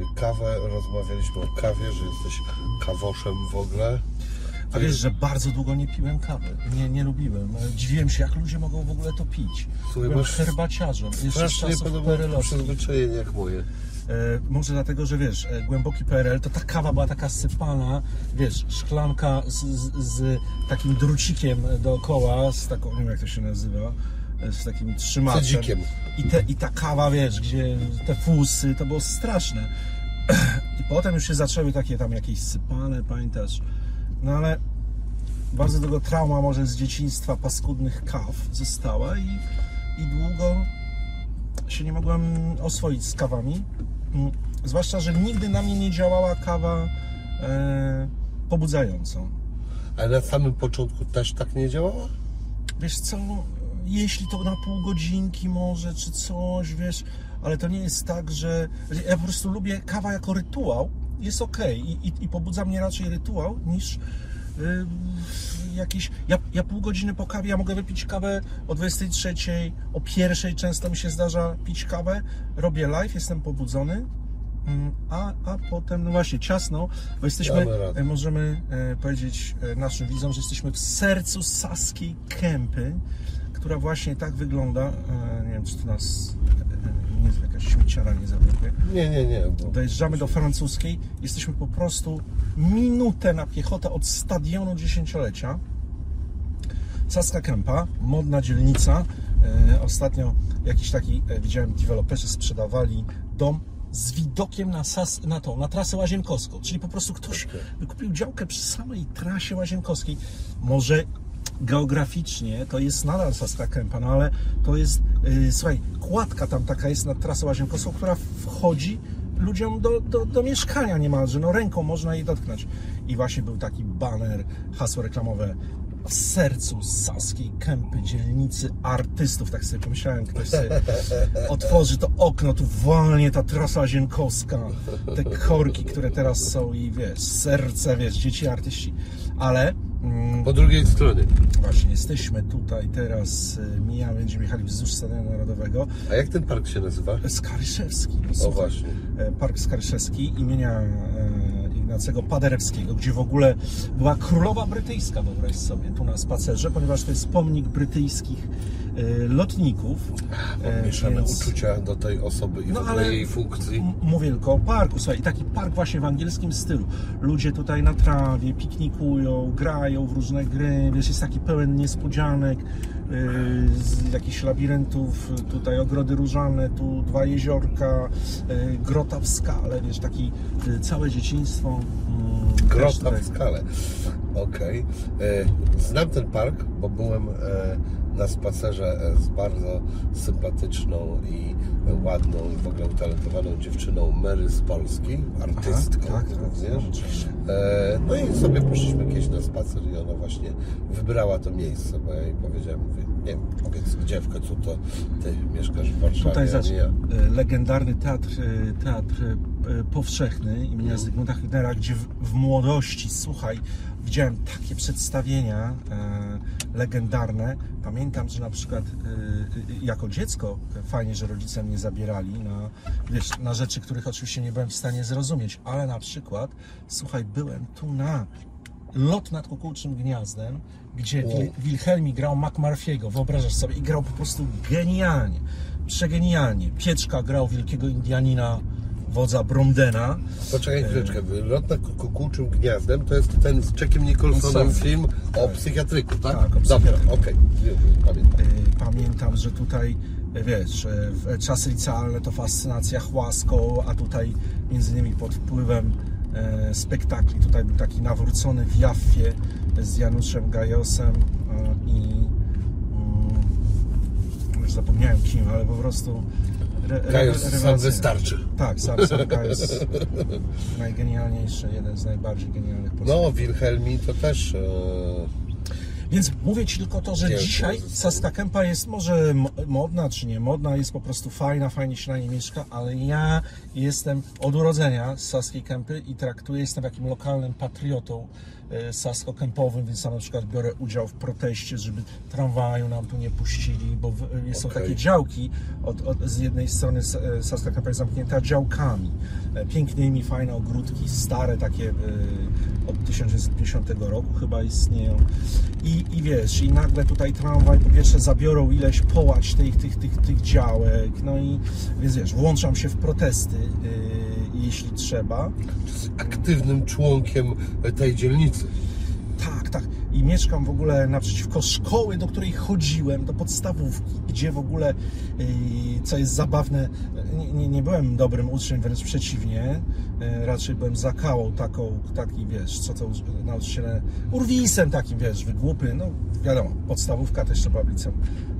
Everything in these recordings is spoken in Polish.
sobie kawę, rozmawialiśmy o kawie, że jesteś kawoszem w ogóle. A wiesz, że bardzo długo nie piłem kawy. Nie, nie lubiłem. Dziwiłem się, jak ludzie mogą w ogóle to pić. Słuchaj, Byłem masz herbaciarzem. Jeszcze z czasów przyzwyczajenie jak moje. E, może dlatego, że wiesz, e, głęboki PRL, to ta kawa była taka sypana, wiesz, szklanka z, z, z takim drucikiem dookoła, z taką, nie wiem jak to się nazywa, z takim trzymaczem. I, te, I ta kawa, wiesz, gdzie te fusy, to było straszne. I potem już się zaczęły takie tam jakieś sypane, pamiętasz? No ale bardzo długo trauma może z dzieciństwa paskudnych kaw została i, i długo się nie mogłem oswoić z kawami. Mm, Zwłaszcza, że nigdy na mnie nie działała kawa e, pobudzająco. Ale na samym początku też tak nie działało? Wiesz co, jeśli to na pół godzinki może, czy coś, wiesz, ale to nie jest tak, że... Ja po prostu lubię kawa jako rytuał, jest ok I, i, i pobudza mnie raczej rytuał niż y, jakiś... Ja, ja pół godziny po kawie, ja mogę wypić kawę o 23, o pierwszej często mi się zdarza pić kawę, robię live, jestem pobudzony, Mm, a, a potem, no właśnie, ciasno, bo jesteśmy, e, możemy e, powiedzieć e, naszym widzom, że jesteśmy w sercu Saskiej Kępy, która właśnie tak wygląda. E, nie wiem, czy to nas e, nie, jakaś śmieciara nie zablokuje. Nie, nie, nie. Bo... Dojeżdżamy do francuskiej, jesteśmy po prostu minutę na piechotę od stadionu dziesięciolecia. Saska Kępa, modna dzielnica. E, ostatnio jakiś taki, widziałem, deweloperzy sprzedawali dom z widokiem na, sas, na tą, na trasę łazienkowską. Czyli po prostu ktoś wykupił działkę przy samej trasie łazienkowskiej. Może geograficznie to jest nadal Saska Kępa, no ale to jest, yy, słuchaj, kładka tam taka jest na trasę łazienkowską, która wchodzi ludziom do, do, do mieszkania niemalże, no ręką można jej dotknąć. I właśnie był taki baner, hasło reklamowe w sercu Saskiej Kępy, dzielnicy artystów, tak sobie pomyślałem, ktoś sobie otworzy to okno, tu wolnie ta trasa łazienkowska, te korki, które teraz są i wiesz, serce, wiesz, dzieci artyści, ale mm, Po drugiej stronie. właśnie jesteśmy tutaj teraz, y, mijamy, będziemy jechali wzdłuż Stadionu Narodowego, A jak ten park się nazywa? Skaryszewski. No, O słuchaj, właśnie. e, Park Skaryszewski imienia e, Ignacego Paderewskiego, gdzie w ogóle była królowa brytyjska, wyobraź sobie, tu na spacerze, ponieważ to jest pomnik brytyjskich lotników. E, Mieszane więc- uczucia do tej osoby i No, ale- jej funkcji. Mówię tylko o parku, słuchaj, i taki park właśnie w angielskim stylu. Ludzie tutaj na trawie piknikują, grają w różne gry, wiesz, jest taki pełen niespodzianek, yy, z jakichś labiryntów, tutaj ogrody różane, tu dwa jeziorka, grota w skale, wiesz, taki całe dzieciństwo. mm, Grota w skale. Okej. E, Znam ten park, bo byłem e, na spacerze e, z bardzo sympatyczną i ładną i w ogóle utalentowaną dziewczyną Mary z Polski, artystką tak, tak, również. no. E, No i sobie poszliśmy kiedyś na spacer i ona właśnie wybrała to miejsce, bo ja jej powiedziałem, mówię, nie powiedz gdzie w końcu to ty mieszkasz w Warszawie, Tutaj zacz, ja. e, legendarny teatr, teatr powszechny imienia Zygmunta Hübnera, gdzie w, w młodości, słuchaj, widziałem takie przedstawienia e, legendarne. Pamiętam, że na przykład e, e, jako dziecko fajnie, że rodzice mnie zabierali na, wiesz, na rzeczy, których oczywiście nie byłem w stanie zrozumieć, ale na przykład, słuchaj, byłem tu na Lot nad kukułczym gniazdem, gdzie Wil- Wilhelmi grał McMurphy'ego, wyobrażasz sobie, i grał po prostu genialnie, przegenialnie. Pieczka grał wielkiego Indianina, wodza Bromdena. Poczekaj chwileczkę, Lot nad kukułczym gniazdem to jest ten z Jackiem Nicholsonem film o psychiatryku, tak? Tak, o Dobra, psychiatryku. okej, pamiętam. Y, Pamiętam, że tutaj, y, wiesz, w- czasy licealne to fascynacja chłaską, a tutaj między innymi pod wpływem e, spektakli. Tutaj był taki nawrócony w Jaffie z Januszem Gajosem e, i mm, już zapomniałem kim, ale po prostu re, Gajos sam wystarczy. Tak, sam, sam Gajos. Najgenialniejszy, jeden z najbardziej genialnych polskich No, Wilhelmi to też... E, Więc mówię Ci tylko to, że to dzisiaj jest- Saska Kępa jest może mo- modna czy nie modna, jest po prostu fajna, fajnie się na niej mieszka, ale ja jestem od urodzenia z Saskiej Kępy i traktuję, jestem takim lokalnym patriotą sasko-kępowym, więc sam na przykład biorę udział w proteście, żeby tramwaju nam tu nie puścili, bo e, są Okej. takie działki, od, od, z jednej strony e, Saska Kępa jest zamknięta działkami, e, pięknymi, fajne ogródki, stare takie e, od 1950 roku chyba istnieją i, i wiesz, i nagle tutaj tramwaj po pierwsze zabiorą ileś połać tych, tych, tych, tych działek, no i więc wiesz, włączam się w protesty, e, jeśli trzeba, Jest aktywnym członkiem tej dzielnicy. Tak, tak. I mieszkam w ogóle naprzeciwko szkoły, do której chodziłem, do podstawówki, gdzie w ogóle, yy, co jest zabawne, nie, nie, nie byłem dobrym uczniem, wręcz przeciwnie. Yy, Raczej byłem zakałą taką, taki wiesz, co to nauczyciele, urwisem takim, wiesz, wygłupy, no wiadomo, podstawówka też trzeba liceum,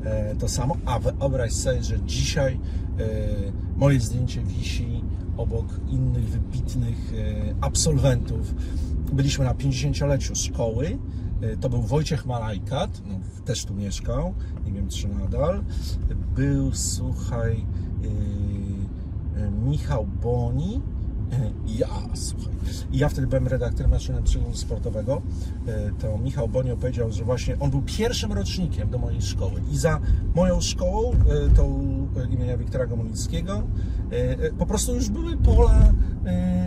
e, to samo. A wyobraź sobie, że dzisiaj moje zdjęcie wisi obok innych wybitnych absolwentów. Byliśmy na 50-leciu szkoły. E, To był Wojciech Malajkat, no, też tu mieszkał, nie wiem czy nadal. Był, słuchaj, e, Michał Boni ja, słuchaj. Ja wtedy byłem redaktorem naczelnym przeglądu sportowego. To Michał Boni powiedział, że właśnie on był pierwszym rocznikiem do mojej szkoły i za moją szkołą, tą imienia Wiktora Gomulickiego, po prostu już były pola,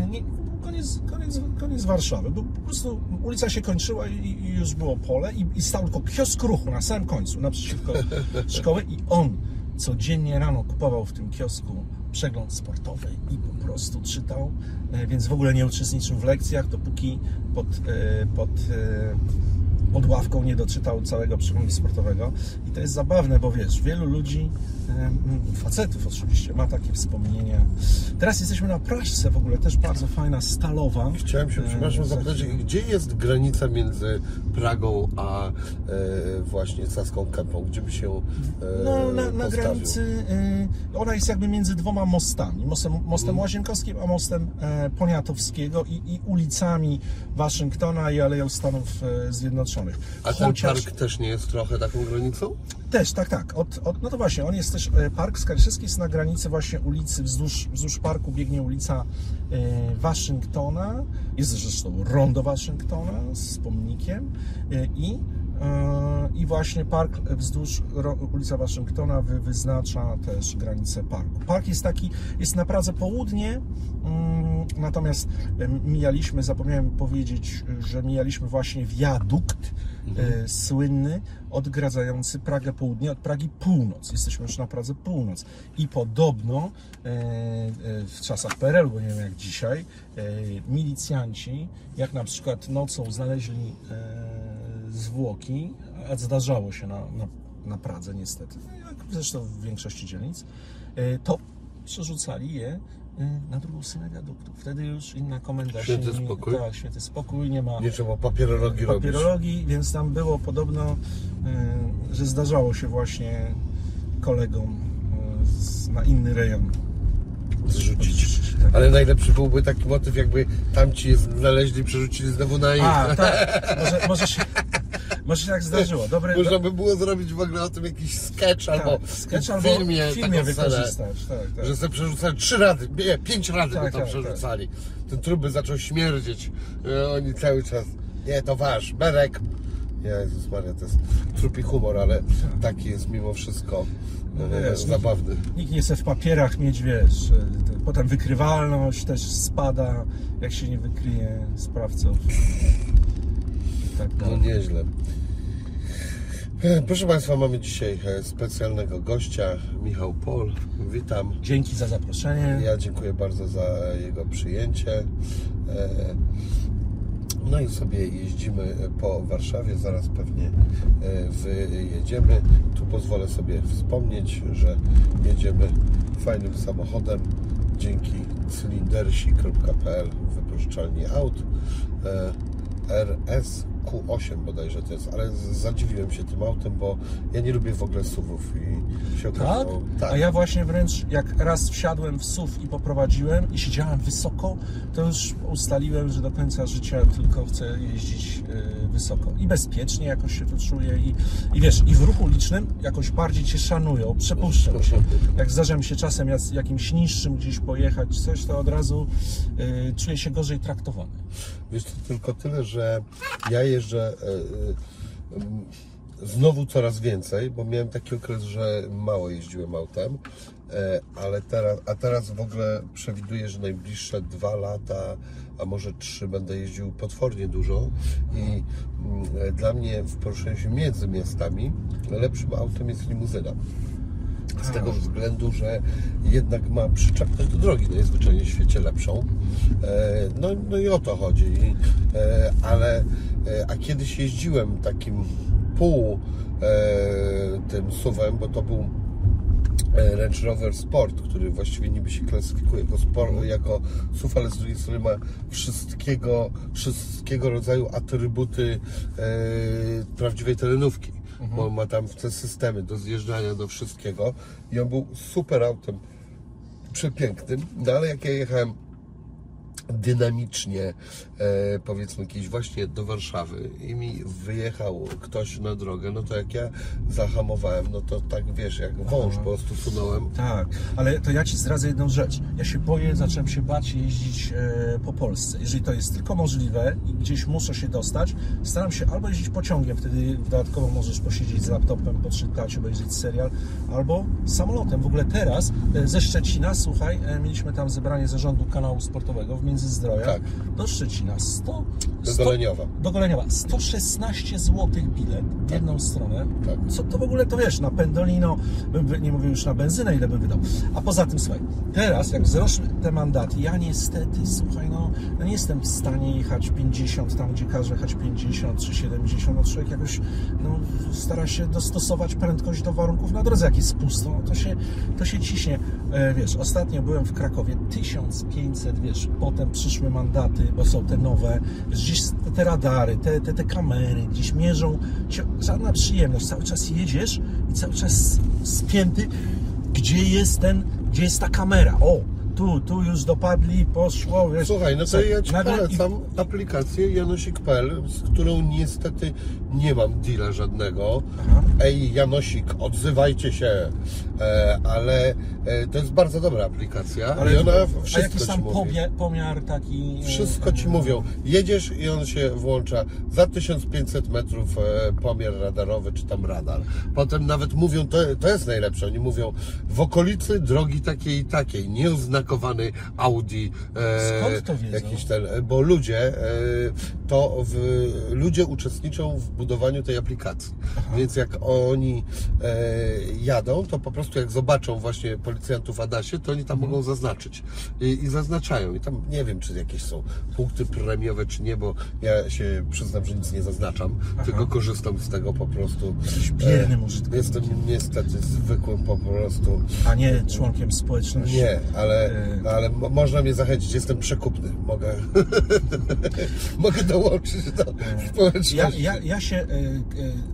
nie, koniec, koniec, koniec Warszawy. Bo po prostu ulica się kończyła i, i już było pole i, i stał tylko kiosk ruchu na samym końcu, naprzeciwko szkoły i on codziennie rano kupował w tym kiosku przegląd sportowy i po prostu czytał, e, więc w ogóle nie uczestniczył w lekcjach, dopóki pod, e, pod, e, pod ławką nie doczytał całego przeglądu sportowego. I to jest zabawne, bo wiesz, wielu ludzi, facetów oczywiście, ma takie wspomnienia. Teraz jesteśmy na Praszce w ogóle, też bardzo fajna, stalowa. Chciałem się, E, przepraszam, za zapytać, gdzie jest granica między Pragą a e, właśnie Saską Kępą? Gdzie by się e, No, na, na granicy, y, ona jest jakby między dwoma mostami. Mostem, mostem Mhm. Łazienkowskim, a mostem e, Poniatowskiego i, i ulicami Waszyngtona i Aleją Stanów e, Zjednoczonych. A ten park też nie jest trochę taką granicą? Też, tak, tak. Od, od, no to właśnie, on jest też, e, Park Skarżyski jest na granicy właśnie ulicy, wzdłuż, wzdłuż parku biegnie ulica e, Waszyngtona, jest zresztą rondo Waszyngtona z pomnikiem e, i, i właśnie park wzdłuż ulica Waszyngtona wy, wyznacza też granicę parku. Park jest taki, jest na Pradze południe, mm, natomiast mijaliśmy, zapomniałem powiedzieć, że mijaliśmy właśnie wiadukt, e, słynny, odgradzający Pragę Południe od Pragi Północ. Jesteśmy już na Pradze Północ. I podobno e, e, w czasach PRL, bo nie wiem jak dzisiaj, milicjanci, jak na przykład nocą znaleźli zwłoki, a zdarzało się na, na, na Pradze niestety, no jak zresztą w większości dzielnic, to przerzucali je na drugą stronę wiaduktu. Wtedy już inna komenda Święty się... spokój. Tak, święty spokój, nie ma Nie trzeba papierologii robić. papierologii, więc tam było podobno, y, że zdarzało się właśnie kolegom y, na inny rejon. Zrzucić. Tak. Ale najlepszy byłby taki motyw, jakby tamci je znaleźli, przerzucili znowu na ich. A, tak, może, może, się, może się tak zdarzyło. Dobre, Można by było zrobić w ogóle o tym jakiś sketch albo tak, sketch w albo filmie, w filmie wykorzystać. Tak, tak. Że sobie przerzucali trzy razy, nie, pięć razy Tak, go tam tak, przerzucali. Ten trup by zaczął śmierdzieć. E, Oni cały czas, nie, to wasz, Berek. Jezus Maria, to jest trupi humor, ale taki jest mimo wszystko e, Wiesz, zabawny. Nikt nie chce w papierach mieć, wiesz, to- potem wykrywalność też spada, jak się nie wykryje sprawców. I tak No dalej. nieźle. E, Proszę Państwa, mamy dzisiaj e, specjalnego gościa, Michał Pol. Witam. Dzięki za zaproszenie. Ja dziękuję bardzo za jego przyjęcie. E, No i sobie jeździmy po Warszawie, zaraz pewnie wyjedziemy. Tu pozwolę sobie wspomnieć, że jedziemy fajnym samochodem dzięki cylindersi.pl wypożyczalni aut RS Q8 bodajże to jest, ale zadziwiłem się tym autem, bo ja nie lubię w ogóle SUVów i się Tak? okazało... A ja właśnie wręcz jak raz wsiadłem w SUV i poprowadziłem i siedziałem wysoko, to już ustaliłem, że do końca życia tylko chcę jeździć e, wysoko. I bezpiecznie jakoś się tu czuję i, i wiesz, i w ruchu licznym jakoś bardziej Cię szanują, przepuszczą się. Jak zdarza mi się czasem jak- jakimś niższym gdzieś pojechać, coś, to od razu e, czuję się gorzej traktowany. Wiesz, to tylko tyle, że ja jeżdżę e, e, znowu coraz więcej, bo miałem taki okres, że mało jeździłem autem, e, ale teraz, a teraz w ogóle przewiduję, że najbliższe dwa lata, a może trzy będę jeździł potwornie dużo i mm, dla mnie w poruszaniu się między miastami lepszym autem jest limuzyna. Z tego względu, że jednak ma przyczepność do drogi najzwyczajniej w świecie lepszą. E, No, no i o to chodzi. E, Ale, e, a kiedyś jeździłem takim pół tym suwem, bo to był Range Rover Sport, który właściwie niby się klasyfikuje jako, sport, jako SUV, ale z drugiej strony ma wszystkiego, wszystkiego rodzaju atrybuty e, prawdziwej terenówki. Bo ma tam te systemy do zjeżdżania, do wszystkiego. I on był super autem, przepięknym. No ale jak ja jechałem dynamicznie, e, powiedzmy gdzieś właśnie do Warszawy i mi wyjechał ktoś na drogę, no to jak ja zahamowałem, no to tak wiesz, jak wąż po prostu sunąłem. Tak, ale to ja Ci zdradzę jedną rzecz. Ja się boję, zacząłem się bać jeździć e, po Polsce. Jeżeli to jest tylko możliwe i gdzieś muszę się dostać, staram się albo jeździć pociągiem, wtedy dodatkowo możesz posiedzieć z laptopem, poczytać, obejrzeć serial, albo samolotem. W ogóle teraz e, ze Szczecina, słuchaj, e, mieliśmy tam zebranie zarządu kanału sportowego w Międzyzdroja Tak. do Szczecina. 100, Do 100 Goleniowa. do Goleniowa. 116 zł bilet w jedną stronę. Tak. Co to w ogóle to wiesz, na pendolino, bym, nie mówię już na benzynę, ile bym wydał. A poza tym, słuchaj, teraz jak wzrosły te mandaty, ja niestety, słuchaj, no, no nie jestem w stanie jechać 50 tam, gdzie każe jechać 50 czy 70, no człowiek jakoś no, stara się dostosować prędkość do warunków na drodze, jak jest pusto, no, to się, to się ciśnie. E, wiesz, ostatnio byłem w Krakowie, 1500, wiesz, potem przyszły mandaty, bo są te nowe, wiesz, gdzieś te, te radary, te, te, te kamery, gdzieś mierzą, cię, żadna przyjemność, cały czas jedziesz i cały czas spięty, gdzie jest ten, gdzie jest ta kamera, o, tu, tu już dopadli, poszło, wiesz. Słuchaj, no to ja Ci nagle- polecam aplikację janosik.pl, z którą niestety nie mam deala żadnego. Aha. Ej, Janosik, odzywajcie się. E, ale e, to jest bardzo dobra aplikacja i ona a wszystko jakiś Ci tam mówi. pomiar, taki... e, Wszystko Ci mówią. Jedziesz i on się włącza za 1500 metrów e, pomiar radarowy, czy tam radar. Potem nawet mówią, to, to jest najlepsze, oni mówią w okolicy drogi takiej i takiej, nieoznakowany Audi. e, Skąd to wiedzą? Jakiś ten, e, bo ludzie, e, to w, ludzie uczestniczą w budowaniu tej aplikacji. Więc jak oni e, jadą, to po prostu jak zobaczą właśnie policjantów w Adasie, to oni tam Mhm. mogą zaznaczyć. I, I zaznaczają. I tam nie wiem, czy jakieś są punkty premiowe, czy nie, bo ja się przyznam, że nic nie zaznaczam, tylko korzystam z tego po prostu. Biernym E. Jestem niestety zwykłym po prostu. A nie członkiem społeczności. Nie, ale, E, ale mo- można mnie zachęcić, jestem przekupny. Mogę, mogę dołączyć do społeczności. Ja, ja, ja się e, e,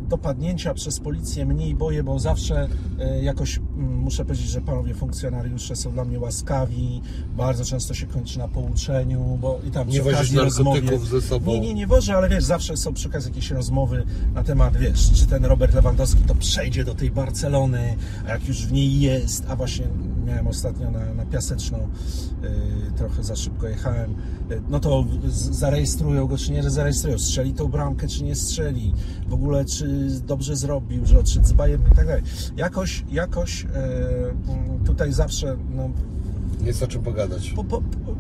dopadnięcia przez policję mniej boję, bo zawsze e, jakoś mm, muszę powiedzieć, że panowie funkcjonariusze są dla mnie łaskawi. Bardzo często się kończy na pouczeniu, bo i tam Nie wozisz narkotyków rozmowie- ze sobą? Nie, nie, nie wożę, ale wiesz, zawsze są przy okazji jakieś rozmowy na temat, wiesz, czy ten Robert Lewandowski to przejdzie do tej Barcelony, a jak już w niej jest, a właśnie miałem ostatnio na, na Piaseczną, y, trochę za szybko jechałem, y, no to zarejestrują go, czy nie zarejestrują, strzeli tą bramkę, czy nie strzeli, w ogóle czy dobrze zrobił, że odszedł z Bayern i tak dalej. Jakoś, jakoś mm, tutaj zawsze, no, Jest o czym pogadać. po, po, po,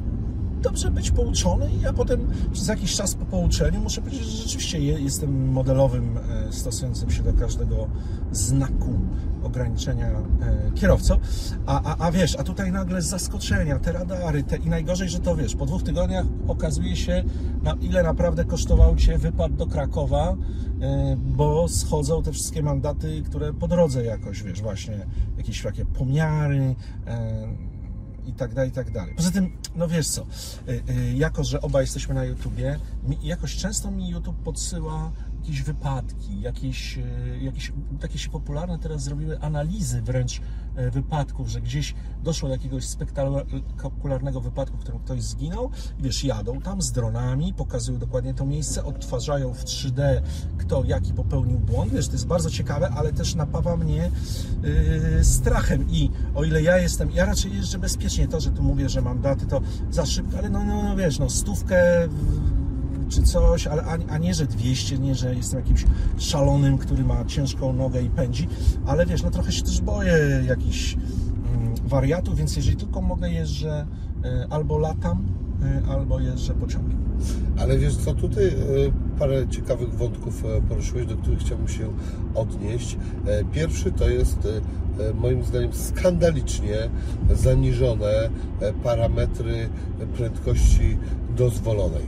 dobrze być pouczony i ja potem przez jakiś czas po pouczeniu muszę powiedzieć, że rzeczywiście je, jestem modelowym e, stosującym się do każdego znaku ograniczenia e, kierowcą, a, a, a wiesz, a tutaj nagle z zaskoczenia, te radary, te, i najgorzej, że to wiesz, po dwóch tygodniach okazuje się, na ile naprawdę kosztował Cię wypad do Krakowa, e, bo schodzą te wszystkie mandaty, które po drodze jakoś, wiesz, właśnie jakieś takie pomiary, i tak dalej, i tak dalej. Poza tym, no wiesz co, y, y, jako, że oba jesteśmy na YouTubie, jakoś często mi YouTube podsyła jakieś wypadki, jakieś, y, jakieś takie się popularne teraz zrobiły analizy wręcz wypadków, że gdzieś doszło do jakiegoś spektakularnego wypadku, w którym ktoś zginął i wiesz, jadą tam z dronami, pokazują dokładnie to miejsce, odtwarzają w 3D kto jaki popełnił błąd, wiesz, to jest bardzo ciekawe, ale też napawa mnie yy, strachem. I o ile ja jestem, ja raczej jeżdżę bezpiecznie, to, że tu mówię, że mam daty, to za szybko, ale no, no, no wiesz, no stówkę czy coś, ale a, nie, że 200, nie, że jestem jakimś szalonym, który ma ciężką nogę i pędzi, ale wiesz, no trochę się też boję jakichś mm, wariatów, więc jeżeli tylko mogę jeżdżę y, albo latam, y, albo jeżdżę pociągiem. Ale wiesz co, tutaj e, parę ciekawych wątków e, poruszyłeś, do których chciałbym się odnieść. E, Pierwszy to jest e, e, moim zdaniem skandalicznie zaniżone e, parametry prędkości dozwolonej.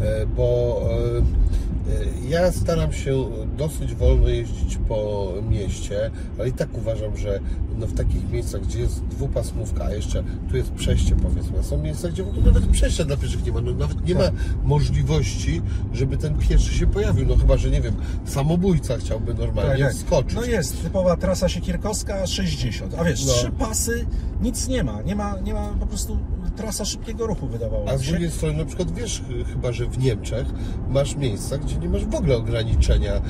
E, Bo e, ja staram się dosyć wolno jeździć po mieście, ale i tak uważam, że no w takich miejscach, gdzie jest dwupasmówka, a jeszcze tu jest przejście powiedzmy, są miejsca, gdzie w ogóle nawet przejścia dla pieszych nie ma, no nawet nie ma Tak. możliwości, żeby ten pieszy się pojawił, no chyba, że nie wiem, samobójca chciałby normalnie Tak, wskoczyć. No jest, typowa trasa Siekierkowska 60. A wiesz, No. trzy pasy, nic nie ma. Nie ma, nie ma po prostu trasa szybkiego ruchu wydawało A z drugiej strony, na przykład wiesz, ch- chyba że w Niemczech masz miejsca, gdzie nie masz w ogóle ograniczenia, e,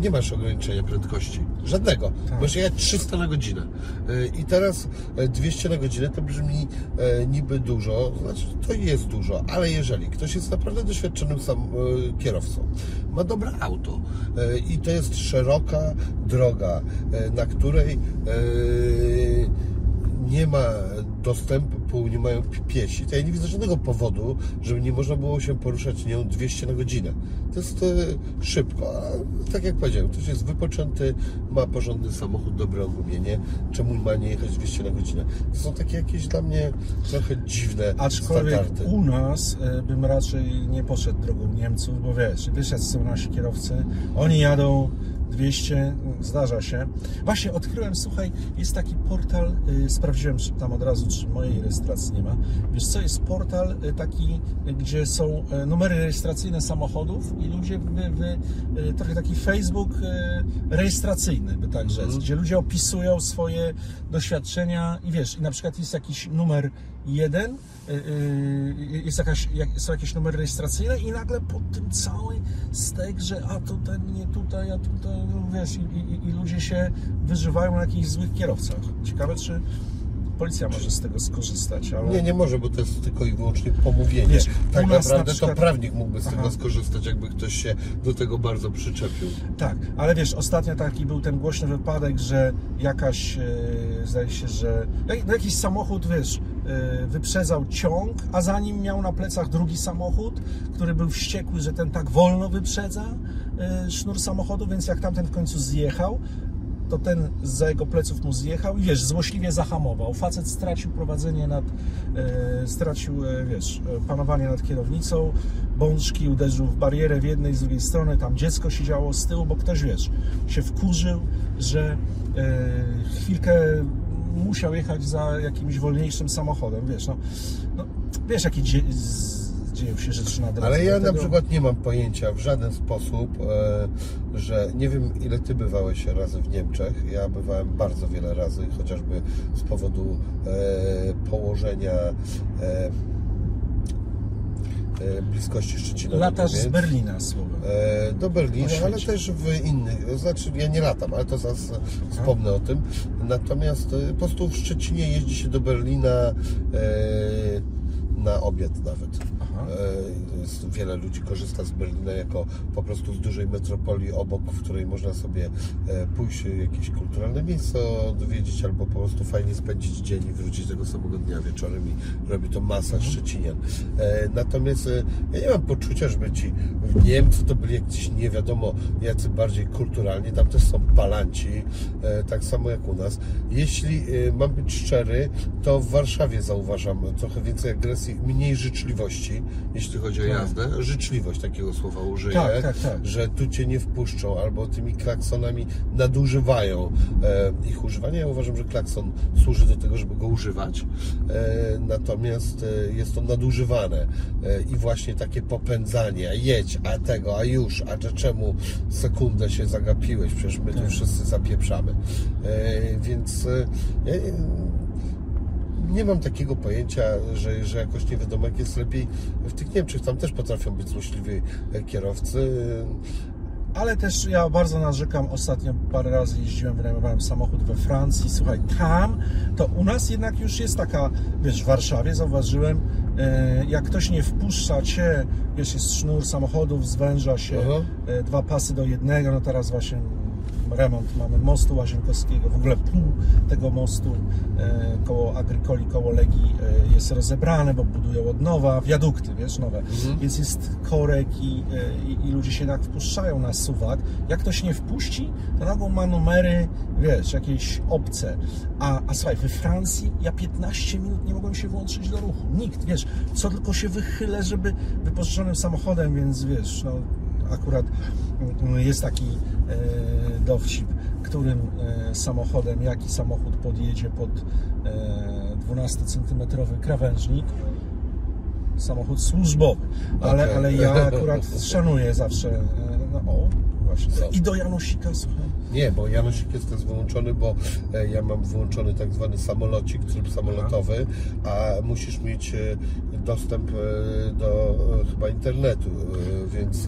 nie masz ograniczenia prędkości. Żadnego. Tak. Możesz jechać 300 na godzinę. E, I teraz e, 200 na godzinę to brzmi e, niby dużo, znaczy to jest dużo, ale jeżeli ktoś jest naprawdę doświadczonym sam e, kierowcą, ma dobre auto e, i to jest szeroka droga, e, na której e, nie ma dostępu, nie mają pi- piesi, to ja nie widzę żadnego powodu, żeby nie można było się poruszać nią 200 na godzinę. To jest e, szybko, a tak jak powiedziałem, ktoś jest wypoczęty, ma porządny samochód, dobre ogumienie, czemu ma nie jechać 200 na godzinę? To są takie jakieś dla mnie trochę dziwne Aczkolwiek standardy. u nas e, bym raczej nie poszedł drogą Niemców, bo wiesz, wiesz jak są nasi kierowcy, oni jadą 200, zdarza się. Właśnie odkryłem, słuchaj, jest taki portal, y, sprawdziłem czy tam od razu, czy mojej rejestracji nie ma. Wiesz co, jest portal y, taki, y, gdzie są y, numery rejestracyjne samochodów i ludzie, wy, wy, trochę taki Facebook y, rejestracyjny, by tak rzec, gdzie ludzie opisują swoje doświadczenia i wiesz, i na przykład jest jakiś numer jeden, y, y, jest jakaś, jak, są jakieś numery rejestracyjne i nagle pod tym cały stek, że a to ten nie tutaj, a tutaj, no wiesz, i, i, i ludzie się wyżywają na jakichś złych kierowcach. Ciekawe, czy policja może z tego skorzystać, ale... Nie, nie może, bo to jest tylko i wyłącznie pomówienie. Wiesz, tak nas na naprawdę przykład- to prawnik mógłby z Aha. tego skorzystać, jakby ktoś się do tego bardzo przyczepił. Tak, ale wiesz, ostatnio taki był ten głośny wypadek, że jakaś, e, zdaje się, że jak- jakiś samochód, wiesz, e, wyprzedzał ciąg, a za nim miał na plecach drugi samochód, który był wściekły, że ten tak wolno wyprzedza e, sznur samochodu, więc jak tamten w końcu zjechał, to ten za jego pleców mu zjechał i wiesz, złośliwie zahamował. Facet stracił prowadzenie nad, e, stracił, e, wiesz, e, panowanie nad kierownicą, bączki uderzył w barierę w jednej, z drugiej strony, tam dziecko siedziało z tyłu, bo ktoś, wiesz, się wkurzył, że e, chwilkę musiał jechać za jakimś wolniejszym samochodem, wiesz, no, no wiesz, jakie dzie, dzieją się rzeczy na drodze. Ale ja na przykład nie mam pojęcia w żaden sposób, e, że nie wiem ile ty bywałeś razy w Niemczech. Ja bywałem bardzo wiele razy, chociażby z powodu e, położenia e, bliskości Szczecina. Latasz z. Berlina, słowem. Do Berlina, ale też w innych, znaczy ja nie latam, ale to zaraz wspomnę o tym. Natomiast po prostu w Szczecinie jeździ się do Berlina na obiad nawet. E, jest, wiele ludzi korzysta z Berlina jako po prostu z dużej metropolii obok, w której można sobie e, pójść jakieś kulturalne miejsce odwiedzić albo po prostu fajnie spędzić dzień i wrócić tego samego dnia wieczorem i robi to masa Szczecinian. E, natomiast e, ja nie mam poczucia, żeby ci w Niemcy to byli jakiś nie wiadomo jacy bardziej kulturalni, tam też są palanci, e, tak samo jak u nas. Jeśli e, mam być szczery, to w Warszawie zauważam trochę więcej agresji, mniej życzliwości. Jeśli chodzi o Tak. jazdę. Życzliwość takiego słowa użyję, Tak, tak, tak. że tu cię nie wpuszczą albo tymi klaksonami nadużywają e, ich używania. Ja uważam, że klakson służy do tego, żeby go używać, e, natomiast e, jest to nadużywane e, i właśnie takie popędzanie, a jedź, a tego, a już, a że czemu sekundę się zagapiłeś, przecież my tu Tak. wszyscy zapieprzamy. E, więc e, nie mam takiego pojęcia, że, że jakoś nie wiadomo, jak jest lepiej w tych Niemczech. Tam też potrafią być złośliwi kierowcy. Ale też ja bardzo narzekam, ostatnio parę razy jeździłem, wynajmowałem samochód we Francji, słuchaj, tam to u nas jednak już jest taka, wiesz, w Warszawie zauważyłem, e, jak ktoś nie wpuszcza Cię, wiesz, jest sznur samochodów, zwęża się, Aha. e, dwa pasy do jednego, no teraz właśnie remont mamy mostu Łazienkowskiego, w ogóle pół tego mostu e, koło Agrykoli, koło Legii e, jest rozebrane, bo budują od nowa, wiadukty, wiesz, nowe, więc jest korek i, e, i, i ludzie się tak wpuszczają na suwak. Jak ktoś nie wpuści, to nagą ma numery, wiesz, jakieś obce. A, a słuchaj, we Francji ja 15 minut nie mogłem się włączyć do ruchu. Nikt, wiesz, co tylko się wychylę, żeby wypożyczonym samochodem, więc wiesz, no akurat mm, jest taki e, dowcip, którym e, samochodem, jaki samochód podjedzie pod e, 12-centymetrowy krawężnik. Samochód służbowy, ale, Okej. ale ja akurat szanuję zawsze. No, o, właśnie. I do Janosika, słuchaj. Nie, bo Janosik jest też wyłączony, bo e, ja mam wyłączony tak zwany samolocik, tryb samolotowy, a musisz mieć e, dostęp e, do chyba internetu, więc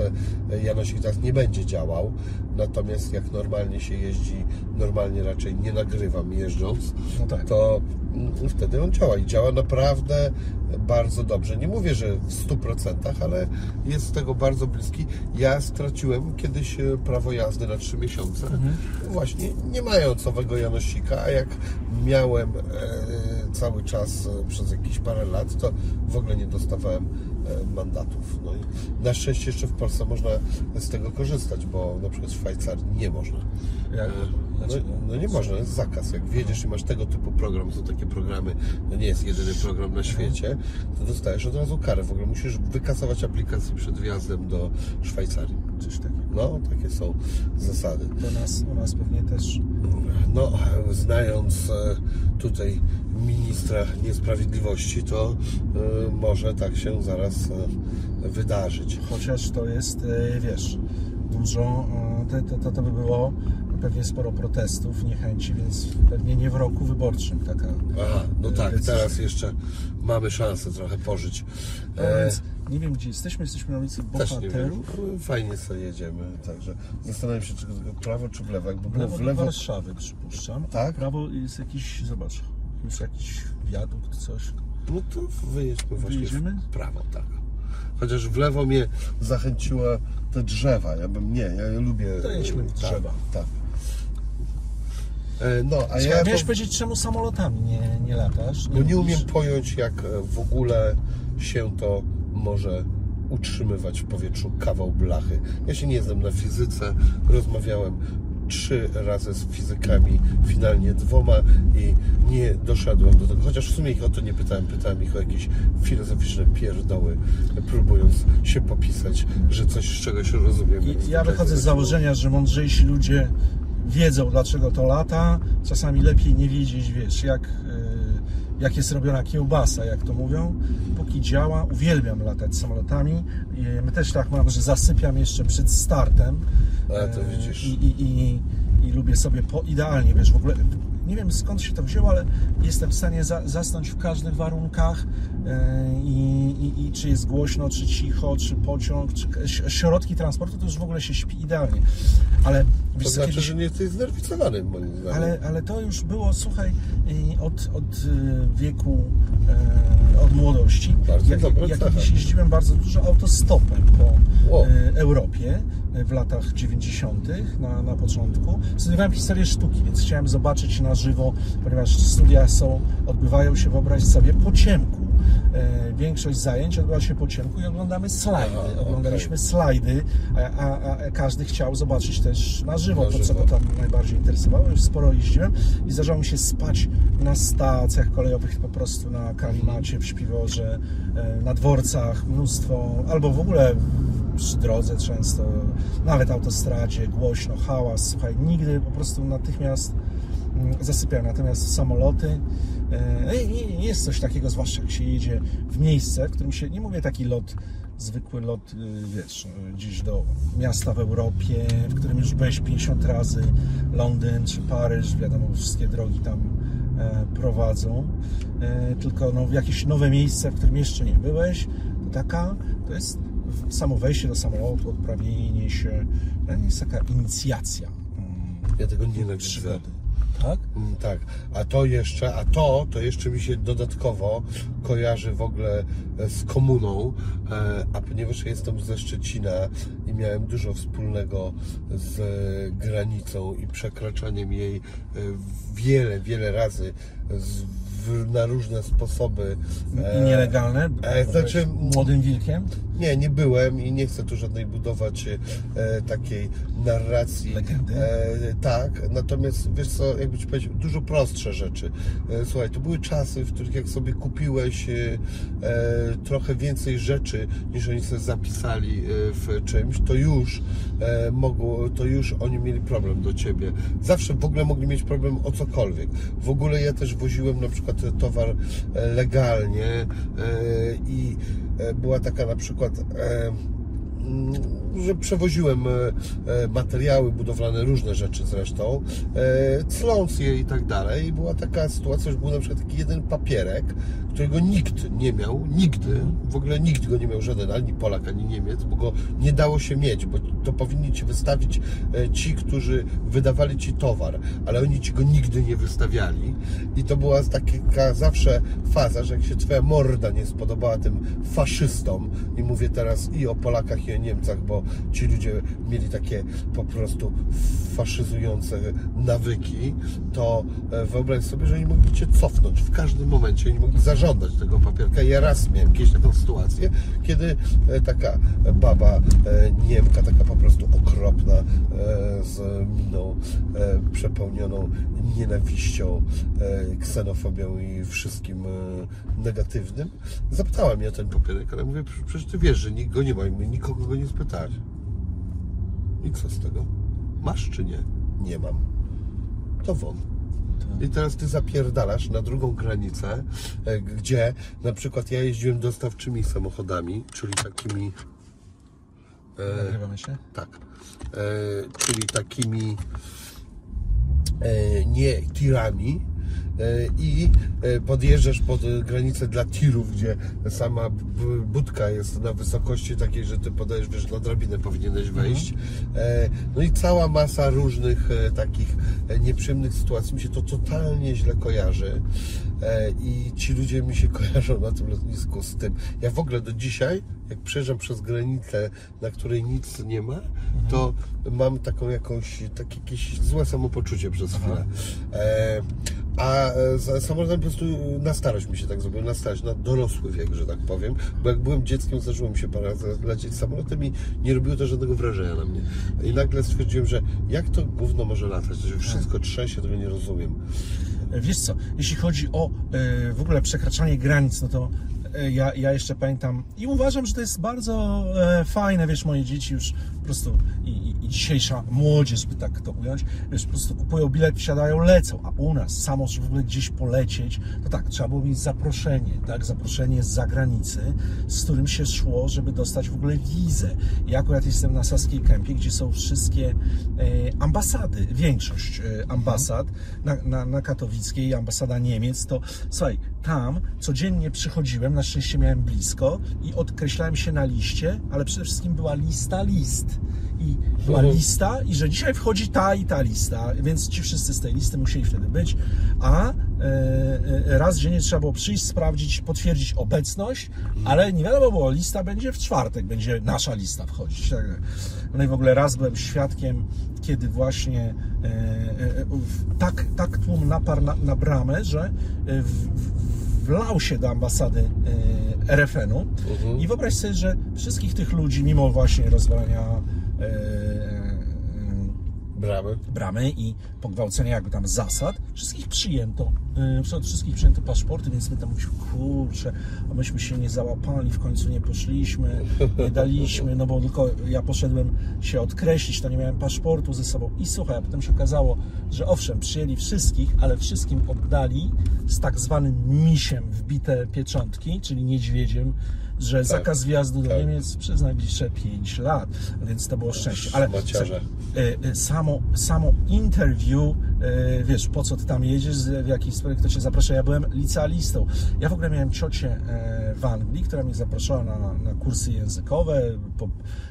Janosik teraz nie będzie działał. Natomiast jak normalnie się jeździ, normalnie raczej nie nagrywam jeżdżąc, No tak. to mm, wtedy on działa i działa naprawdę bardzo dobrze. Nie mówię, że w 100%, ale jest z tego bardzo bliski. Ja straciłem kiedyś e, prawo jazdy na 3 miesiące, właśnie nie mając owego Janosika, a jak miałem e, cały czas e, przez jakieś parę lat, to w ogóle nie dostawałem mandatów. No i na szczęście jeszcze w Polsce można z tego korzystać, bo na przykład w Szwajcarii nie można. Jak, No, znaczy, no nie można, jest zakaz. Jak wiedziesz i masz tego typu program, są takie programy, to nie jest jedyny program na świecie, to dostajesz od razu karę. W ogóle musisz wykasować aplikację przed wjazdem do Szwajcarii. Coś takiego. No, takie są zasady. Do nas, u nas pewnie też. No, znając e, tutaj ministra niesprawiedliwości, to e, może tak się zaraz e, wydarzyć. Chociaż to jest, wiesz, dużo, to, to, to by było pewnie sporo protestów, niechęci, więc pewnie nie w roku wyborczym taka. Aha, no tak, decyzja. teraz jeszcze mamy szansę trochę pożyć. No E, więc nie wiem gdzie jesteśmy, jesteśmy na ulicy. Bohaterów. No, Fajnie sobie jedziemy, także zastanawiam się, czy w prawo, czy w lewo. Jakby W było lewo, w lewo, Warszawy przypuszczam. Tak? W prawo jest jakiś, zobacz, już jakiś wiadukt, coś. no to wyjedźmy właśnie Wyjedziemy? w prawo, tak. Chociaż w lewo mnie zachęciła te drzewa. Ja bym nie, ja je lubię. To jedźmy tak, drzewa. Tak. E, No, a Słuchaj, ja miałeś to, powiedzieć, czemu samolotami nie, nie latasz? no nie umiem pojąć, jak e, w ogóle się to może utrzymywać w powietrzu kawał blachy. Ja się nie znam na fizyce, rozmawiałem trzy razy z fizykami, finalnie dwoma i nie doszedłem do tego. Chociaż w sumie ich o to nie pytałem, pytałem ich o jakieś filozoficzne pierdoły, próbując się popisać, że coś z czegoś rozumiem. I ja wychodzę z założenia, że mądrzejsi ludzie wiedzą, dlaczego to lata. Czasami lepiej nie wiedzieć, wiesz, jak, y, jak jest robiona kiełbasa, jak to mówią. Póki działa, uwielbiam latać samolotami. My też tak mam, że zasypiam jeszcze przed startem. A, to E, widzisz. I, i, i, i lubię sobie po, idealnie, wiesz, w ogóle nie wiem skąd się to wzięło, ale jestem w stanie za, zasnąć w każdych warunkach i, i, i czy jest głośno, czy cicho, czy pociąg, czy środki transportu, to już w ogóle się śpi idealnie. Ale To wiesz, znaczy, kiedyś, że nie jesteś znerwicowany, moim zdaniem. ale, ale to już było, słuchaj, od, od y, wieku, e, od młodości. Bardzo jak, dobra jak kiedyś jeździłem bardzo dużo autostopem po O. e, Europie e, w latach 90. Na, na początku. Studiowałem historię sztuki, więc chciałem zobaczyć na żywo, ponieważ studia są, odbywają się, wyobraź sobie, po ciemku. E, większość zajęć odbyła się po ciemku i oglądamy slajdy. Aha, Oglądaliśmy okej. slajdy, a, a, a każdy chciał zobaczyć też na żywo Na to, co żywo. go tam najbardziej interesowało. Już sporo jeździłem i zdarzało mi się spać na stacjach kolejowych, po prostu na kalimacie, w śpiworze, e, na dworcach, mnóstwo, albo w ogóle przy drodze często, nawet autostradzie, głośno, hałas, słuchaj, nigdy po prostu natychmiast mm, zasypiałem. Natomiast samoloty, nie, nie, nie jest coś takiego, zwłaszcza jak się jedzie w miejsce, w którym się, nie mówię taki lot, zwykły lot, y, wiesz, y, gdzieś do miasta w Europie, w którym już byłeś 50 razy, Londyn czy Paryż, wiadomo, wszystkie drogi tam e, prowadzą, e, tylko no, w jakieś nowe miejsce, w którym jeszcze nie byłeś, to taka, to jest samo wejście do samolotu, odprawienie się, to jest taka inicjacja. Mm, Ja tego nienawidzę. Tak? Mm, Tak, a to jeszcze, a to, to jeszcze mi się dodatkowo kojarzy w ogóle e, z komuną, e, a ponieważ jestem ze Szczecina i miałem dużo wspólnego z e, granicą i przekraczaniem jej wiele, wiele razy z, w, na różne sposoby. I nielegalne? e, znaczy- młodym wilkiem? Nie, nie byłem i nie chcę tu żadnej budować e, takiej narracji. Legendy? E, tak, natomiast wiesz co, jakby ci powiedział, dużo prostsze rzeczy. E, słuchaj, to były czasy, w których jak sobie kupiłeś e, e, trochę więcej rzeczy, niż oni sobie zapisali e, w czymś, to już e, mogło, to już oni mieli problem do ciebie. Zawsze w ogóle mogli mieć problem o cokolwiek. W ogóle ja też woziłem na przykład towar e, legalnie e, i e, była taka na przykład że przewoziłem materiały budowlane, różne rzeczy zresztą, cląc je i tak dalej. Była taka sytuacja, że był na przykład taki jeden papierek, którego nikt nie miał, nigdy, w ogóle nikt go nie miał, żaden, ani Polak, ani Niemiec, bo go nie dało się mieć, bo to powinni Ci wystawić e, ci, którzy wydawali Ci towar, ale oni Ci go nigdy nie wystawiali. I to była taka zawsze faza, że jak się Twoja morda nie spodobała tym faszystom, i mówię teraz i o Polakach, i o Niemcach, bo ci ludzie mieli takie po prostu faszyzujące nawyki, to e, wyobraź sobie, że oni mogli Cię cofnąć w każdym momencie, oni mogli zażądać tego papierka. Ja raz miałem kiedyś taką sytuację, kiedy e, taka baba e, Niemka, taka po prostu okropna, e, z miną przepełnioną nienawiścią, ksenofobią i wszystkim negatywnym, zapytała mnie o ten papierek, ale mówię, "Prze- przecież ty wiesz, że nikt go nie ma i nikogo go nie spytać. I co z tego? Masz czy nie? Nie mam. To won. I teraz ty zapierdalasz na drugą granicę, e, gdzie na przykład ja jeździłem dostawczymi samochodami, czyli takimi Nagrywamy się? tak. E, czyli takimi e, nie tirami. E, I e, podjeżdżasz pod granicę dla tirów, gdzie sama budka jest na wysokości takiej, że ty podajesz, wiesz, na drabinę powinieneś wejść. E, No i cała masa różnych takich nieprzyjemnych sytuacji. Mi się to totalnie źle kojarzy. I ci ludzie mi się kojarzą na tym lotnisku z tym. Ja w ogóle do dzisiaj, jak przejeżdżam przez granicę, na której nic nie ma, to mam taką jakąś, takie jakieś złe samopoczucie przez chwilę. E, a e, z samolotem po prostu na starość mi się tak zrobiło, na starość, na dorosły wiek, że tak powiem, bo jak byłem dzieckiem, zdarzyło mi się parę razy lecieć samolotem i nie robiło to żadnego wrażenia na mnie. I nagle stwierdziłem, że jak to gówno może latać, to się wszystko trzęsie, tego nie rozumiem. Wiesz co, jeśli chodzi o e, w ogóle przekraczanie granic, no to e, ja, ja jeszcze pamiętam i uważam, że to jest bardzo e, fajne, wiesz, moje dzieci już po prostu i, i, i dzisiejsza młodzież, by tak to ująć, wiesz, po prostu kupują bilet, wsiadają, lecą, a u nas samo, żeby w ogóle gdzieś polecieć, to tak, trzeba było mieć zaproszenie, tak, zaproszenie z zagranicy, z którym się szło, żeby dostać w ogóle wizę. Ja akurat jestem na Saskiej Kępie, gdzie są wszystkie e, ambasady, większość e, ambasad na, na, na Katowickiej, ambasada Niemiec, to słuchaj, tam codziennie przychodziłem, na szczęście miałem blisko i odkreślałem się na liście, ale przede wszystkim była lista list. I była Mhm. lista, i że dzisiaj wchodzi ta i ta lista, więc ci wszyscy z tej listy musieli wtedy być, a e, e, raz dziennie trzeba było przyjść, sprawdzić, potwierdzić obecność, ale nie wiadomo było, lista będzie w czwartek, będzie nasza lista wchodzić. Tak. No i w ogóle raz byłem świadkiem, kiedy właśnie e, w- tak, tak tłum naparł na, na bramę, że e, w, w, wlał się do ambasady e, RFN-u i wyobraź sobie, że wszystkich tych ludzi, mimo właśnie rozwalania e, Bramy. bramy i pogwałcenia jakby tam zasad, wszystkich przyjęto, yy, wszystkich przyjęto paszporty, więc my tam mówiliśmy, kurczę, a myśmy się nie załapali, w końcu nie poszliśmy, nie daliśmy, no bo tylko ja poszedłem się odkreślić, to nie miałem paszportu ze sobą i słuchaj, a potem się okazało, że owszem, przyjęli wszystkich, ale wszystkim oddali z tak zwanym misiem wbite pieczątki, czyli niedźwiedziem, że zakaz wjazdu do tak. Niemiec przez najbliższe 5 lat, więc to było szczęście. Ale e, e, samo, samo interview, wiesz, po co ty tam jedziesz, w jakiej sprawie kto cię zaprasza. Ja byłem licealistą. Ja w ogóle miałem ciocię e, w Anglii, która mnie zapraszała na, na kursy językowe. Po,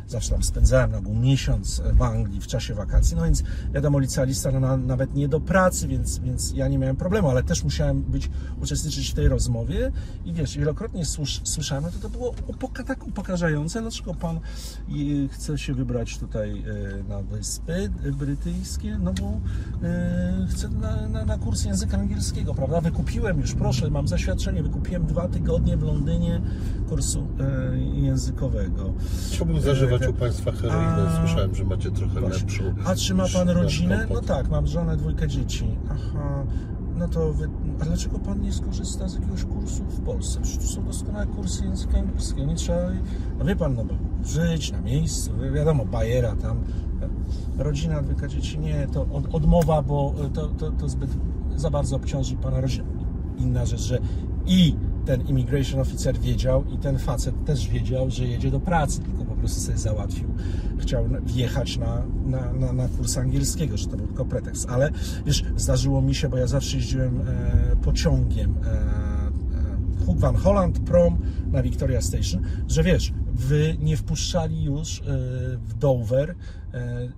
zawsze tam spędzałem na miesiąc w Anglii w czasie wakacji. No więc wiadomo, licealista no, na, nawet nie do pracy, więc, więc ja nie miałem problemu, ale też musiałem być, uczestniczyć w tej rozmowie i wiesz, wielokrotnie słysz, słyszałem, no to to było upoka, tak upokarzające, dlaczego pan i chce się wybrać tutaj e, na Wyspy Brytyjskie, no bo e, chcę na, na, na kurs języka angielskiego, prawda? Wykupiłem już, proszę, mam zaświadczenie, wykupiłem dwa tygodnie w Londynie kursu e, językowego. Chciałbym zażywać E, u Państwa heroinę. a- Słyszałem, że macie trochę Właśnie. lepszą. A czy ma pan rodzinę? No tak, mam żonę, dwójkę dzieci. Aha, no to wy... A dlaczego pan nie skorzysta z jakiegoś kursu w Polsce? Przecież są doskonałe kursy języka angielskiego. Nie trzeba, no wie pan, no bo żyć na miejscu, wiadomo, bajera tam. Rodzina, dwójka dzieci, nie, to od, odmowa, bo to, to, to zbyt za bardzo obciąży pana rodzinę. Inna rzecz, że i ten immigration officer wiedział i ten facet też wiedział, że jedzie do pracy, prostu sobie załatwił. Chciał wjechać na, na, na, na kurs angielskiego, że to był tylko pretekst. Ale wiesz, zdarzyło mi się, bo ja zawsze jeździłem e, pociągiem e, e, Hook Van Holland Prom na Victoria Station, że wiesz, wy nie wpuszczali już e, w Dover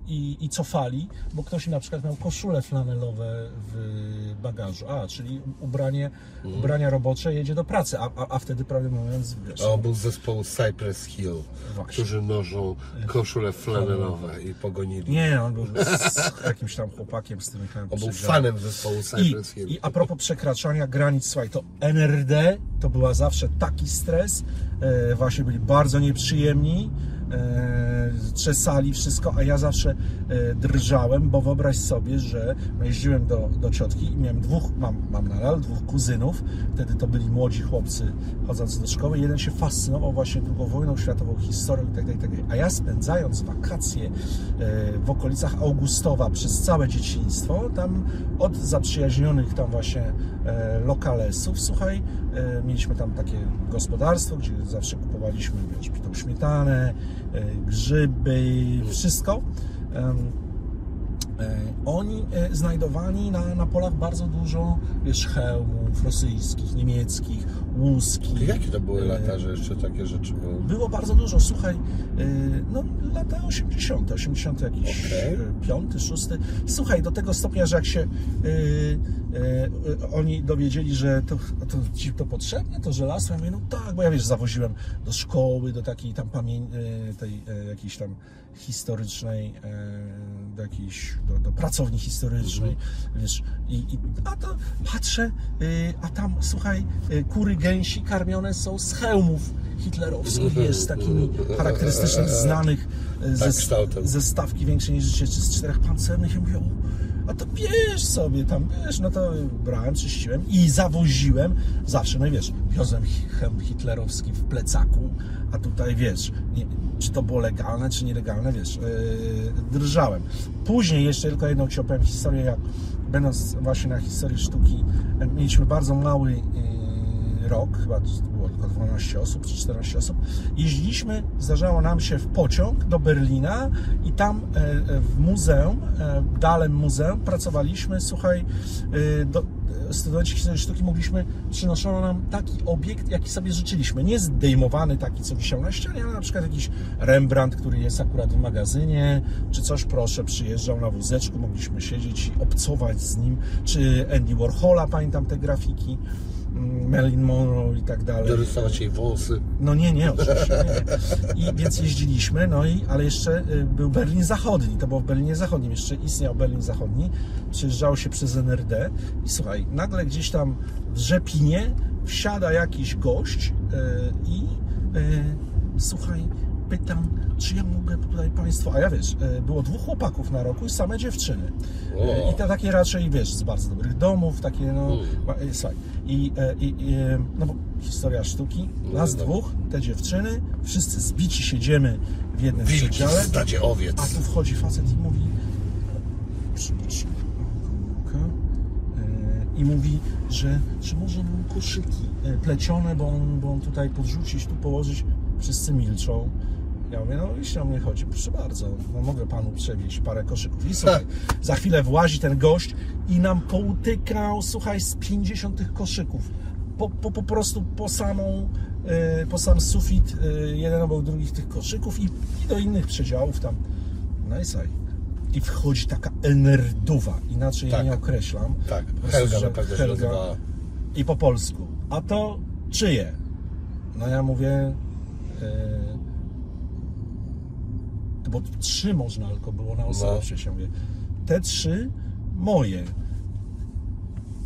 i, i cofali, bo ktoś na przykład miał koszule flanelowe w bagażu. A, czyli ubranie, ubrania robocze jedzie do pracy, a, a, a wtedy, prawdę mówiąc, wiesz, A on był z zespołu Cypress Hill, Właśnie. którzy noszą koszule flanelowe i pogonili. nie, on był z jakimś tam chłopakiem, z jechałem On był fanem zespołu I, Cypress Hill. I a propos przekraczania granic, słuchaj, to NRD to była zawsze taki stres, e, właśnie byli bardzo nieprzyjemni, e, czesali wszystko, a ja zawsze e, drżałem, bo wyobraź sobie, że jeździłem do, do ciotki i miałem dwóch, mam, mam nadal dwóch kuzynów, wtedy to byli młodzi chłopcy chodząc do szkoły, jeden się fascynował właśnie II wojną światową, historią itd., itd. A ja spędzając wakacje e, w okolicach Augustowa przez całe dzieciństwo, tam od zaprzyjaźnionych tam właśnie lokalesów, słuchaj, mieliśmy tam takie gospodarstwo, gdzie zawsze kupowaliśmy, wiesz, śmietanę, grzyby, wszystko. E, Oni e, znajdowali na, na polach bardzo dużo wiesz, hełmów rosyjskich, niemieckich, łuskich. Jakie to były E, lata, że jeszcze takie rzeczy były? Było bardzo dużo, słuchaj, no lata 80., 80 jakiś e, piąty, szósty. Słuchaj, do tego stopnia, że jak się oni dowiedzieli, że to, to ci to potrzebne, to żelazo, ja mówię, no tak, bo ja wiesz, zawoziłem do szkoły, do takiej tam pamię- e, tej jakiejś tam historycznej, e, do jakiejś, do, do pracowni historycznej, wiesz, i, i a to patrzę, y, a tam, słuchaj, y, kury gęsi karmione są z hełmów hitlerowskich, wiesz, z takimi charakterystycznych, znanych y, Tak ze, ze stawki większej niż życie, czy z czterech pancernych, ja mówię, "O, a to bierz sobie tam, wiesz, no to brałem, czyściłem i zawoziłem, zawsze, no i wiesz, wiozłem hełm hitlerowski w plecaku, a tutaj, wiesz, nie, czy to było legalne, czy nielegalne, wiesz, yy, drżałem. Później jeszcze tylko jedną ci opowiem historię, jak będąc właśnie na historii sztuki, mieliśmy bardzo mały yy, rok, chyba było tylko 12 osób czy 14 osób. Jeździliśmy, zdarzało nam się w pociąg do Berlina i tam e, e, w muzeum, e, dalem muzeum pracowaliśmy, słuchaj, do, studenci historii sztuki mogliśmy, przynoszono nam taki obiekt, jaki sobie życzyliśmy. Nie zdejmowany taki, co wisiał na ścianie, ale na przykład jakiś Rembrandt, który jest akurat w magazynie, czy coś, proszę, przyjeżdżał na wózeczku, mogliśmy siedzieć i obcować z nim, czy Andy Warhola, pamiętam te grafiki. Marilyn Monroe i tak dalej. Dorysować jej włosy. No nie, nie, oczywiście nie. I więc jeździliśmy, no i, ale jeszcze y, był Berlin Zachodni, to było w Berlinie Zachodnim, jeszcze istniał Berlin Zachodni, przejeżdżało się przez NRD i słuchaj, nagle gdzieś tam w Rzepinie wsiada jakiś gość y, i y, słuchaj, pytam, czy ja mogę tutaj Państwo, a ja wiesz, y, było dwóch chłopaków na roku i same dziewczyny. Y, I to takie raczej, wiesz, z bardzo dobrych domów, takie no, Mm. y, słuchaj, i, e, i, i e, no bo historia sztuki, nas no. dwóch, te dziewczyny, wszyscy zbici siedzimy w jednym Wilki przedziale, stadzie a owiec. tu wchodzi facet i mówi e, i mówi, że, że może nam koszyki e, plecione, bo on, bo on tutaj podrzucić, tu położyć, wszyscy milczą. Ja mówię, no jeśli o mnie chodzi, proszę bardzo, no mogę panu przewieźć parę koszyków. I słuchaj, za chwilę włazi ten gość i nam poutykał, słuchaj, z 50 tych koszyków. Po, po, po prostu po samą, e, po sam sufit, e, jeden obok drugich tych koszyków i, i do innych przedziałów tam. No i wchodzi taka enerduwa, inaczej Tak. jej nie określam. Tak, Po prostu, Helga na pewno Helga nazywała. I po polsku. A to czyje? No ja mówię. Yy, bo trzy można tylko było na osobę No. przecież. Ja mówię, te trzy moje.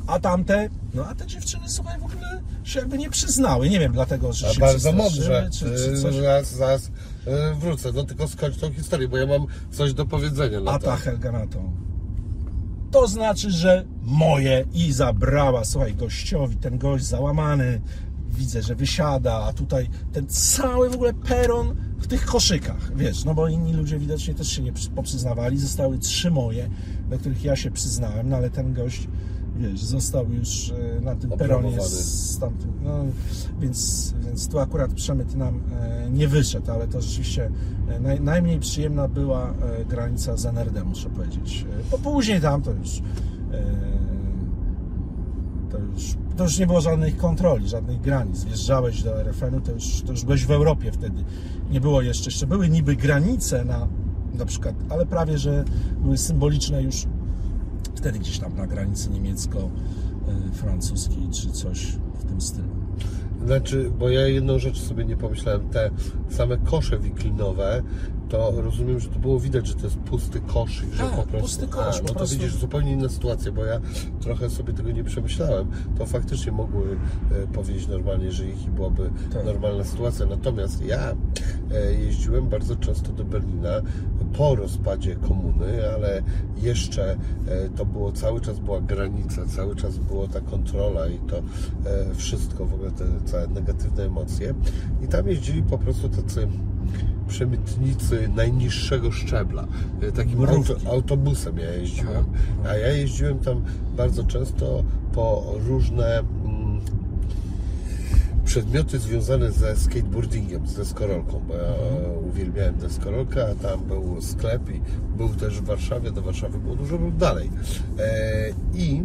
A tamte, no a te dziewczyny słuchaj w ogóle się jakby nie przyznały. Nie wiem, dlatego, że A się bardzo mądrze. Czy, czy Yy, coś. Zaraz, zaraz yy, wrócę. No tylko skończ tą historię, bo ja mam coś do powiedzenia na A to. ta Helga na to. To znaczy, że moje i zabrała, słuchaj, gościowi, ten gość załamany, widzę, że wysiada, a tutaj ten cały w ogóle peron w tych koszykach, wiesz, no bo inni ludzie widocznie też się nie przy- poprzyznawali, zostały trzy moje, do których ja się przyznałem, no ale ten gość, wiesz, został już e, na tym peronie z tamtym, no więc, więc tu akurat przemyt nam e, nie wyszedł, ale to rzeczywiście e, naj, najmniej przyjemna była granica z NRD, muszę powiedzieć. Bo później tam to już, to już to już nie było żadnych kontroli, żadnych granic. Wjeżdżałeś do RFN-u, to już, to już byłeś w Europie wtedy. Nie było jeszcze, jeszcze były niby granice na, na przykład, ale prawie, że były symboliczne już wtedy gdzieś tam na granicy niemiecko-francuskiej czy coś w tym stylu. Znaczy, bo ja jedną rzecz sobie nie pomyślałem, te same kosze wiklinowe, to rozumiem, że to było widać, że to jest pusty kosz i że Tak, po prostu... pusty kosz, A, po no to widzisz, zupełnie inna sytuacja, bo ja trochę sobie tego nie przemyślałem. To faktycznie mogły e, powiedzieć normalnie, że ich byłaby Tak. normalna sytuacja. Natomiast ja e, jeździłem bardzo często do Berlina po rozpadzie komuny, ale jeszcze e, to było, cały czas była granica, cały czas była ta kontrola i to e, wszystko, w ogóle te całe negatywne emocje. I tam jeździli po prostu tacy przemytnicy najniższego szczebla. E, Takim auto, autobusem ja jeździłem. A ja jeździłem tam bardzo często po różne mm, przedmioty związane ze skateboardingiem, z deskorolką, bo ja Mhm. uwielbiałem deskorolkę, a tam był sklep i był też w Warszawie, do Warszawy było dużo lub dalej. E, I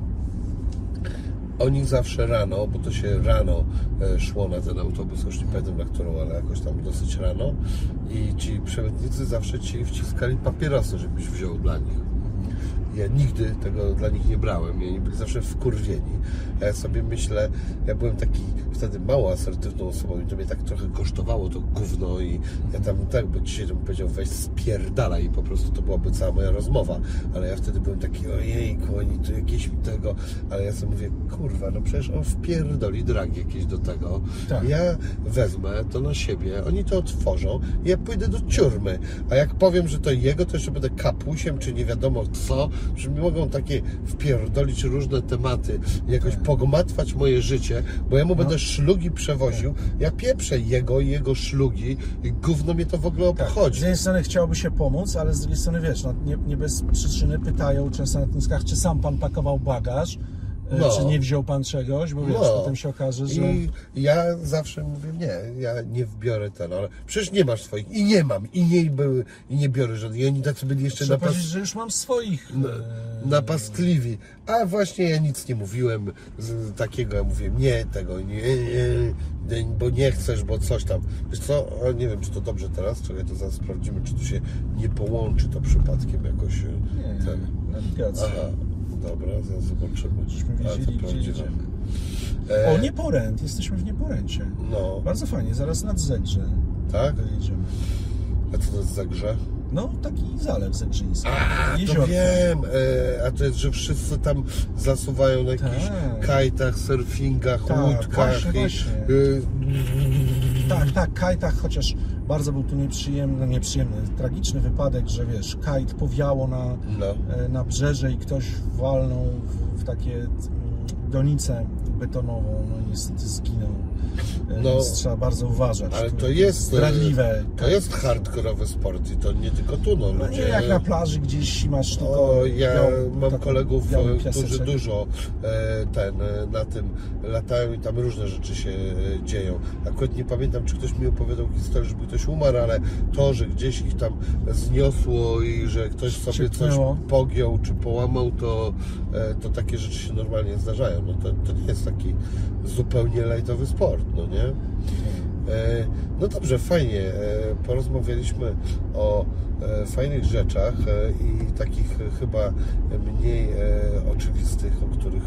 oni zawsze rano, bo to się rano e, szło na ten autobus, już nie pamiętam na którą, ale jakoś tam dosyć rano i ci przemytnicy zawsze ci wciskali papierosy, żebyś wziął dla nich. Ja nigdy tego dla nich nie brałem, i oni byli zawsze wkurwieni. A ja sobie myślę, ja byłem taki wtedy mało asertywną osobą i to mnie tak trochę kosztowało to gówno i ja tam tak, bo dzisiaj bym powiedział weź spierdalaj i po prostu to byłaby cała moja rozmowa, ale ja wtedy byłem taki ojejku, oni tu jakieś tego, ale ja sobie mówię, kurwa, no przecież on wpierdoli dragi jakieś do tego, Tak. ja wezmę to na siebie, oni to otworzą i ja pójdę do ciurmy, a jak powiem, że to jego, to jeszcze będę kapusiem, czy nie wiadomo co, że mi mogą takie wpierdolić różne tematy, jakoś pogmatwać moje życie, bo ja mu będę szlugi przewoził, ja pieprzę jego i jego szlugi i gówno mnie to w ogóle Tak. Z obchodzi. jednej strony chciałoby się pomóc, ale z drugiej strony wiesz, no, nie, nie bez przyczyny pytają często na lotniskach, czy sam pan pakował bagaż, No. czy nie wziął pan czegoś, bo wiesz, No. potem się okaże, że... I ja zawsze mówię, nie, ja nie wbiorę ten, ale przecież nie masz swoich i nie mam, i nie były, i nie biorę żadnych. I oni tacy byli jeszcze Trzeba na pas... powiedzieć, że już mam swoich. e, napastliwi. A właśnie ja nic nie mówiłem z takiego, ja mówię nie, tego nie, nie, bo nie chcesz, bo coś tam. Wiesz co, nie wiem czy to dobrze teraz, czekaj, to zaraz sprawdzimy, czy tu się nie połączy to przypadkiem jakoś e, Nie, ten. nawigacja. Aha, dobra, zaraz zobaczymy. To wiedzieli, gdzie jedziemy. E, O, Nieporęt, jesteśmy w Nieporęcie. No, Bardzo fajnie, zaraz nad Zegrze tak? dojedziemy. A co to jest za grze? No, taki zalew zegrzyński. A, to wiem. E, a to jest, że wszyscy tam zasuwają na jakichś Tak. kajtach, surfingach, Tak, łódkach. właśnie, i, właśnie. y, Tak, tak, kajtach, chociaż bardzo był tu nieprzyjemny, nieprzyjemny, tragiczny wypadek, że wiesz, kajt powiało na, no. e, na brzeże i ktoś walnął w, w takie donicę betonową, no niestety zginął. E, No, Więc trzeba bardzo uważać. Ale to jest. e, Zdradliwe. To jest hardkorowy sport i to nie tylko tu, no No ludzie. nie jak na plaży gdzieś masz tylko O, ja białą- mam kolegów, e, którzy dużo ten, na tym latają i tam różne rzeczy się dzieją. Akurat nie pamiętam, czy ktoś mi opowiadał historię, żeby ktoś umarł, ale to, że gdzieś ich tam zniosło i że ktoś sobie Ciepnęło. coś pogiął czy połamał, to, to takie rzeczy się normalnie zdarzają. No to, to nie jest taki zupełnie lajtowy sport, no nie? E, No dobrze, fajnie. E, Porozmawialiśmy o e, fajnych rzeczach i takich chyba mniej oczywistych, o których,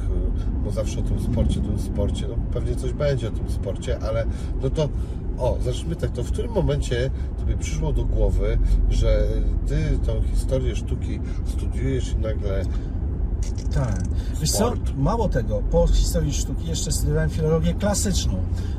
bo zawsze o tym sporcie, tym sporcie, no pewnie coś będzie o tym sporcie, ale no to o, zacznijmy tak, to w którym momencie Tobie przyszło do głowy, że Ty tą historię sztuki studiujesz i nagle Tak. Wiesz co, mało tego, po historii sztuki jeszcze studiowałem filologię klasyczną,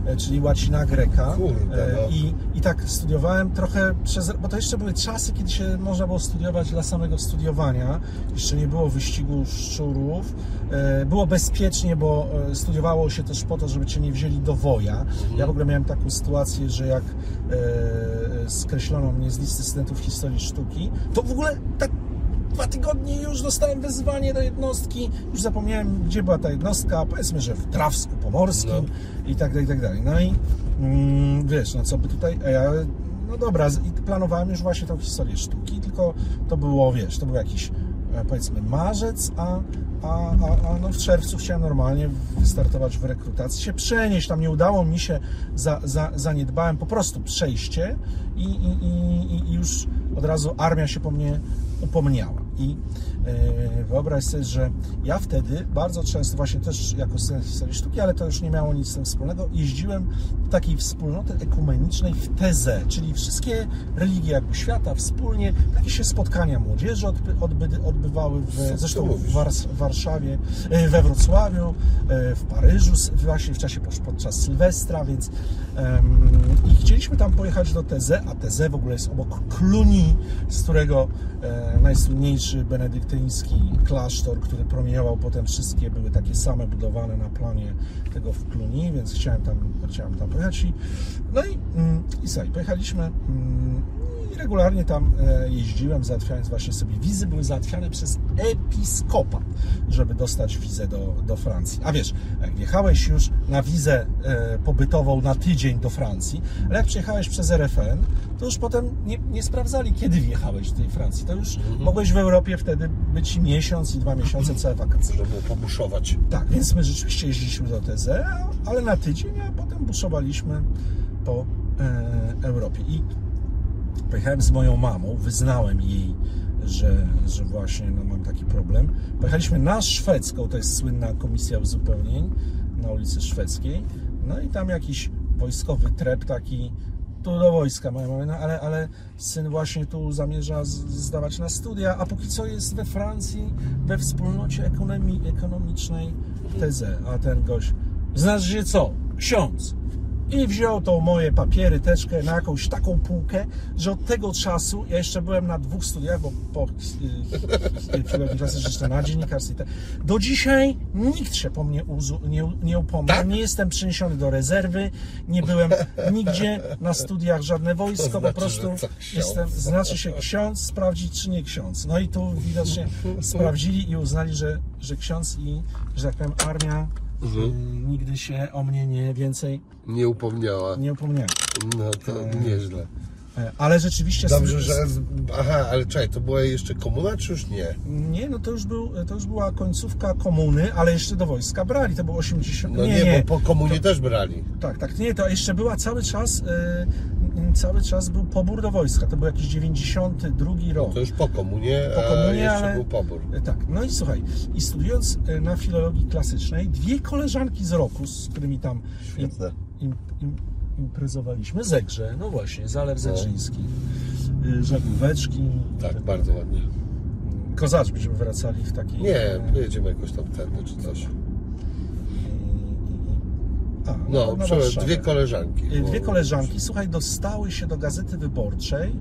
e, czyli łacina greka. Kurde, E, no. I, I tak studiowałem trochę przez, bo to jeszcze były czasy, kiedy się można było studiować dla samego studiowania. Jeszcze nie było wyścigu szczurów. E, Było bezpiecznie, bo studiowało się też po to, żeby cię nie wzięli do woja. Ja w ogóle miałem taką sytuację, że jak skreślono mnie z listy studentów historii sztuki, to w ogóle tak dwa tygodnie już dostałem wezwanie do jednostki, już zapomniałem, gdzie była ta jednostka, powiedzmy, że w Drawsku Pomorskim i tak dalej, i tak dalej. No i mm, wiesz, no co by tutaj, a ja, no dobra, planowałem już właśnie tą historię sztuki, tylko to było, wiesz, to był jakiś, e, powiedzmy, marzec, a, a, a, a no w czerwcu chciałem normalnie wystartować w rekrutacji, się przenieść, tam nie udało mi się, za, za, zaniedbałem po prostu przejście i, i, i, i już od razu armia się po mnie upomniała. I e, wyobraź sobie, że ja wtedy bardzo często, właśnie też jako historii sztuki, ale to już nie miało nic z tym wspólnego, jeździłem takiej wspólnoty ekumenicznej w Tezę, czyli wszystkie religie jakby świata wspólnie, takie się spotkania młodzieży odby, odby, odbywały w, zresztą w Wars- w Warszawie, e, we Wrocławiu, e, w Paryżu, właśnie w czasie podczas Sylwestra, więc em, i chcieliśmy tam pojechać do Teze, a Teze w ogóle jest obok Cluny, z którego e, najsłynniejszy benedyktyński klasztor, który promieniował potem wszystkie, były takie same budowane na planie tego w Cluny, więc chciałem tam, chciałem tam pojechać i no i, mm, i słuchaj, pojechaliśmy mm, i regularnie tam e, jeździłem, załatwiając właśnie sobie wizy, były załatwiane przez episkopat, żeby dostać wizę do, do Francji. A wiesz, jak wjechałeś już na wizę e, pobytową na tydzień do Francji, ale jak przyjechałeś przez RFN, to już potem nie, nie sprawdzali, kiedy wjechałeś do tej Francji. To już mogłeś w Europie wtedy być miesiąc, i dwa miesiące, całe wakacje. żeby pobuszować. Tak, więc my rzeczywiście jeździliśmy do TZ, ale na tydzień, a potem buszowaliśmy po e, Europie. I pojechałem z moją mamą, wyznałem jej, że, że właśnie no, mam taki problem. Pojechaliśmy na szwedzką, to jest słynna komisja uzupełnień na ulicy Szwedzkiej. No i tam jakiś wojskowy trep taki tu do wojska moja mama, no, ale, ale syn właśnie tu zamierza zdawać na studia, a póki co jest we Francji, we wspólnocie ekonomii, ekonomicznej tezę, a ten gość, znasz się co? Ksiądz. I wziął tą moje papiery, teczkę na jakąś taką półkę, że od tego czasu, ja jeszcze byłem na dwóch studiach, bo po filologii klasycznej jeszcze na dziennikarstwie, tak, do dzisiaj nikt się po mnie uzu, nie, nie upomniał, Tak? nie jestem przeniesiony do rezerwy, nie byłem nigdzie na studiach, żadne wojsko, To po znaczy, prostu jestem, znaczy się ksiądz, sprawdzić czy nie ksiądz. No i tu widocznie sprawdzili i uznali, że, że ksiądz i, że tak powiem, armia Mhm. y, nigdy się o mnie nie więcej Nie upomniała. nie upomniała. No to nieźle. E, Ale rzeczywiście... Dobrze, że. Aha, ale czekaj, to była jeszcze komuna, czy już nie? Nie, no to już, był, to już była końcówka komuny, ale jeszcze do wojska brali, to było 80... No nie, bo po komunie też brali. Tak, tak, nie, to jeszcze była cały czas, e, cały czas był pobór do wojska. To był jakiś 92 rok. To już po komunie, Po komunie, a jeszcze ale- był pobór. E, Tak, no i słuchaj, i studiując e, na filologii klasycznej, dwie koleżanki z roku, z którymi tam im, im, im, imprezowaliśmy, Zegrze, no właśnie, Zalew No. Zegrzyński, y, Żaglóweczki, Tak, bardzo ładnie. Kozacz byśmy wracali w takiej... Nie, e, pojedziemy jakoś tam tędy czy coś. A, No, dwie koleżanki. Y, Dwie koleżanki, słuchaj, dostały się do Gazety Wyborczej,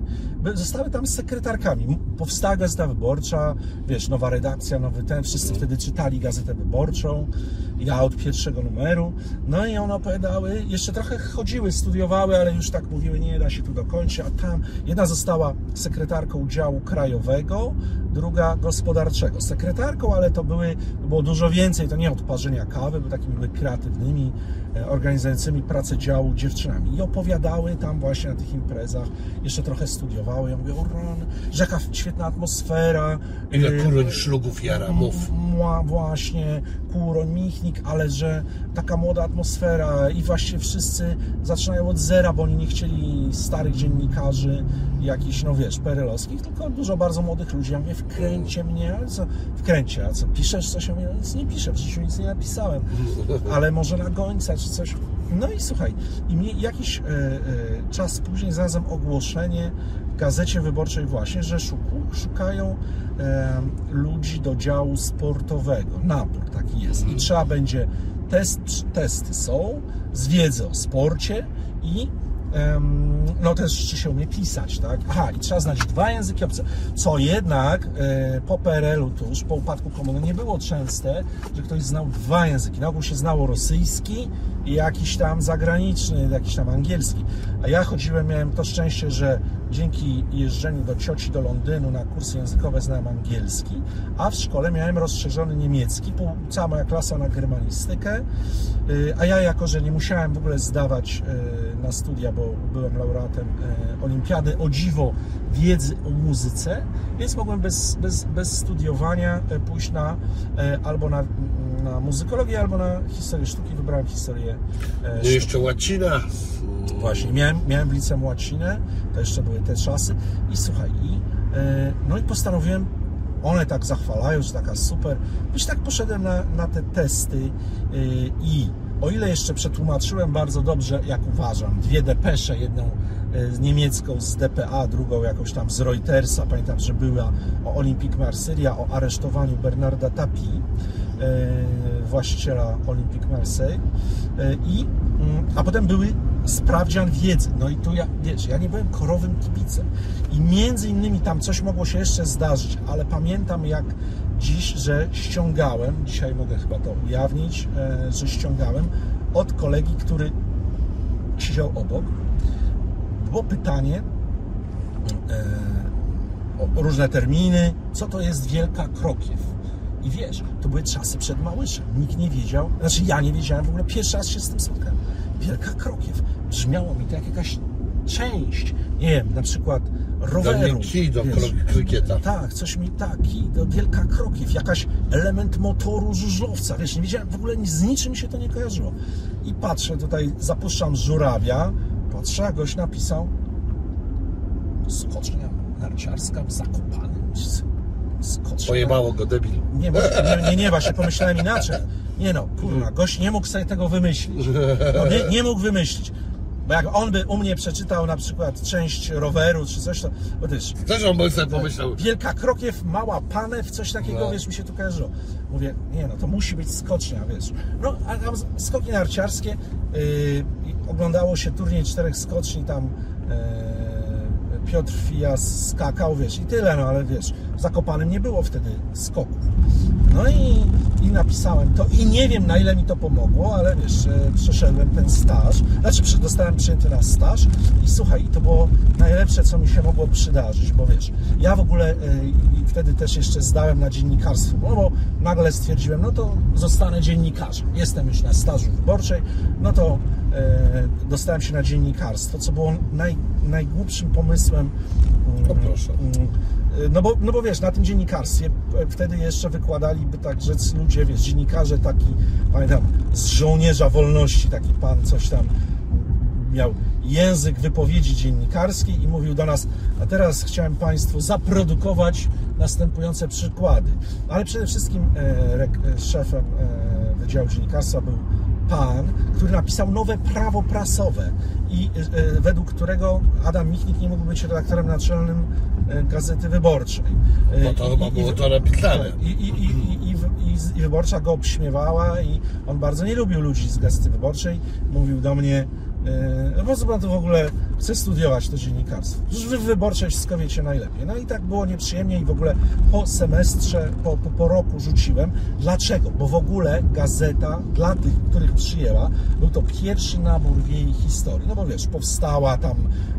zostały tam sekretarkami. M- Powstała Gazeta Wyborcza, wiesz, nowa redakcja, nowy ten, wszyscy wtedy czytali Gazetę Wyborczą, ja od pierwszego numeru. No i one opowiadały, jeszcze trochę chodziły, studiowały, ale już tak mówiły, nie da się tu dokończyć, a tam jedna została sekretarką działu krajowego, druga gospodarczego. Sekretarką, ale to były, było dużo więcej, to nie od parzenia kawy, bo takimi były kreatywnymi, e, organizującymi pracę działu dziewczynami i opowiadały tam właśnie na tych imprezach, jeszcze trochę studiowały, ja mówię, o rany, rzeka, świetna atmosfera. Ile y, kuroń szlugów jara, mów. Mła właśnie, Kuroń, Michnik, ale że taka młoda atmosfera i właśnie wszyscy zaczynają od zera, bo oni nie chcieli starych dziennikarzy, jakichś, no wiesz, perelowskich, tylko dużo bardzo młodych ludzi. Ja mówię, wkręcie mnie, co, wkręcie, a co, piszesz coś? Ja mówię, no nic nie piszę, w życiu nic nie napisałem, ale może na gońca czy coś. No i słuchaj, i mnie jakiś e, e, czas później znalazłem ogłoszenie Gazecie Wyborczej właśnie, że szukają ludzi do działu sportowego. Nabór taki jest. I trzeba będzie, test, testy są, z wiedzy o sporcie i no też czy się umie pisać, tak? Aha, i trzeba znać dwa języki obce. Co jednak e, po PRL-u tuż, po upadku komuny nie było częste, że ktoś znał dwa języki. Na ogół się znało rosyjski i jakiś tam zagraniczny, jakiś tam angielski. A ja chodziłem, miałem to szczęście, że dzięki jeżdżeniu do cioci do Londynu na kursy językowe znałem angielski, a w szkole miałem rozszerzony niemiecki, cała moja klasa na germanistykę, y, a ja jako, że nie musiałem w ogóle zdawać y, na studia, bo byłem laureatem y, olimpiady, o dziwo wiedzy o muzyce, więc mogłem bez, bez, bez studiowania y, pójść na, y, albo na, na muzykologię, albo na historię sztuki. Wybrałem historię No sztuki. jeszcze łacina. Właśnie, miałem, miałem w liceum łacinę, to jeszcze były te czasy i słuchaj, i, e, no i postanowiłem, one tak zachwalają, że taka super, już tak poszedłem na, na te testy e, i o ile jeszcze przetłumaczyłem bardzo dobrze, jak uważam, dwie depesze, jedną e, niemiecką z DPA, drugą jakąś tam z Reutersa, pamiętam, że była o Olympique Marsylia, o aresztowaniu Bernarda Tapie, właściciela Olympique Marseille. E, i mm, a potem były sprawdzian wiedzy. No i tu ja, wiesz, ja nie byłem korowym kibicem. I między innymi tam coś mogło się jeszcze zdarzyć, ale pamiętam jak dziś, że ściągałem, dzisiaj mogę chyba to ujawnić, e, że ściągałem od kolegi, który siedział obok, było pytanie e, o, różne terminy, co to jest Wielka Krokiew. I wiesz, to były czasy przed Małyszem. Nikt nie wiedział, znaczy ja nie wiedziałem w ogóle, pierwszy raz się z tym spotkałem. Wielka Krokiew. Brzmiało mi to jak jakaś część, nie wiem, na przykład roweru. kij do krykieta. Tak, coś mi taki, to wielka krokiew, jakaś element motoru żużlowca, wiesz, nie wiedziałem, w ogóle nic- z niczym się to nie kojarzyło. I patrzę tutaj, zapuszczam żurawia, patrzę, a gość napisał skocznia narciarska w Zakopanem. Skocznia. Pojebało go debil. Nie, nie, nie, nie, właśnie pomyślałem inaczej. Nie no, kurwa, gość nie mógł sobie tego wymyślić. No, nie, nie mógł wymyślić. Bo jak on by u mnie przeczytał na przykład część roweru czy coś, to, bo też Też on by sobie pomyślał. Wielka Krokiew, Mała Panew, coś takiego, No. wiesz, mi się tu kojarzyło. Mówię, nie no, to musi być skocznia, wiesz. No, a tam skoki narciarskie, yy, oglądało się turniej czterech skoczni, tam yy, Piotr Fijas skakał, wiesz, i tyle, no, ale wiesz, w Zakopanem nie było wtedy skoków. No i, i napisałem to i nie wiem na ile mi to pomogło, ale wiesz, e, przeszedłem ten staż, znaczy zostałem przyjęty na staż i słuchaj, to było najlepsze, co mi się mogło przydarzyć, bo wiesz, ja w ogóle e, wtedy też jeszcze zdałem na dziennikarstwo, no bo nagle stwierdziłem, no to zostanę dziennikarzem, jestem już na stażu wyborczej, no to e, dostałem się na dziennikarstwo, co było naj, najgłupszym pomysłem. mm, O proszę. mm, no bo, no bo wiesz, na tym dziennikarstwie e, wtedy jeszcze wykładaliby tak rzec ludzie, wiesz, dziennikarze taki, pamiętam, z żołnierza wolności, taki pan coś tam miał język wypowiedzi dziennikarskiej i mówił do nas, a teraz chciałem Państwu zaprodukować następujące przykłady. Ale przede wszystkim e, rek- e, szefem e, Wydziału Dziennikarstwa był pan, który napisał nowe prawo prasowe i e, według którego Adam Michnik nie mógł być redaktorem naczelnym e, Gazety Wyborczej. E, Bo to i- chyba było to napisane. I, i, i, i, Wyborcza go obśmiewała i on bardzo nie lubił ludzi z Gazety Wyborczej. Mówił do mnie, e, po co pan tu w ogóle chce studiować to dziennikarstwo? Przecież wy w Wyborczej wszystko wiecie najlepiej. No i tak było nieprzyjemnie i w ogóle po semestrze, po, po, po roku rzuciłem. Dlaczego? Bo w ogóle gazeta dla tych, których przyjęła, był to pierwszy nabór w jej historii. No bo wiesz, powstała tam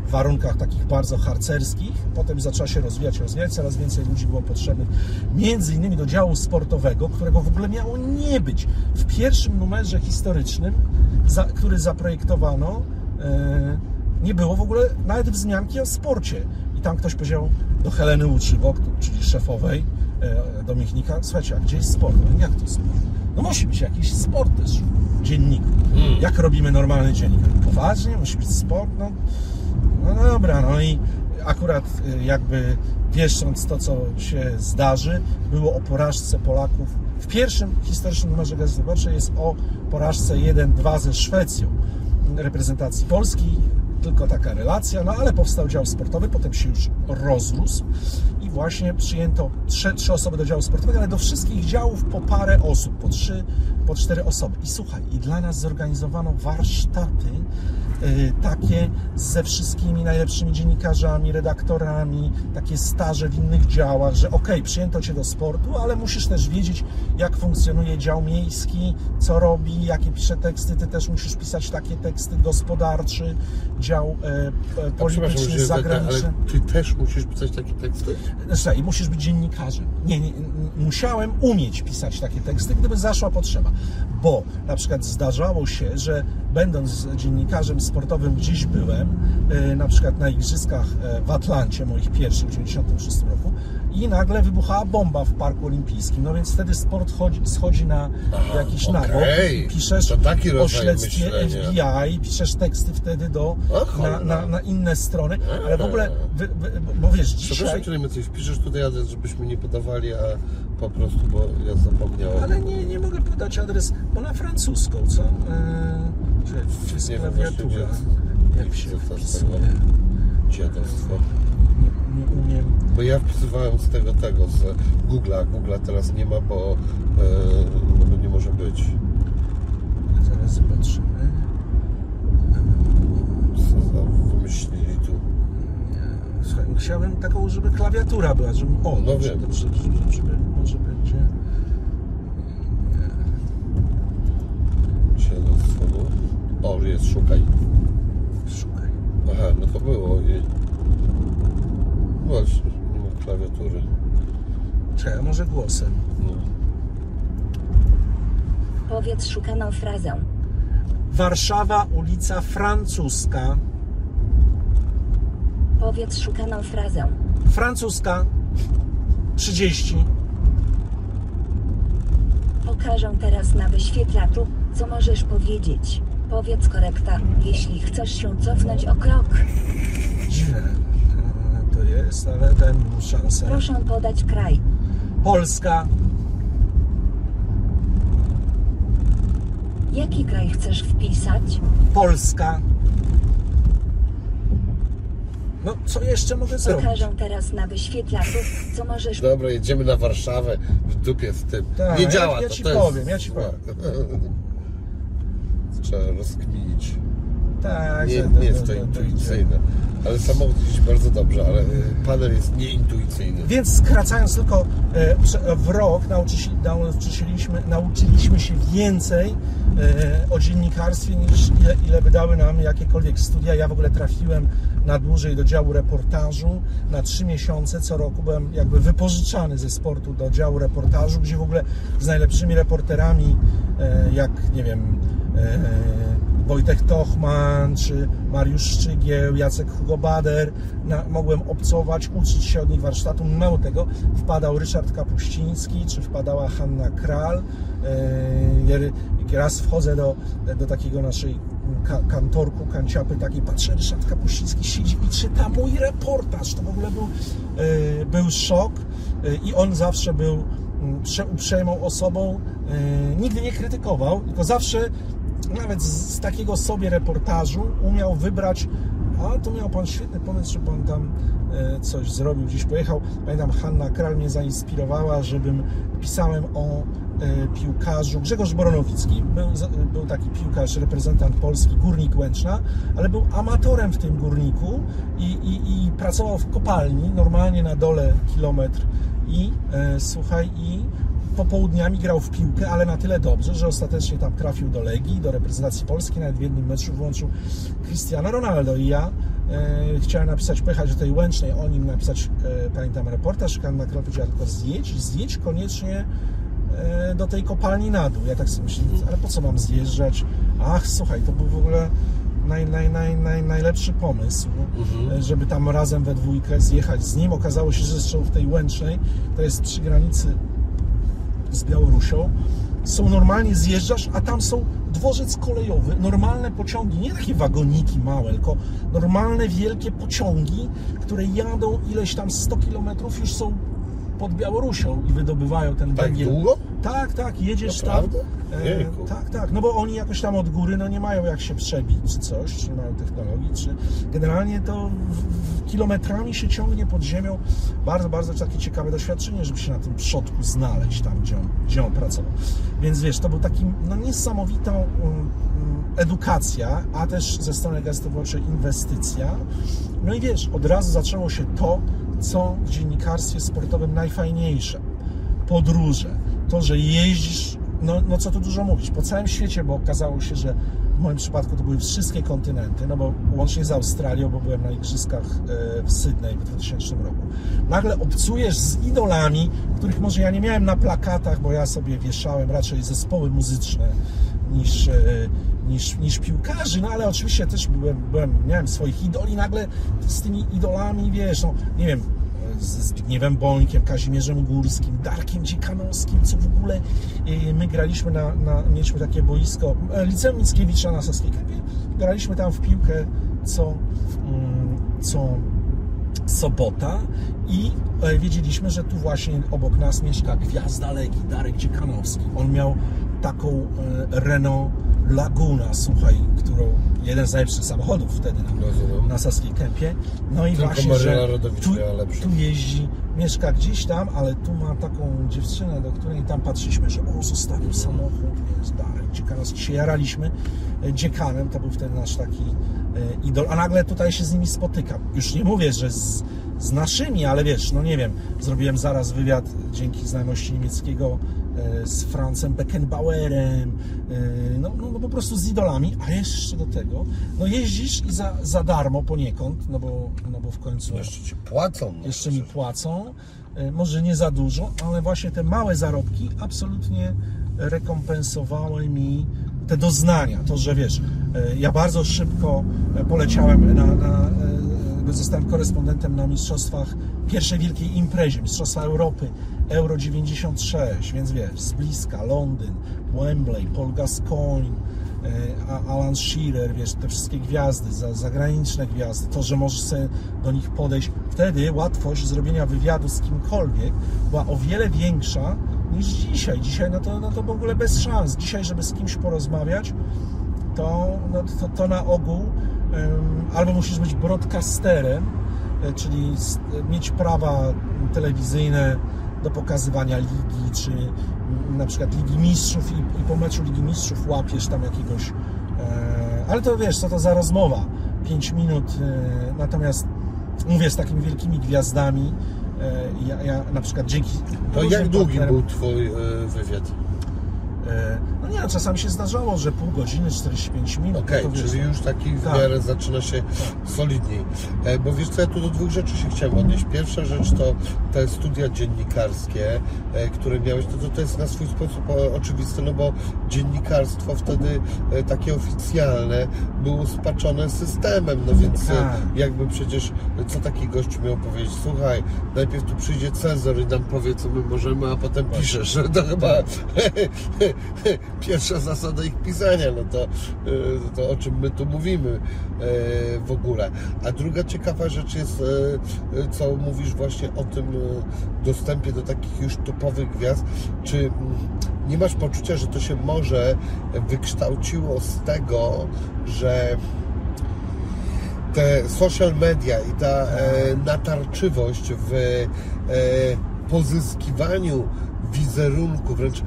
w warunkach takich bardzo harcerskich, potem zaczęła się rozwijać, rozwijać, coraz więcej ludzi było potrzebnych, między innymi do działu sportowego, którego w ogóle miało nie być. W pierwszym numerze historycznym, za, który zaprojektowano, e, nie było w ogóle nawet wzmianki o sporcie. I tam ktoś powiedział do Heleny Łuczywok, czyli szefowej, e, do Michnika, słuchajcie, a gdzie jest sport? Jak to sport? No musi być jakiś sport też w dzienniku. Jak robimy normalny dziennik? Poważnie? Musi być sport? No, no dobra, no i akurat y, jakby wieszcząc to, co się zdarzy, było o porażce Polaków. W pierwszym historycznym numerze Gazety Wyborczej jest o porażce 1-2 ze Szwecją reprezentacji Polski. Tylko taka relacja, no ale powstał dział sportowy, potem się już rozrósł i właśnie przyjęto trzy, trzy osoby do działu sportowego, ale do wszystkich działów po parę osób, po trzy, po cztery osoby. I słuchaj, i dla nas zorganizowano warsztaty y, takie ze wszystkimi najlepszymi dziennikarzami, redaktorami, takie staże w innych działach, że okej, przyjęto Cię do sportu, ale musisz też wiedzieć, jak funkcjonuje dział miejski, co robi, jakie pisze teksty, Ty też musisz pisać takie teksty, gospodarczy, dział e, e, przepraszam, polityczny, zagraniczny. ale ty też musisz pisać takie teksty? Słuchaj, musisz być dziennikarzem. Nie, nie, musiałem umieć pisać takie teksty, gdyby zaszła potrzeba. Bo na przykład zdarzało się, że będąc dziennikarzem sportowym gdzieś byłem, e, na przykład na igrzyskach e, w Atlancie, moich pierwszych w 96 roku i nagle wybuchała bomba w Parku Olimpijskim. No więc wtedy sport chodzi, schodzi na Aha, jakiś okej. nabok. Piszesz o śledztwie myślenia. FBI, piszesz teksty wtedy do, na, na, na inne strony, ale w ogóle, wy, wy, bo wiesz, dzisiaj... Przepraszam, czy my coś wpiszesz tutaj adres, żebyśmy nie podawali, a po prostu, bo ja zapomniałem. Ale nie, nie mogę podać adres, bo na francuską, co? Eee, czy, czy jest Nie klawiatura? Jak się wpisuje? Dziadostwo. Nie, nie umiem. Bo ja wpisywałem z tego, tego, z Google'a. Google'a teraz nie ma, bo, e, no, bo nie może być. Zaraz zobaczymy. Co za wymyślili tu. Słuchaj, chciałem taką, żeby klawiatura była, żeby... O, No dobrze, wiem. dobrze, żeby, żeby, może będzie... Dziadostwo, no. O, jest, szukaj. Szukaj. Aha, no to było. Jej. Właśnie, klawiatury. Czekaj, może głosem? No. Powiedz szukaną frazę. Warszawa, ulica Francuska. Powiedz szukaną frazę. Francuska 30. Pokażę teraz na wyświetlaczu, co możesz powiedzieć. Powiedz korekta, jeśli chcesz się cofnąć o krok. Dziwne jest, ale daj mu szansę. Proszę podać kraj. Polska, Jaki kraj chcesz wpisać? Polska. No, co jeszcze mogę zrobić? Pokażę teraz na wyświetlaczu, co możesz Dobra, jedziemy na Warszawę w dupie z tym. Tak, nie ja- działa ja to. ci to jest... powiem, ja ci powiem. Trzeba rozkminić. Tak, Nie, że- nie jest to intuicyjne. Ale samochód jeździ bardzo dobrze, ale y, panel jest nieintuicyjny. Więc skracając tylko e, w rok nauczyli, nauczyliśmy, nauczyliśmy się więcej e, o dziennikarstwie niż ile, ile by dały nam jakiekolwiek studia. Ja w ogóle trafiłem na dłużej do działu reportażu. Na trzy miesiące co roku byłem jakby wypożyczany ze sportu do działu reportażu, gdzie w ogóle z najlepszymi reporterami, e, jak nie wiem, e, Wojtek Tochman, czy Mariusz Szczygieł, Jacek Hugo Bader. Na, mogłem obcować, uczyć się od nich warsztatu. Mało tego, wpadał Ryszard Kapuściński, czy wpadała Hanna Kral. Yy, raz wchodzę do, do takiego naszej ka, kantorku, kanciapy takiej, patrzę, Ryszard Kapuściński siedzi i czyta mój reportaż. To w ogóle był, e, był szok e, i on zawsze był mm, prze, uprzejmą osobą, e, nigdy nie krytykował, tylko zawsze nawet z, z takiego sobie reportażu umiał wybrać a tu miał Pan świetny pomysł, że Pan tam e, coś zrobił, gdzieś pojechał. Pamiętam, Hanna Kral mnie zainspirowała, żebym pisałem o e, piłkarzu Grzegorz Boronowicki. Był, był taki piłkarz, reprezentant Polski, Górnik Łęczna, ale był amatorem w tym Górniku i, i, i pracował w kopalni, normalnie na dole kilometr i e, słuchaj, i popołudniami grał w piłkę, ale na tyle dobrze, że ostatecznie tam trafił do Legii, do reprezentacji Polski, nawet w jednym meczu włączył Cristiano Ronaldo i ja e, chciałem napisać, pojechać do tej Łęcznej, o nim napisać, e, pamiętam, reportaż, Hanna Kral powiedziała tylko zjedź, zjedź koniecznie e, do tej kopalni na dół. Ja tak sobie myślę, ale po co mam zjeżdżać? Ach, słuchaj, to był w ogóle naj, naj, naj, naj, najlepszy pomysł, e, żeby tam razem we dwójkę zjechać z nim. Okazało się, że zresztą w tej Łęcznej, to jest przy granicy z Białorusią, są normalnie zjeżdżasz, a tam są dworzec kolejowy, normalne pociągi, nie takie wagoniki małe, tylko normalne wielkie pociągi, które jadą ileś tam 100 km, już są pod Białorusią i wydobywają ten Tak węgiel. długo? Tak, tak, jedziesz Naprawdę? tam. E, tak, tak, no bo oni jakoś tam od góry no nie mają jak się przebić czy coś, czy nie mają technologii, czy generalnie to w, w kilometrami się ciągnie pod ziemią. Bardzo, bardzo takie ciekawe doświadczenie, żeby się na tym przodku znaleźć tam, gdzie on, gdzie on pracował. Więc wiesz, to był taki no niesamowitą um, um, edukacja, a też ze strony Gazety Wyborczej inwestycja. No i wiesz, od razu zaczęło się to, co w dziennikarstwie sportowym najfajniejsze? Podróże, to, że jeździsz, no, no co tu dużo mówić, po całym świecie, bo okazało się, że w moim przypadku to były wszystkie kontynenty, no bo łącznie z Australią, bo byłem na igrzyskach e, w Sydney w 2000 roku. Nagle obcujesz z idolami, których może ja nie miałem na plakatach, bo ja sobie wieszałem raczej zespoły muzyczne niż, e, niż, niż piłkarzy, no ale oczywiście też byłem, byłem, miałem swoich idoli, nagle z tymi idolami, wiesz, no nie wiem, z Zbigniewem Bońkiem, Kazimierzem Górskim, Darkiem Dziekanowskim, co w ogóle e, my graliśmy na, na mieliśmy takie boisko, e, Liceum Mickiewicza na Saskiej Kępie, graliśmy tam w piłkę co, mm, co sobota i wiedzieliśmy, że tu właśnie obok nas mieszka gwiazda Legii, Darek Dziekanowski. On miał taką e, Renault Laguna, słuchaj, którą jeden z najlepszych samochodów wtedy na, na Saskiej Kępie. No i Tylko właśnie, Maryla że tu, tu jeździ, mieszka gdzieś tam, ale tu ma taką dziewczynę, do której tam patrzyliśmy, że o, zostawił samochód, jest Darek Dziekanowski. Się jaraliśmy e, dziekanem, to był wtedy nasz taki e, idol, a nagle tutaj się z nimi spotykam. Już nie mówię, że z, z naszymi, ale wiesz, no nie wiem, zrobiłem zaraz wywiad dzięki znajomości niemieckiego z Francem Beckenbauerem, e, no, no, no po prostu z idolami, a jeszcze do tego, no jeździsz i za, za darmo poniekąd, no bo, no bo w końcu Jeszcze ci płacą. no jeszcze mi przecież. płacą, e, może nie za dużo, ale właśnie te małe zarobki absolutnie rekompensowały mi te doznania, to, że wiesz, e, ja bardzo szybko e, poleciałem na, na e, zostałem korespondentem na mistrzostwach pierwszej wielkiej imprezie, Mistrzostwa Europy, Euro 96, więc wiesz, z bliska, Londyn, Wembley, Paul Gascoigne, e, Alan Shearer, wiesz, te wszystkie gwiazdy, za- zagraniczne gwiazdy, to, że możesz sobie do nich podejść. Wtedy łatwość zrobienia wywiadu z kimkolwiek była o wiele większa niż dzisiaj. Dzisiaj no to, no to w ogóle bez szans. Dzisiaj, żeby z kimś porozmawiać, to, no, to, to na ogół em, albo musisz być broadcasterem, czyli s- mieć prawa telewizyjne do pokazywania ligi, czy na przykład Ligi Mistrzów i, i po meczu Ligi Mistrzów łapiesz tam jakiegoś... E, ale to wiesz, co to za rozmowa? 5 minut, e, natomiast mówię z takimi wielkimi gwiazdami, e, ja, ja na przykład dzięki... To jak długi partnerom- był Twój e, wywiad? E, No nie, no, czasami się zdarzało, że pół godziny, 45 minut. Okej, no to wiesz, czyli no. już taki w Tak. miarę zaczyna się solidniej. E, Bo wiesz co, ja tu do dwóch rzeczy się chciałem odnieść. Pierwsza rzecz to te studia dziennikarskie, e, które miałeś, to, to, jest na swój sposób oczywiste, no bo dziennikarstwo wtedy takie oficjalne było spaczone systemem, no więc Tak. jakby przecież co taki gość miał powiedzieć, słuchaj, najpierw tu przyjdzie Cezar i nam powie, co my możemy, a potem piszesz. To chyba pierwsza zasada ich pisania, no to, e, to o czym my tu mówimy e, w ogóle. A druga ciekawa rzecz jest, e, co mówisz właśnie o tym dostępie do takich już topowych gwiazd, czy mm, nie masz poczucia, że to się może wykształciło z tego, że te social media i ta e, natarczywość w e, pozyskiwaniu wizerunku, wręcz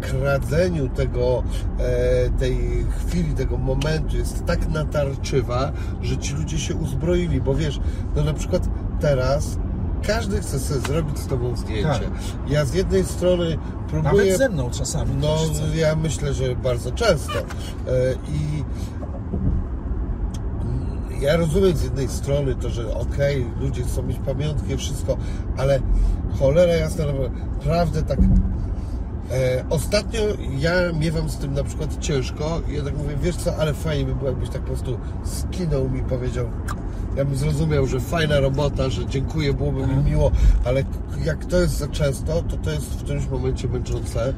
kradzeniu tego, e, tej chwili, tego momentu jest tak natarczywa, że ci ludzie się uzbroili, bo wiesz, no na przykład teraz każdy chce sobie zrobić z tobą zdjęcie. Tak. Ja z jednej strony próbuję... Nawet ze mną czasami. No, ja myślę, że bardzo często. E, I ja rozumiem z jednej strony to, że okej, ludzie chcą mieć pamiątki, wszystko, ale cholera jasna, naprawdę tak. E, ostatnio ja miewam z tym na przykład ciężko i ja tak mówię, wiesz co, ale fajnie by było, jakbyś tak po prostu skinął mi, powiedział, ja bym zrozumiał, że fajna robota, że dziękuję, byłoby mi miło, ale jak to jest za często, to to jest w którymś momencie męczące.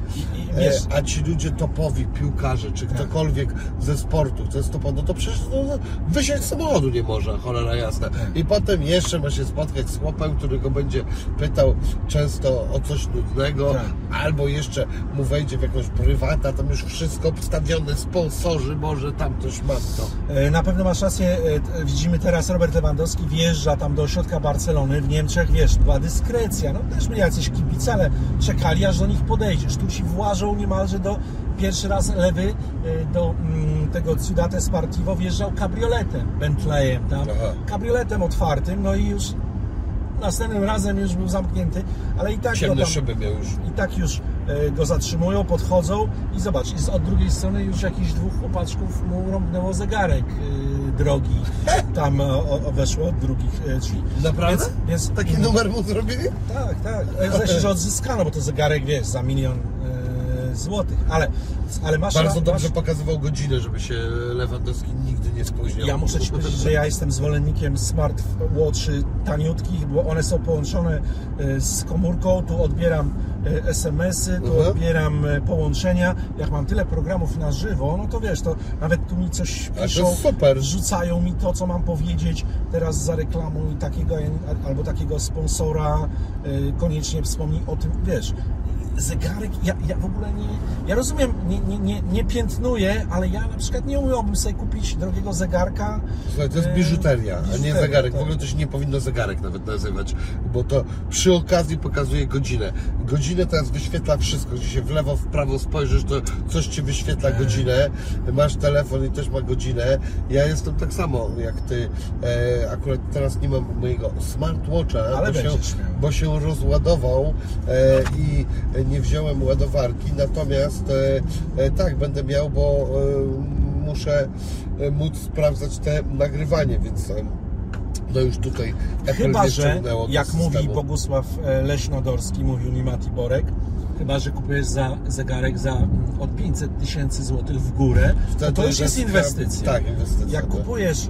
E, a ci ludzie topowi, piłkarze, czy ktokolwiek ze sportu, jest topowy, no to przecież no, wysiąść z samochodu nie może, cholera jasna. I potem jeszcze ma się spotkać z chłopem, który go będzie pytał często o coś nudnego, Tak. albo jeszcze mu wejdzie w jakąś prywatę, tam już wszystko obstawione, sponsorzy, może tam coś mam to. E, Na pewno masz rację. e, Widzimy teraz Robert Lewandowski wjeżdża tam do ośrodka Barcelony. W Niemczech, wiesz, była dyskrecja. No też byli jacyś kibice, ale czekali, aż do nich podejdziesz. Tu ci włażą niemalże do... Pierwszy raz lewy e, do mm, tego Ciudate Sportivo wjeżdżał kabrioletem, Bentleyem tam. Aha. Kabrioletem otwartym, no i już następnym razem już był zamknięty, ale i tak go Ciemne tam, szyby miał już. i tak już go zatrzymują, podchodzą i zobacz, i z, od drugiej strony już jakichś dwóch chłopaczków mu rąbnęło zegarek e, drogi. Tam e, o, o, weszło od drugich e, drzwi. Naprawdę? Więc, więc Taki numer mu zrobili? Tak, tak. E, Zresztą, że odzyskano, bo to zegarek, wiesz, za milion złotych. Ale, ale masz... Bardzo masz, dobrze pokazywał godzinę, żeby się Lewandowski nigdy nie spóźniał. Ja muszę Ci powiedzieć, że ja jestem zwolennikiem smartwatchy taniutkich, bo one są połączone e, z komórką. Tu odbieram e, SMS-y, tu Mhm. odbieram e, połączenia. Jak mam tyle programów na żywo, no to wiesz, to nawet tu mi coś piszą, super. rzucają mi to, co mam powiedzieć. Teraz zareklamuj takiego albo takiego sponsora, koniecznie wspomnij o tym, wiesz. Zegarek, ja, ja w ogóle nie. Ja rozumiem, nie, nie, nie, nie piętnuję, ale ja na przykład nie umiałbym sobie kupić drogiego zegarka. Słuchaj, to jest e, biżuteria, a nie zegarek. W tak. ogóle to się nie powinno zegarek nawet nazywać, bo to przy okazji pokazuje godzinę. Godzinę teraz wyświetla wszystko. Jeśli się w lewo, w prawo spojrzysz, to coś ci wyświetla godzinę. Masz telefon i też ma godzinę. Ja jestem tak samo jak ty. E, akurat teraz nie mam mojego smartwatcha, Ale bo, się, bo się rozładował e, i nie wziąłem ładowarki. Natomiast e, e, tak, będę miał, bo e, muszę móc sprawdzać te nagrywanie, więc no już tutaj Apple Chyba, że jak mówi. Bogusław Leśnodorski, mówił Nimati Borek, chyba, że kupujesz za zegarek za mm, od 500 tysięcy złotych w górę, to, to już jest inwestycja. tak, inwestycja, Jak tak. kupujesz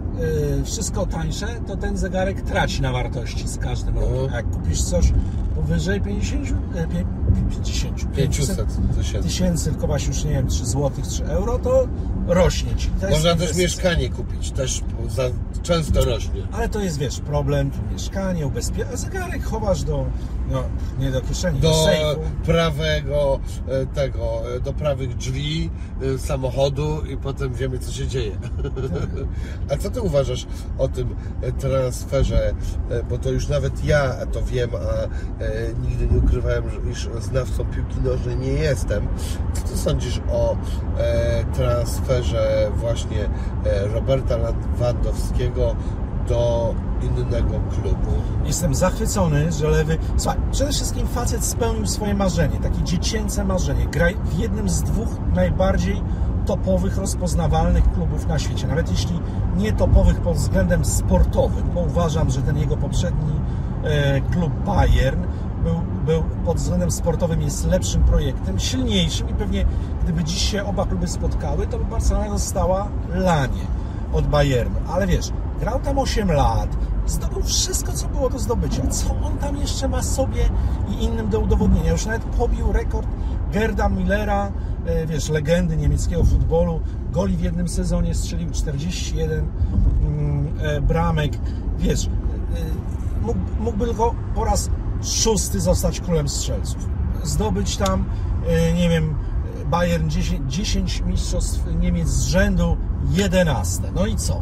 e, wszystko tańsze, to ten zegarek traci na wartości z każdym rokiem. Mhm. A jak kupisz coś powyżej 50, e, pię- 50 500 tysięcy. tysięcy, tylko właśnie już nie wiem, 3 złotych, 3 euro, to rośnie ci. To Można też mieszkanie kupić, też za, często rośnie. Ale to jest, wiesz, problem, tu mieszkanie, ubezpieczenie, a zegarek chowasz do, no, nie do kieszeni, do, Do sejfu. prawego e, tego, e, do prawych drzwi e, samochodu i potem wiemy co się dzieje. A co ty uważasz o tym transferze? Bo to już nawet ja to wiem, a nigdy nie ukrywałem, że- iż znawcą piłki nożnej nie jestem. Co ty sądzisz o e, transferze właśnie e, Roberta Lewandowskiego do innego klubu? Jestem zachwycony, że lewy. Słuchaj, przede wszystkim facet spełnił swoje marzenie, takie dziecięce marzenie. Graj w jednym z dwóch najbardziej topowych, rozpoznawalnych klubów na świecie. Nawet jeśli nie topowych pod względem sportowym, bo uważam, że ten jego poprzedni e, klub Bayern był, był pod względem sportowym jest lepszym projektem, silniejszym i pewnie gdyby dziś się oba kluby spotkały, to by Barcelona dostała lanie od Bayernu. Ale wiesz, grał tam 8 lat, zdobył wszystko, co było do zdobycia. Co on tam jeszcze ma sobie i innym do udowodnienia? Już nawet pobił rekord Gerda Millera, e, wiesz, legendy niemieckiego futbolu. Goli w jednym sezonie strzelił 41 mm, e, bramek. Wiesz, e, mógł, mógłby tylko po raz szósty zostać królem strzelców. Zdobyć tam, e, nie wiem, Bayern 10, 10 mistrzostw Niemiec z rzędu, 11. No i co?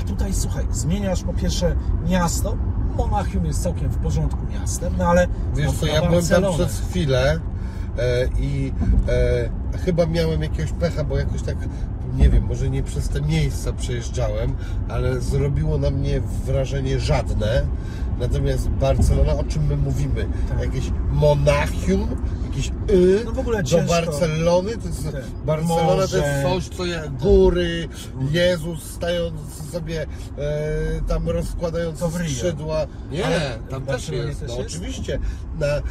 A tutaj słuchaj, zmieniasz po pierwsze miasto. Monachium jest całkiem w porządku miastem, no ale. Wiesz co, ja byłem tam przez chwilę e, i e, chyba miałem jakiegoś pecha, bo jakoś tak, nie wiem, może nie przez te miejsca przejeżdżałem, ale zrobiło na mnie wrażenie żadne. Natomiast Barcelona, o czym my mówimy? Tak. Jakieś Monachium, jakieś y No w ogóle do ciężko. Barcelony? To jest, Tak. Barcelona to jest coś, co ja, góry, Jezus stając sobie e, tam rozkładając skrzydła. Nie, Ale tam też jest. no, oczywiście na e,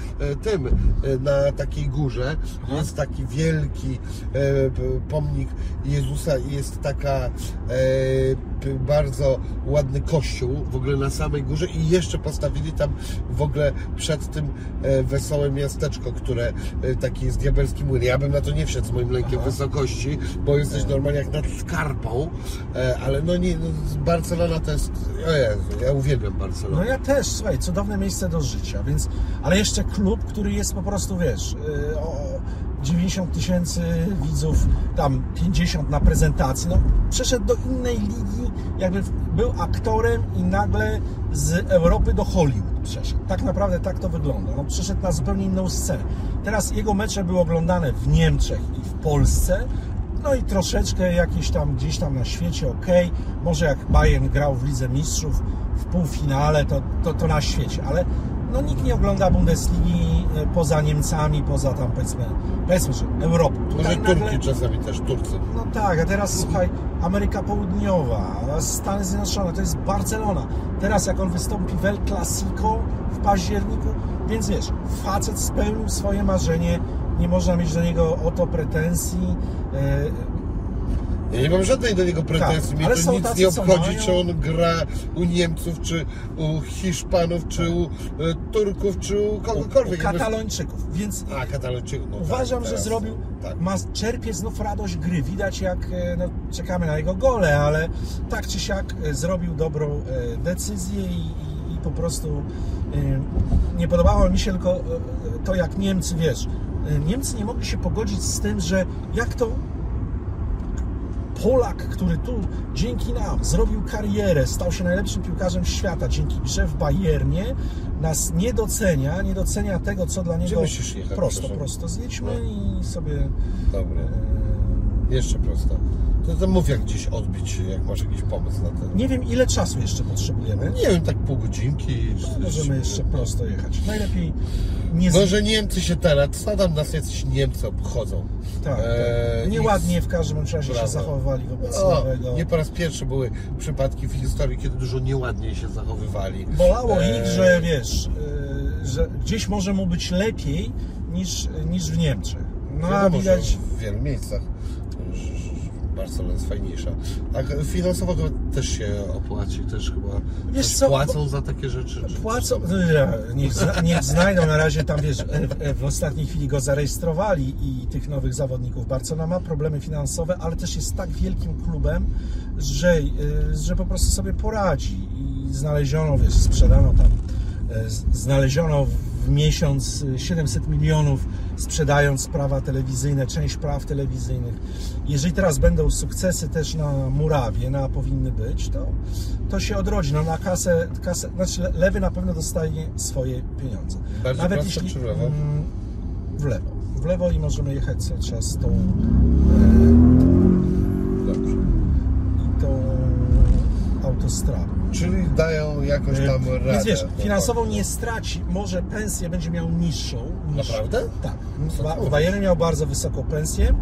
tym, e, na takiej górze jest taki wielki e, pomnik Jezusa i jest taka e, bardzo ładny kościół w ogóle na samej górze i jeszcze postawili tam w ogóle przed tym e, wesołe miasteczko, które e, taki jest diabelski młyn. Ja bym na to nie wszedł z moim lękiem Aha. wysokości, bo jesteś normalnie jak nad skarpą, e, ale no nie, no, Barcelona to jest, o Jezu, ja uwielbiam Barcelonę. No ja też, słuchaj, cudowne miejsce do życia, więc, ale jeszcze klub, który jest po prostu, wiesz, o 90 tysięcy widzów, tam 50 na prezentacji, no przeszedł do innej ligi, jakby był aktorem i nagle z Europy do Hollywood przeszedł. Tak naprawdę tak to wygląda. No, przeszedł na zupełnie inną scenę. Teraz jego mecze były oglądane w Niemczech i w Polsce, no i troszeczkę jakieś tam gdzieś tam na świecie, ok. Może jak Bayern grał w Lidze Mistrzów w półfinale, to, to, to na świecie, ale no nikt nie ogląda Bundesligi e, poza Niemcami, poza tam powiedzmy, powiedzmy, że Europą. Może Turki nagle- czasami też, Turcy. no tak, a teraz słuchaj, Ameryka Południowa, Stany Zjednoczone, to jest Barcelona. Teraz jak on wystąpi w El Clasico w październiku, więc wiesz, facet spełnił swoje marzenie, nie można mieć do niego o to pretensji. Ja nie mam żadnej do niego pretensji. Tak, Mnie to nic tacy, nie obchodzi, mają- czy on gra u Niemców, czy u Hiszpanów, czy u e, Turków, czy u u kogokolwiek. Katalończyków, więc A, Katalończyków. No Uważam, tak, że zrobił, Tak. ma, czerpie znów radość gry. Widać jak, e, no, czekamy na jego gole, ale tak czy siak e, zrobił dobrą decyzję i, po prostu nie podobało mi się tylko to, jak Niemcy, wiesz, Niemcy nie mogli się pogodzić z tym, że jak to Polak, który tu dzięki nam zrobił karierę, stał się najlepszym piłkarzem świata dzięki grze w Bayernie, nas nie docenia, nie docenia tego, co dla niego musisz jechać, prosto, proszę? prosto. Zjedźmy No. i sobie Dobra. e, Jeszcze prosto. To, to mów jak gdzieś odbić, jak masz jakiś pomysł na to. nie wiem ile czasu jeszcze potrzebujemy. Nie wiem, tak pół godzinki. No, możemy jeszcze prosto jechać. Najlepiej nie z... Może Niemcy się teraz, co tam nas jacyś Niemcy obchodzą? tak, Eee, tak. Nieładnie w każdym razie się Brawo. zachowywali wobec O, nowego. nie po raz pierwszy były przypadki w historii, kiedy dużo nieładniej się zachowywali. Bolało Eee, ich, że wiesz, e, że gdzieś może mu być lepiej niż, niż w Niemczech. No Wiadomo, widać... że w wielu miejscach że- że Barcelona jest fajniejsza. A finansowo chyba też się opłaci, też chyba Wiesz co, płacą za takie rzeczy. czy- Płacą, nie, niech, niech znajdą na razie tam, wiesz, w, ostatniej chwili go zarejestrowali i tych nowych zawodników. Barcelona ma problemy finansowe, ale też jest tak wielkim klubem, że, y, że po prostu sobie poradzi i znaleziono, wiesz, sprzedano tam, z- znaleziono w miesiąc y, 700 milionów sprzedając prawa telewizyjne, część praw telewizyjnych. Jeżeli teraz będą sukcesy też na Murawie, na powinny być, to, to się odrodzi. No na kasę, kasę, znaczy Le- Lewy na pewno dostaje swoje pieniądze. Bardziej prosto czy w lewo? mm, w lewo. W lewo i możemy jechać cały czas tą, autostradą. Czyli dają jakoś tam radę. Więc wiesz, no finansowo nie straci, może pensję będzie miał niższą. Niż, Naprawdę? Tak. Co Ba- ty W Bayernie miał bardzo wysoką pensję,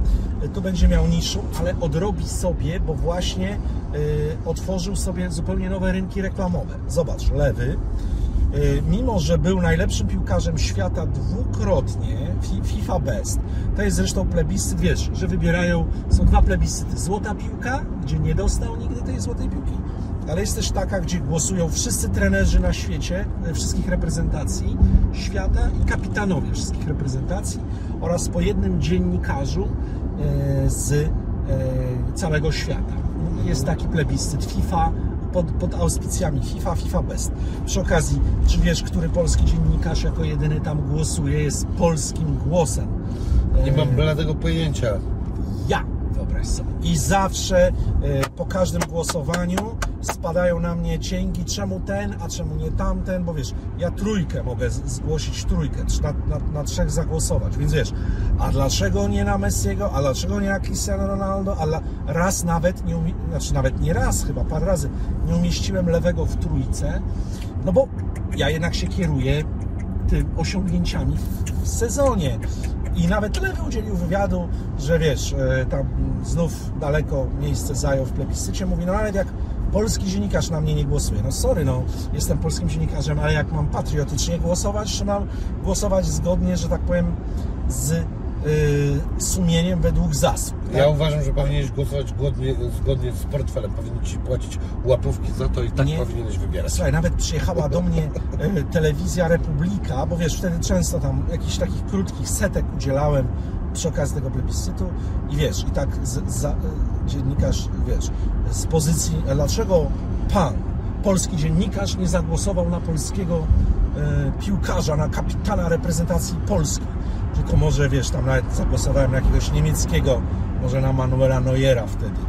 tu będzie miał niższą, ale odrobi sobie, bo właśnie y, otworzył sobie zupełnie nowe rynki reklamowe. Zobacz, lewy, y, mimo że był najlepszym piłkarzem świata dwukrotnie, Fi- FIFA Best, to jest zresztą plebiscyt, wiesz, że wybierają, są dwa plebiscyty. Złota piłka, gdzie nie dostał nigdy tej złotej piłki ale jest też taka, gdzie głosują wszyscy trenerzy na świecie, e, wszystkich reprezentacji świata i kapitanowie wszystkich reprezentacji oraz po jednym dziennikarzu e, z e, całego świata. Jest taki plebiscyt FIFA pod, pod auspicjami FIFA, FIFA Best. Przy okazji, czy wiesz, który polski dziennikarz jako jedyny tam głosuje, jest polskim głosem? Nie mam bladego pojęcia. I zawsze e, po każdym głosowaniu spadają na mnie cięgi, czemu ten, a czemu nie tamten, bo wiesz, ja trójkę mogę zgłosić trójkę, na, na, na trzech zagłosować, więc wiesz, a dlaczego nie na Messiego, a dlaczego nie na Cristiano Ronaldo, a raz nawet, nie umi- znaczy nawet nie raz, chyba parę razy, nie umieściłem lewego w trójce, no bo ja jednak się kieruję tym osiągnięciami w sezonie. I nawet Lewy udzielił wywiadu, że wiesz, e, tam znów daleko miejsce zajął w plebiscycie. Mówi, no nawet jak polski dziennikarz na mnie nie głosuje. No sorry, no jestem polskim dziennikarzem, ale jak mam patriotycznie głosować, czy mam głosować zgodnie, że tak powiem, z sumieniem według zasług. tak? Ja uważam, że powinieneś głosować zgodnie, zgodnie z portfelem. Powinni ci płacić łapówki za to i tak Nie. powinieneś wybierać. Słuchaj, nawet przyjechała do mnie e, telewizja Republika, bo wiesz, wtedy często tam jakichś takich krótkich setek udzielałem przy okazji tego plebiscytu i wiesz, i tak z, za, e, dziennikarz, wiesz, z pozycji, dlaczego pan, polski dziennikarz nie zagłosował na polskiego e, piłkarza, na kapitana reprezentacji Polski, tylko może, wiesz, tam nawet zagłosowałem na jakiegoś niemieckiego, może na Manuela Neuera wtedy.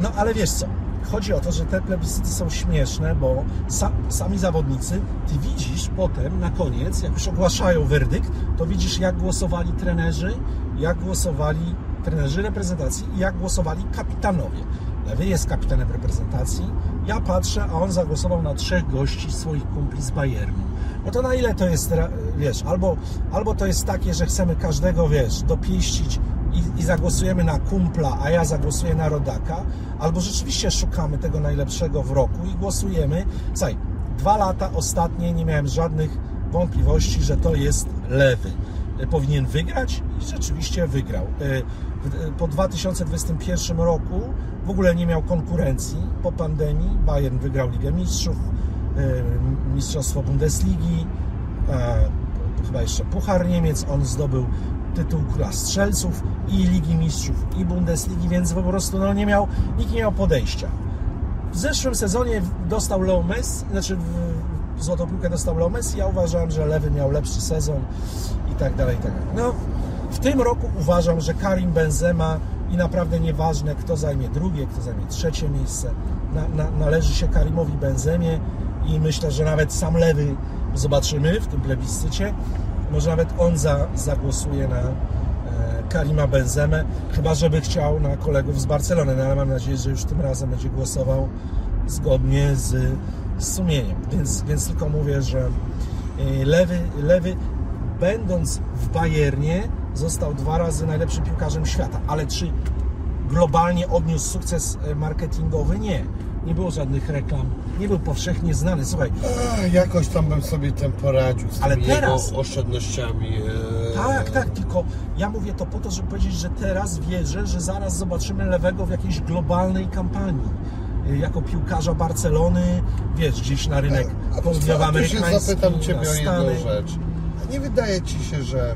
No ale wiesz co, chodzi o to, że te plebiscyty są śmieszne, bo sa, sami zawodnicy, ty widzisz potem na koniec, jak już ogłaszają werdykt, to widzisz jak głosowali trenerzy, jak głosowali trenerzy reprezentacji i jak głosowali kapitanowie. Lewy jest kapitanem reprezentacji, ja patrzę, a on zagłosował na trzech gości swoich kumpli z Bayernu. No to na ile to jest, wiesz, albo, albo to jest takie, że chcemy każdego, wiesz, dopieścić i, i zagłosujemy na kumpla, a ja zagłosuję na rodaka, albo rzeczywiście szukamy tego najlepszego w roku i głosujemy. Słuchaj, dwa lata ostatnie nie miałem żadnych wątpliwości, że to jest lewy. E, Powinien wygrać i rzeczywiście wygrał. E, w- Po 2021 roku w ogóle nie miał konkurencji po pandemii. Bayern wygrał Ligę Mistrzów, e, Mistrzostwo Bundesligi, e, chyba jeszcze Puchar Niemiec, on zdobył tytuł Króla Strzelców i Ligi Mistrzów i Bundesligi, więc po prostu no, nie miał, nikt nie miał podejścia. W zeszłym sezonie dostał Leo Messi, znaczy w złotą piłkę dostał Leo Messi, ja uważałem, że Lewy miał lepszy sezon i tak dalej, i tak dalej. No, w tym roku uważam, że Karim Benzema i naprawdę nieważne, kto zajmie drugie, kto zajmie trzecie miejsce, na, na, należy się Karimowi Benzemie i myślę, że nawet sam Lewy zobaczymy w tym plebiscycie. Może nawet on za, zagłosuje na e, Karima Benzemę, chyba żeby chciał na kolegów z Barcelony, no ale mam nadzieję, że już tym razem będzie głosował zgodnie z, z sumieniem. Więc, więc tylko mówię, że e, lewy, lewy będąc w Bayernie został dwa razy najlepszym piłkarzem świata, ale czy globalnie odniósł sukces e, marketingowy? Nie. Nie było żadnych reklam, nie był powszechnie znany. Słuchaj, jakoś tam bym sobie tam poradził z Ale tymi teraz- jego oszczędnościami. e, Tak, tak, tylko ja mówię to po to, żeby powiedzieć, że teraz wierzę, że zaraz zobaczymy Lewego w jakiejś globalnej kampanii. Y, Jako piłkarza Barcelony, wiesz, gdzieś na rynek A co, a tu się południowoamerykański, zapytam Ciebie na o jedną Stany. rzecz. A nie wydaje Ci się, że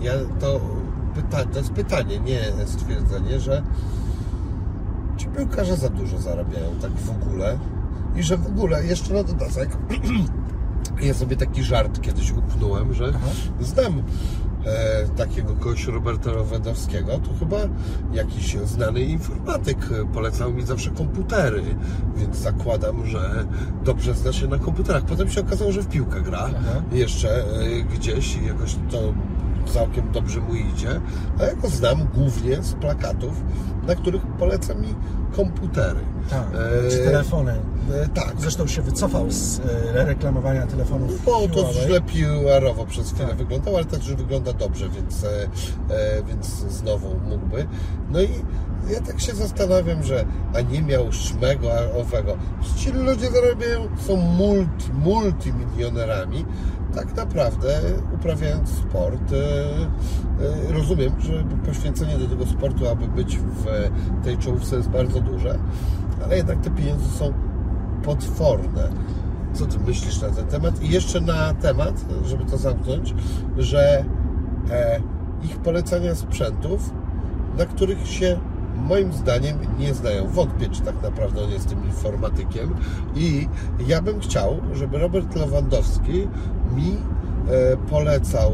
ja to, pyta, to jest pytanie, nie stwierdzenie, że piłkarze za dużo zarabiają tak w ogóle i że w ogóle jeszcze na dodatek ja sobie taki żart kiedyś upnąłem, że Aha. znam e, takiego kogoś Roberta Lewandowskiego, to chyba jakiś znany informatyk e, polecał mi zawsze komputery, więc zakładam, że dobrze zna się na komputerach. Potem się okazało, że w piłkę gra Aha. jeszcze e, gdzieś i jakoś to całkiem dobrze mu idzie, a ja go znam głównie z plakatów, na których poleca mi komputery. Tak, E, czy telefony. E, tak. Zresztą się wycofał z e, reklamowania telefonów Bo to Huawei. źle PR-owo przez chwilę Tak. wyglądało, ale też wygląda dobrze, więc, e, e, więc znowu mógłby. No i ja tak się zastanawiam, że a nie miał szmego, owego. Ci ludzie zarabiają, są multi, multimilionerami, tak naprawdę uprawiając sport. E, e, rozumiem, że poświęcenie do tego sportu, aby być w tej czołówce jest bardzo duże, ale jednak te pieniądze są potworne. Co ty myślisz na ten temat? I jeszcze na temat, żeby to zamknąć, że e, ich polecania sprzętów, na których się moim zdaniem nie znają. Wątpię, czy tak naprawdę on jest tym informatykiem. I ja bym chciał, żeby Robert Lewandowski mi e, polecał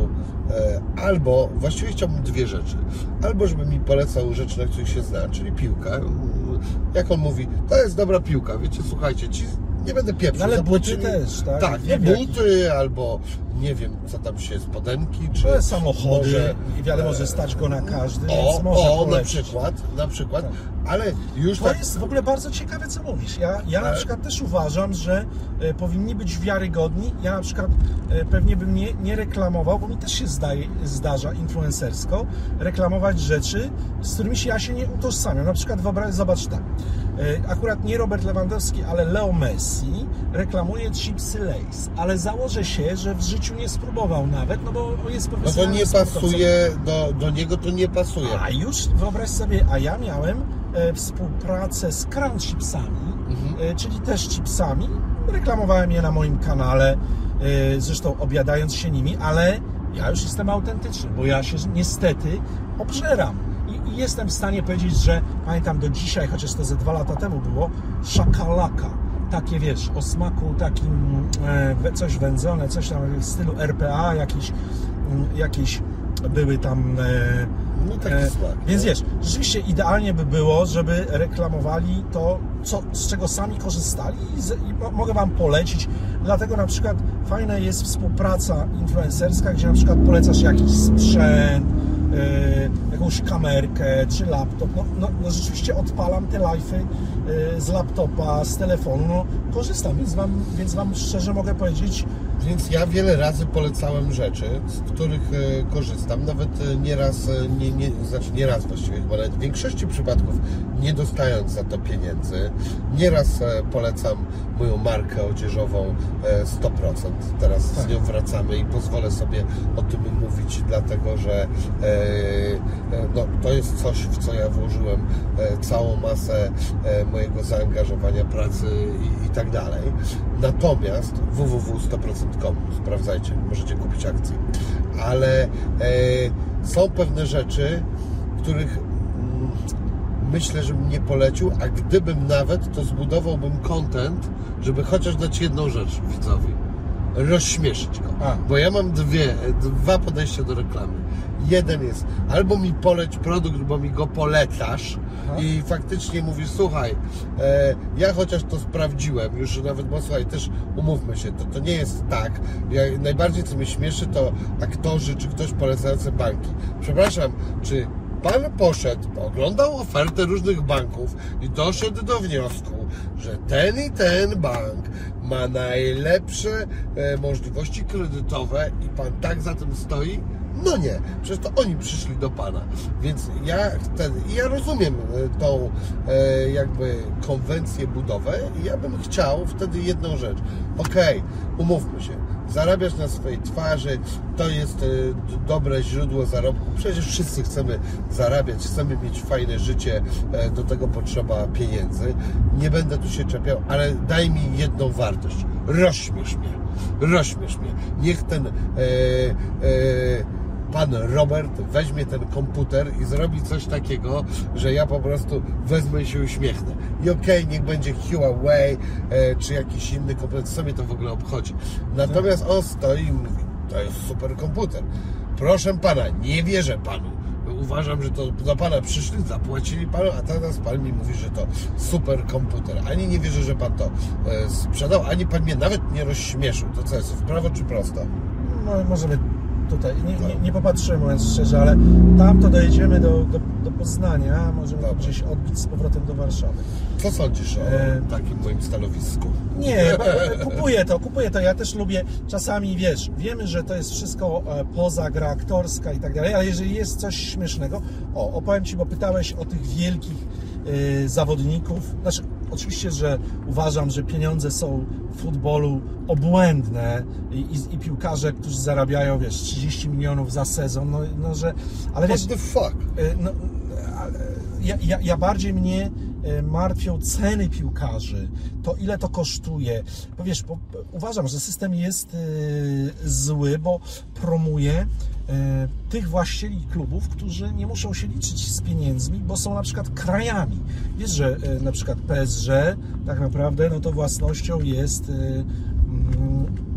e, albo, właściwie chciałbym dwie rzeczy. Albo żeby mi polecał rzeczy, na których się zna, czyli piłka. Jak on mówi, to jest dobra piłka. Wiecie, słuchajcie, ci nie będę pieprzył. No ale buty też, tak? Tak, nie buty, albo nie wiem, co tam się, spodenki, czy... To jest samochody może, i wiadomo, że e, stać go na każdy, O, więc może o na przykład, na przykład, Tak. ale już To tak... jest w ogóle bardzo ciekawe, co mówisz. Ja, ja na Ale- przykład też uważam, że e, powinni być wiarygodni. Ja na przykład e, pewnie bym nie, nie reklamował, bo mi też się zdaje, zdarza influencersko reklamować rzeczy, z którymi się ja się nie utożsamiam. Na przykład wyobraź, zobacz tak. E, akurat nie Robert Lewandowski, ale Leo Messi reklamuje chipsy Lays, ale założę się, że w życiu nie spróbował nawet, no bo jest No to nie pasuje, do, do niego to nie pasuje. A już wyobraź sobie, a ja miałem e, współpracę z Crown Chipsami, e, czyli też chipsami. Reklamowałem je na moim kanale, e, zresztą obiadając się nimi, ale ja już jestem autentyczny, bo ja się niestety obżeram. I, I jestem w stanie powiedzieć, że pamiętam do dzisiaj, chociaż to ze dwa lata temu było, szakalaka. Takie wiesz, o smaku takim e, coś wędzone, coś tam w stylu RPA, jakieś, mm, jakieś były tam No taki E, smak. Więc wiesz, rzeczywiście idealnie by było, żeby reklamowali to, co, z czego sami korzystali i, z, i mo, mogę Wam polecić. Dlatego na przykład fajna jest współpraca influencerska, gdzie na przykład polecasz jakiś sprzęt, jakąś kamerkę czy laptop. No, no, no rzeczywiście odpalam te live'y e, z laptopa, z telefonu. No, korzystam, więc wam, więc wam szczerze mogę powiedzieć, Więc ja wiele razy polecałem rzeczy, z których e, korzystam, nawet e, nieraz, e, nie, nie, znaczy nieraz właściwie, chyba nawet w większości przypadków nie dostając za to pieniędzy. Nieraz polecam moją markę odzieżową e, 100%. Teraz z nią wracamy i pozwolę sobie o tym mówić, dlatego że no, to jest coś, w co ja włożyłem całą masę mojego zaangażowania, pracy i, i tak dalej. Natomiast www.100%.com sprawdzajcie, możecie kupić akcje. Ale e, są pewne rzeczy, których mm, myślę, że bym nie polecił, a gdybym nawet, to zbudowałbym content, żeby chociaż dać jedną rzecz widzowi. Rozśmieszyć go. A. Bo ja mam dwie, dwa podejścia do reklamy. Jeden jest albo mi poleć produkt, bo mi go polecasz Aha. i faktycznie mówisz, słuchaj, e, ja chociaż to sprawdziłem, już nawet, bo słuchaj, też umówmy się, to, to nie jest tak. Ja, najbardziej co mnie śmieszy, to aktorzy czy ktoś polecający banki. Przepraszam, czy Pan poszedł, oglądał ofertę różnych banków i doszedł do wniosku, że ten i ten bank ma najlepsze e, możliwości kredytowe i pan tak za tym stoi? No nie, przecież to oni przyszli do pana. Więc ja ja rozumiem e, tą e, jakby konwencję budowę i ja bym chciał wtedy jedną rzecz. Okej, umówmy się, zarabiać na swojej twarzy, to jest e, dobre źródło zarobku. Przecież wszyscy chcemy zarabiać, chcemy mieć fajne życie, e, do tego potrzeba pieniędzy. Nie będę tu się czepiał, ale daj mi jedną wartość. Rozśmiesz mnie. Rozśmiesz mnie. Niech ten e, e, pan Robert weźmie ten komputer i zrobi coś takiego, że ja po prostu wezmę i się uśmiechnę. I okej, niech będzie Huawei e, czy jakiś inny komputer, co mnie to w ogóle obchodzi. Natomiast on stoi i mówi, to jest super komputer. Proszę pana, nie wierzę panu. Uważam, że to do pana przyszli, zapłacili panu, a teraz pan mi mówi, że to super komputer. Ani nie wierzę, że pan to e, sprzedał, ani pan mnie nawet nie rozśmieszył. To co jest, w prawo czy prosto? no, możemy tutaj, nie, nie, nie popatrzyłem mówiąc szczerze, ale tam to dojedziemy do, do, do Poznania, możemy Dobra. gdzieś odbić z powrotem do Warszawy. Co sądzisz o E, takim moim stanowisku? Nie, bo- kupuję to, kupuję to. Ja też lubię, czasami wiesz, wiemy, że to jest wszystko e, poza gra aktorska i tak dalej, ale jeżeli jest coś śmiesznego, o, opowiem Ci, bo pytałeś o tych wielkich e, zawodników. Znaczy, oczywiście, że uważam, że pieniądze są w futbolu obłędne i, i, i piłkarze, którzy zarabiają, wiesz, 30 milionów za sezon, no, no że, ale wiesz, What the fuck? E, no, ja, ja, ja bardziej mnie martwią ceny piłkarzy, to ile to kosztuje. Bo wiesz, bo, uważam, że system jest e, zły, bo promuje e, tych właścicieli klubów, którzy nie muszą się liczyć z pieniędzmi, bo są na przykład krajami. Wiesz, że na przykład PSG tak naprawdę no to własnością jest mm,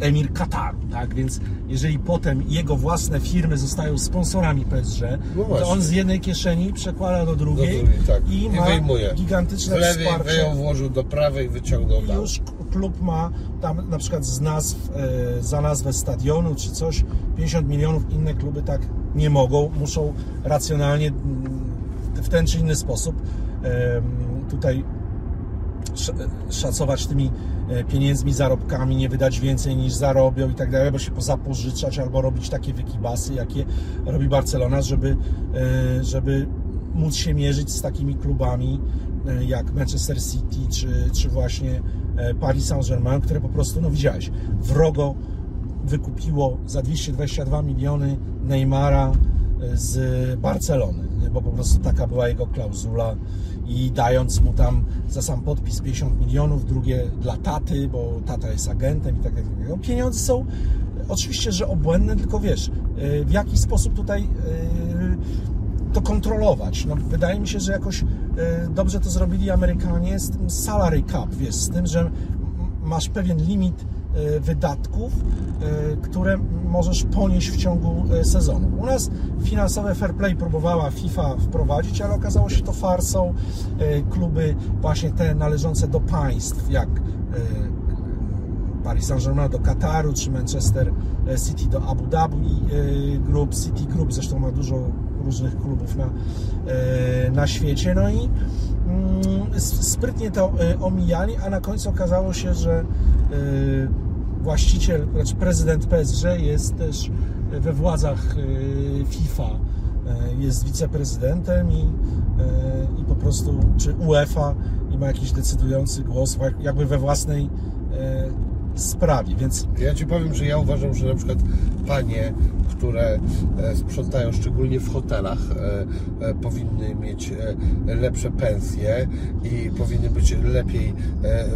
emir Kataru, tak? Więc jeżeli potem jego własne firmy zostają sponsorami PSG, No to on z jednej kieszeni przekłada do drugiej, Do drugiej, tak. i I ma wyjmuje. gigantyczne lewej wsparcie. wyjął, włożył do prawej, wyciągnął I dał. już klub ma tam na przykład z nazw, e, za nazwę stadionu czy coś 50 milionów, inne kluby tak nie mogą, muszą racjonalnie mm, w ten czy inny sposób em, tutaj szacować tymi e, pieniędzmi, zarobkami, nie wydać więcej niż zarobią i tak dalej, albo się pozapożyczać, albo robić takie wykibasy, jakie robi Barcelona, żeby, e, żeby móc się mierzyć z takimi klubami e, jak Manchester City, czy, czy właśnie Paris Saint-Germain, które po prostu, no widziałeś, wrogo wykupiło za 222 miliony Neymara z Barcelony, bo po prostu taka była jego klauzula i dając mu tam za sam podpis 50 milionów, drugie dla taty, bo tata jest agentem i tak dalej. No, pieniądze są oczywiście, że obłędne, tylko wiesz, e, w jaki sposób tutaj e, to kontrolować. No, wydaje mi się, że jakoś e, dobrze to zrobili Amerykanie z tym salary cap, wiesz, z tym, że masz pewien limit e, wydatków, e, które możesz ponieść w ciągu e, sezonu. U nas finansowe fair play próbowała FIFA wprowadzić, ale okazało się to farsą. E, Kluby właśnie te należące do państw, jak e, Paris Saint-Germain do Kataru, czy Manchester City do Abu Dhabi e, Group, City Group, zresztą ma dużo różnych klubów na, e, na świecie, no i mm, sprytnie to e, omijali, a na końcu okazało się, że e, właściciel, znaczy prezydent PSG jest też we władzach e, FIFA, e, jest wiceprezydentem i, e, i po prostu, czy UEFA i ma jakiś decydujący głos jakby we własnej e, sprawie, więc Ja Ci powiem, że ja uważam, że na przykład panie, które e, sprzątają szczególnie w hotelach, e, e, powinny mieć lepsze pensje i powinny być lepiej,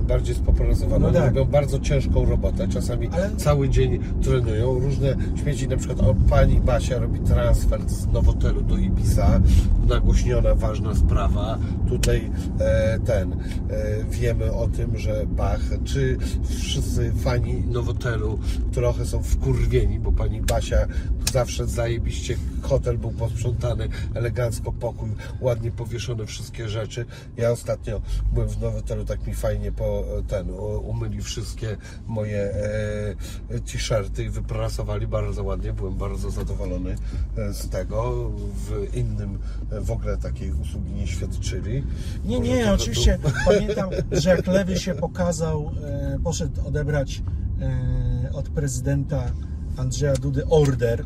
bardziej spopularyzowane. No tak. Robią bardzo ciężką robotę, czasami Ale- cały dzień trenują. Różne śmieci, na przykład o, pani Basia robi transfer z Nowotelu do Ibisa, nagłośniona, ważna sprawa. Tutaj ten, wiemy o tym, że Bach, czy wszyscy fani Nowotelu trochę są wkurwieni, bo pani Basia zawsze zajebiście hotel był posprzątany, elegancko pokój, ładnie powieszone wszystkie rzeczy. Ja ostatnio byłem w Nowotelu, tak mi fajnie po ten, umyli wszystkie moje e, t-shirty i wyprasowali bardzo ładnie. Byłem bardzo zadowolony e, z tego. W innym e, w ogóle takiej usługi nie świadczyli. Nie, Może nie, oczywiście pamiętam, że jak Lewy się pokazał, e, poszedł odebrać e, od prezydenta Andrzeja Dudy order,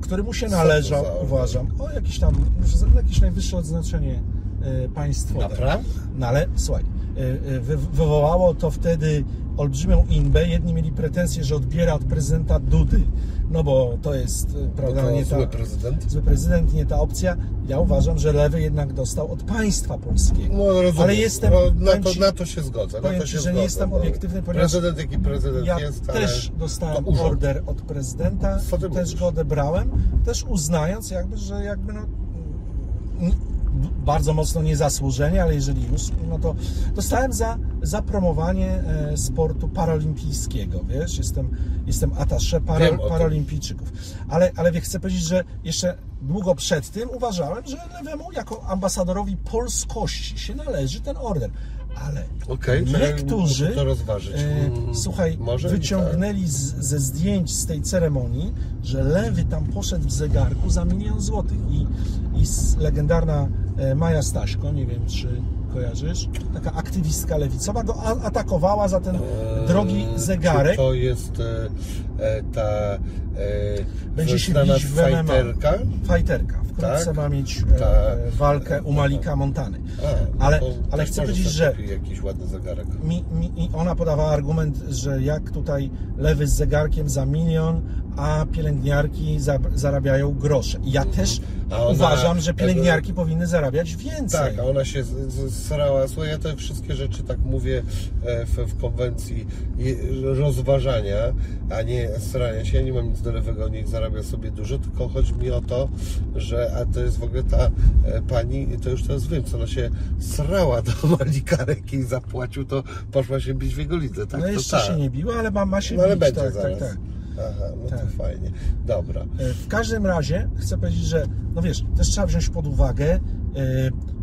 który mu się należał, uważam, o jakieś tam, jakieś najwyższe odznaczenie e, państwowe. Naprawdę? No ale słuchaj, e, wy, wywołało to wtedy olbrzymią inbę. Jedni mieli pretensje, że odbiera od prezydenta Dudy, no bo to jest, Bo prawda, to nie ta, zły prezydent. zły prezydent, nie ta opcja. Ja uważam, że lewy jednak dostał od państwa polskiego. No, rozumiem. Ale jestem, no, na, to, na to się zgodzę. Na powiem to ci, się że nie zgodzę, jestem no. obiektywny, ponieważ Prezydent jaki prezydent Ja jest, też dostałem to order od prezydenta, też mówisz? go odebrałem, też uznając jakby, że jakby no n- bardzo mocno niezasłużenie, ale jeżeli już, no to dostałem za, za promowanie e, sportu paralimpijskiego, wiesz, jestem, jestem atasze para, paralimpijczyków. Ale, ale chcę powiedzieć, że jeszcze długo przed tym uważałem, że Lewemu jako ambasadorowi polskości się należy ten order. Ale ja niektórzy to rozważyć. e, Mm, słuchaj, może wyciągnęli z, ze zdjęć z tej ceremonii, że Lewy tam poszedł w zegarku za milion złotych i, i legendarna e, Maja Staśko, nie wiem czy kojarzysz, taka aktywistka lewicowa go atakowała za ten Eee, drogi zegarek. To jest e, ta e, Będzie się bić w MMA. fajterka. Fajterka. Wkrótce Tak? ma mieć e, Tak. walkę u Malika Montany. A, no Ale, ale chcę powiedzieć, że jakiś ładny zegarek. mi, mi, i ona podawała argument, że jak tutaj lewy z zegarkiem za milion, a pielęgniarki za, zarabiają grosze. Ja też ona- uważam, że pielęgniarki powinny zarabiać więcej. Tak, a ona się starała. Słuchaj, ja te wszystkie rzeczy tak mówię e, w, w konwencji rozważania, a nie starania się. Ja nie mam nic do lewego, niech zarabia sobie dużo, tylko chodzi mi o to, że a to jest w ogóle ta e, pani, to już teraz wiem, co ona się srała do Malikarek i zapłacił, to poszła się bić w jego lidze, tak? no to jeszcze tak. się nie biła, ale ma, ma się No ale bić. będzie tak, zaraz. tak, tak. Aha, no Tak. to fajnie. Dobra. E, W każdym razie chcę powiedzieć, że no wiesz, też trzeba wziąć pod uwagę, e,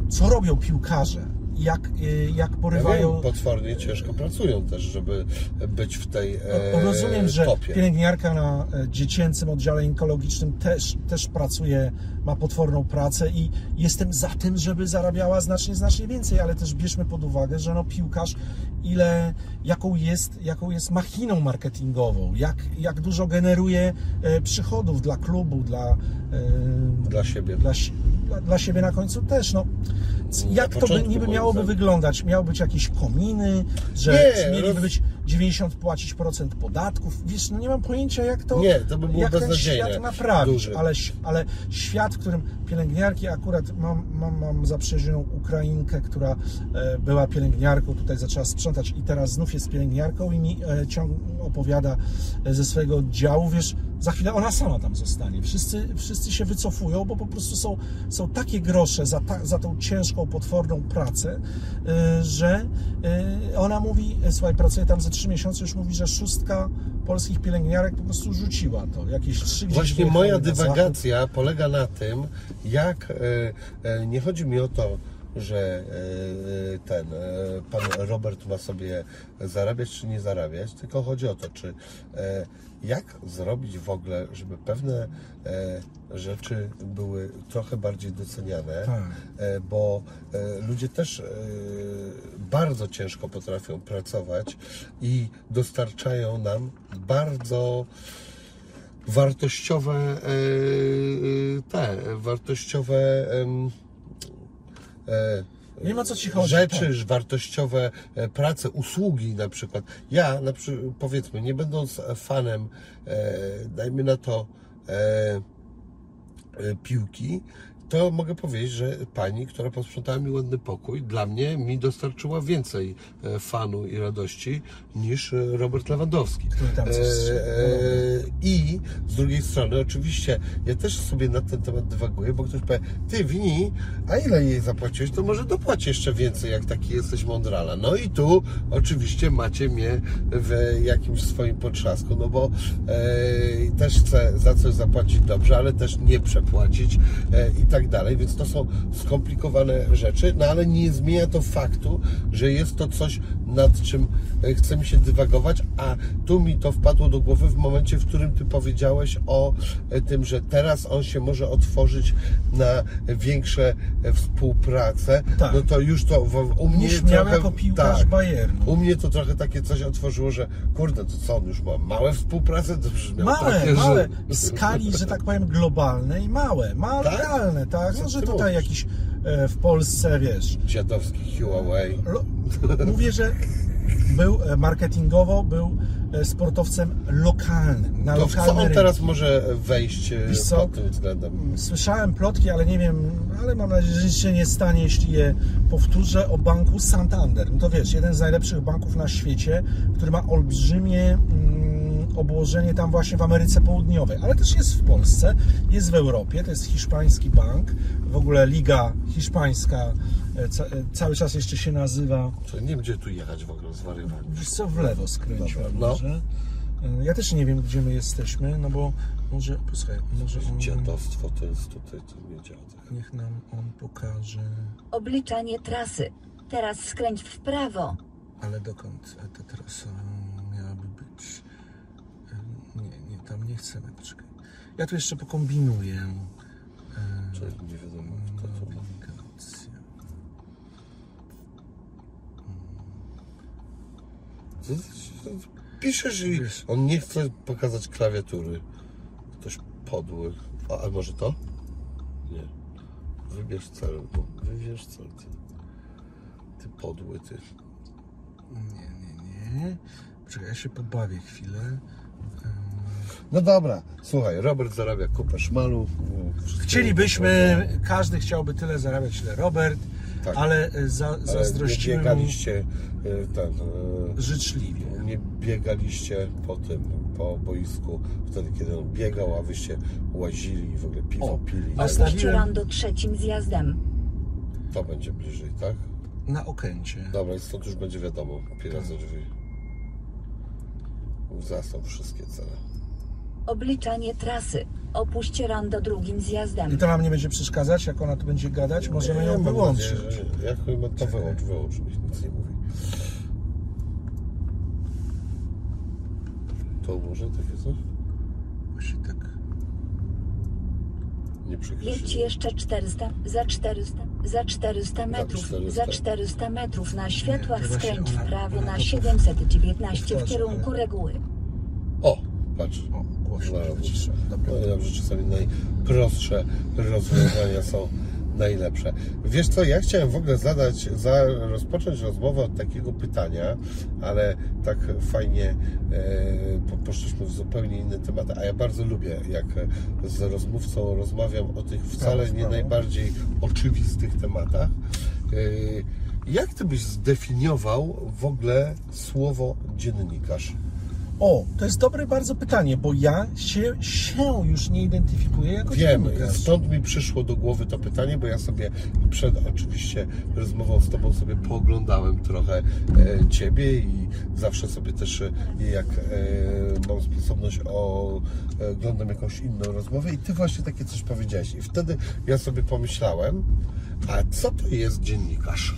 co robią piłkarze, jak, e, jak Ja porywają. wiem, potwornie ciężko pracują też, żeby być w tej e, Rozumiem, że topie. pielęgniarka na dziecięcym oddziale onkologicznym też, też pracuje, ma potworną pracę i jestem za tym, żeby zarabiała znacznie, znacznie więcej, ale też bierzmy pod uwagę, że no piłkarz ile, jaką jest, jaką jest machiną marketingową, jak, jak dużo generuje e, przychodów dla klubu, dla, e, Dla siebie. dla, dla, dla siebie na końcu też. No, jak to by niby miałoby wyglądać? Miały być jakieś kominy, że Nie, mieliby być 90 płacić procent podatków. Wiesz, no nie mam pojęcia jak to, Nie, to by było jak ten świat naprawić, Duży. ale, ale świat, w którym pielęgniarki, akurat mam, mam, mam zaprzyjaźnioną Ukrainkę, która e, była pielęgniarką, tutaj zaczęła sprzątać i teraz znów jest pielęgniarką i mi e, ciąg opowiada e, ze swojego oddziału, wiesz, za chwilę ona sama tam zostanie. Wszyscy, wszyscy się wycofują, bo po prostu są, są takie grosze za, ta, za tą ciężką, potworną pracę, że ona mówi, słuchaj, pracuje tam ze trzy miesiące, już mówi, że szóstka polskich pielęgniarek po prostu rzuciła to. Jakieś trzy Właśnie moja dywagacja polega na tym, jak e, e, nie chodzi mi o to, że e, ten pan Robert ma sobie zarabiać czy nie zarabiać, tylko chodzi o to, czy jak zrobić w ogóle, żeby pewne rzeczy były trochę bardziej doceniane, Tak. bo ludzie też bardzo ciężko potrafią pracować i dostarczają nam bardzo wartościowe e, e, te wartościowe e, Wiem, o co ci chodzi, rzeczy, tak. wartościowe prace, usługi na przykład. Ja na przykład, powiedzmy, nie będąc fanem, e, dajmy na to e, piłki, to mogę powiedzieć, że pani, która posprzątała mi ładny pokój, dla mnie mi dostarczyła więcej e, fanu i radości niż e, Robert Lewandowski. Tam coś strzelił. I z drugiej strony, oczywiście, ja też sobie na ten temat dywaguję, bo ktoś powie, ty Wini, a ile jej zapłaciłeś, to może dopłać jeszcze więcej, jak taki jesteś mądrala. No i tu oczywiście macie mnie w jakimś swoim potrzasku, no bo e, też chcę za coś zapłacić dobrze, ale też nie przepłacić e, i tak dalej, więc to są skomplikowane rzeczy, no ale nie zmienia to faktu, że jest to coś, nad czym e, chce mi się dywagować, a tu mi to wpadło do głowy w momencie, w którym Ty powiedziałeś o e, tym, że teraz on się może otworzyć na większe e, współpracę, Tak. no to już to w, u mnie trochę, jako piłkarz Bayernu. u mnie to trochę takie coś otworzyło, że kurde, to co on już ma małe współprace, to już miał Małe, takie, małe, że... w skali, że tak powiem, globalnej, małe, ma Tak? lokalne, tak? No, że tutaj jakiś w Polsce, wiesz, Dziadowski Huawei. mówię, że był e, marketingowo, był e, sportowcem lokalnym, na To co on rynek. teraz może wejść e, Wiesz co? pod tym względem? Słyszałem plotki, ale nie wiem, ale mam nadzieję, że się nie stanie, jeśli je powtórzę, o banku Santander. No to wiesz, jeden z najlepszych banków na świecie, który ma olbrzymie mm, obłożenie tam właśnie w Ameryce Południowej, ale też jest w Polsce, jest w Europie, to jest hiszpański bank, w ogóle Liga Hiszpańska e, ca, e, cały czas jeszcze się nazywa, Czy nie wiem, gdzie tu jechać w ogóle, zwariowałem. wiesz co, w lewo skręcił Dobra, no. może. E, Ja też nie wiem, gdzie my jesteśmy, no bo może, posłuchaj, może on, Dziadostwo to jest tutaj, to nie działa. niech nam on pokaże... Obliczanie trasy. Teraz skręć w prawo. Ale dokąd ta trasa Nie, chcemy, poczekaj. Ja tu jeszcze pokombinuję. E, Czy nie wiadomo, to. Co- co- piszesz i on nie chce pokazać klawiatury. Ktoś podły. A, a może to? Nie. Wybierz cel. No, wybierz cel. Ty, ty podły, ty. Nie, nie, nie. Poczekaj, ja się pobawię chwilę. No dobra, słuchaj, Robert zarabia kupę szmalu. Chcielibyśmy, każdy chciałby tyle zarabiać, ile Robert, Tak. ale e, za, mu biegaliście e, ten, e, życzliwie. nie biegaliście po tym, po boisku, wtedy kiedy on biegał, a wyście łazili i w ogóle piwo O, pili. a Zostawiłem- rondo trzecim zjazdem. To będzie bliżej, tak? Na okręcie. Dobra, i stąd już będzie wiadomo, pira Tak. za drzwi. Zasą wszystkie cele. Obliczanie trasy. Opuść rondo drugim I zjazdem. to nam nie będzie przeszkadzać, jak ona tu będzie gadać? Możemy ją mam wyłączyć. nadzieję, że- Jak to wyłącz, wyłącz, nic nie mówi. To może takie coś? Właśnie tak. Nie Jedź przekreśliłem. jeszcze 400, za 400, za 400 metrów, 400. za 400 metrów na światłach właśnie skręć w ona- prawo ona na to 719 w powtarza, kierunku ale- reguły. O, patrz. O, głośno. No, i dobrze, czasami najprostsze rozwiązania są najlepsze. Wiesz co, ja chciałem w ogóle zadać, za, rozpocząć rozmowę od takiego pytania, ale tak fajnie e, po- poszliśmy w zupełnie inny temat, a ja bardzo lubię, jak z rozmówcą rozmawiam o tych wcale nie najbardziej oczywistych tematach. E, jak ty byś zdefiniował w ogóle słowo dziennikarz? O, to jest dobre bardzo pytanie, bo ja się, się już nie identyfikuję jako Wiem, stąd mi przyszło do głowy to pytanie, bo ja sobie przed oczywiście rozmową z Tobą sobie pooglądałem trochę e, Ciebie i zawsze sobie też e, jak e, mam sposobność o, e, oglądam jakąś inną rozmowę i Ty właśnie takie coś powiedziałeś i wtedy ja sobie pomyślałem, a co to jest dziennikarz?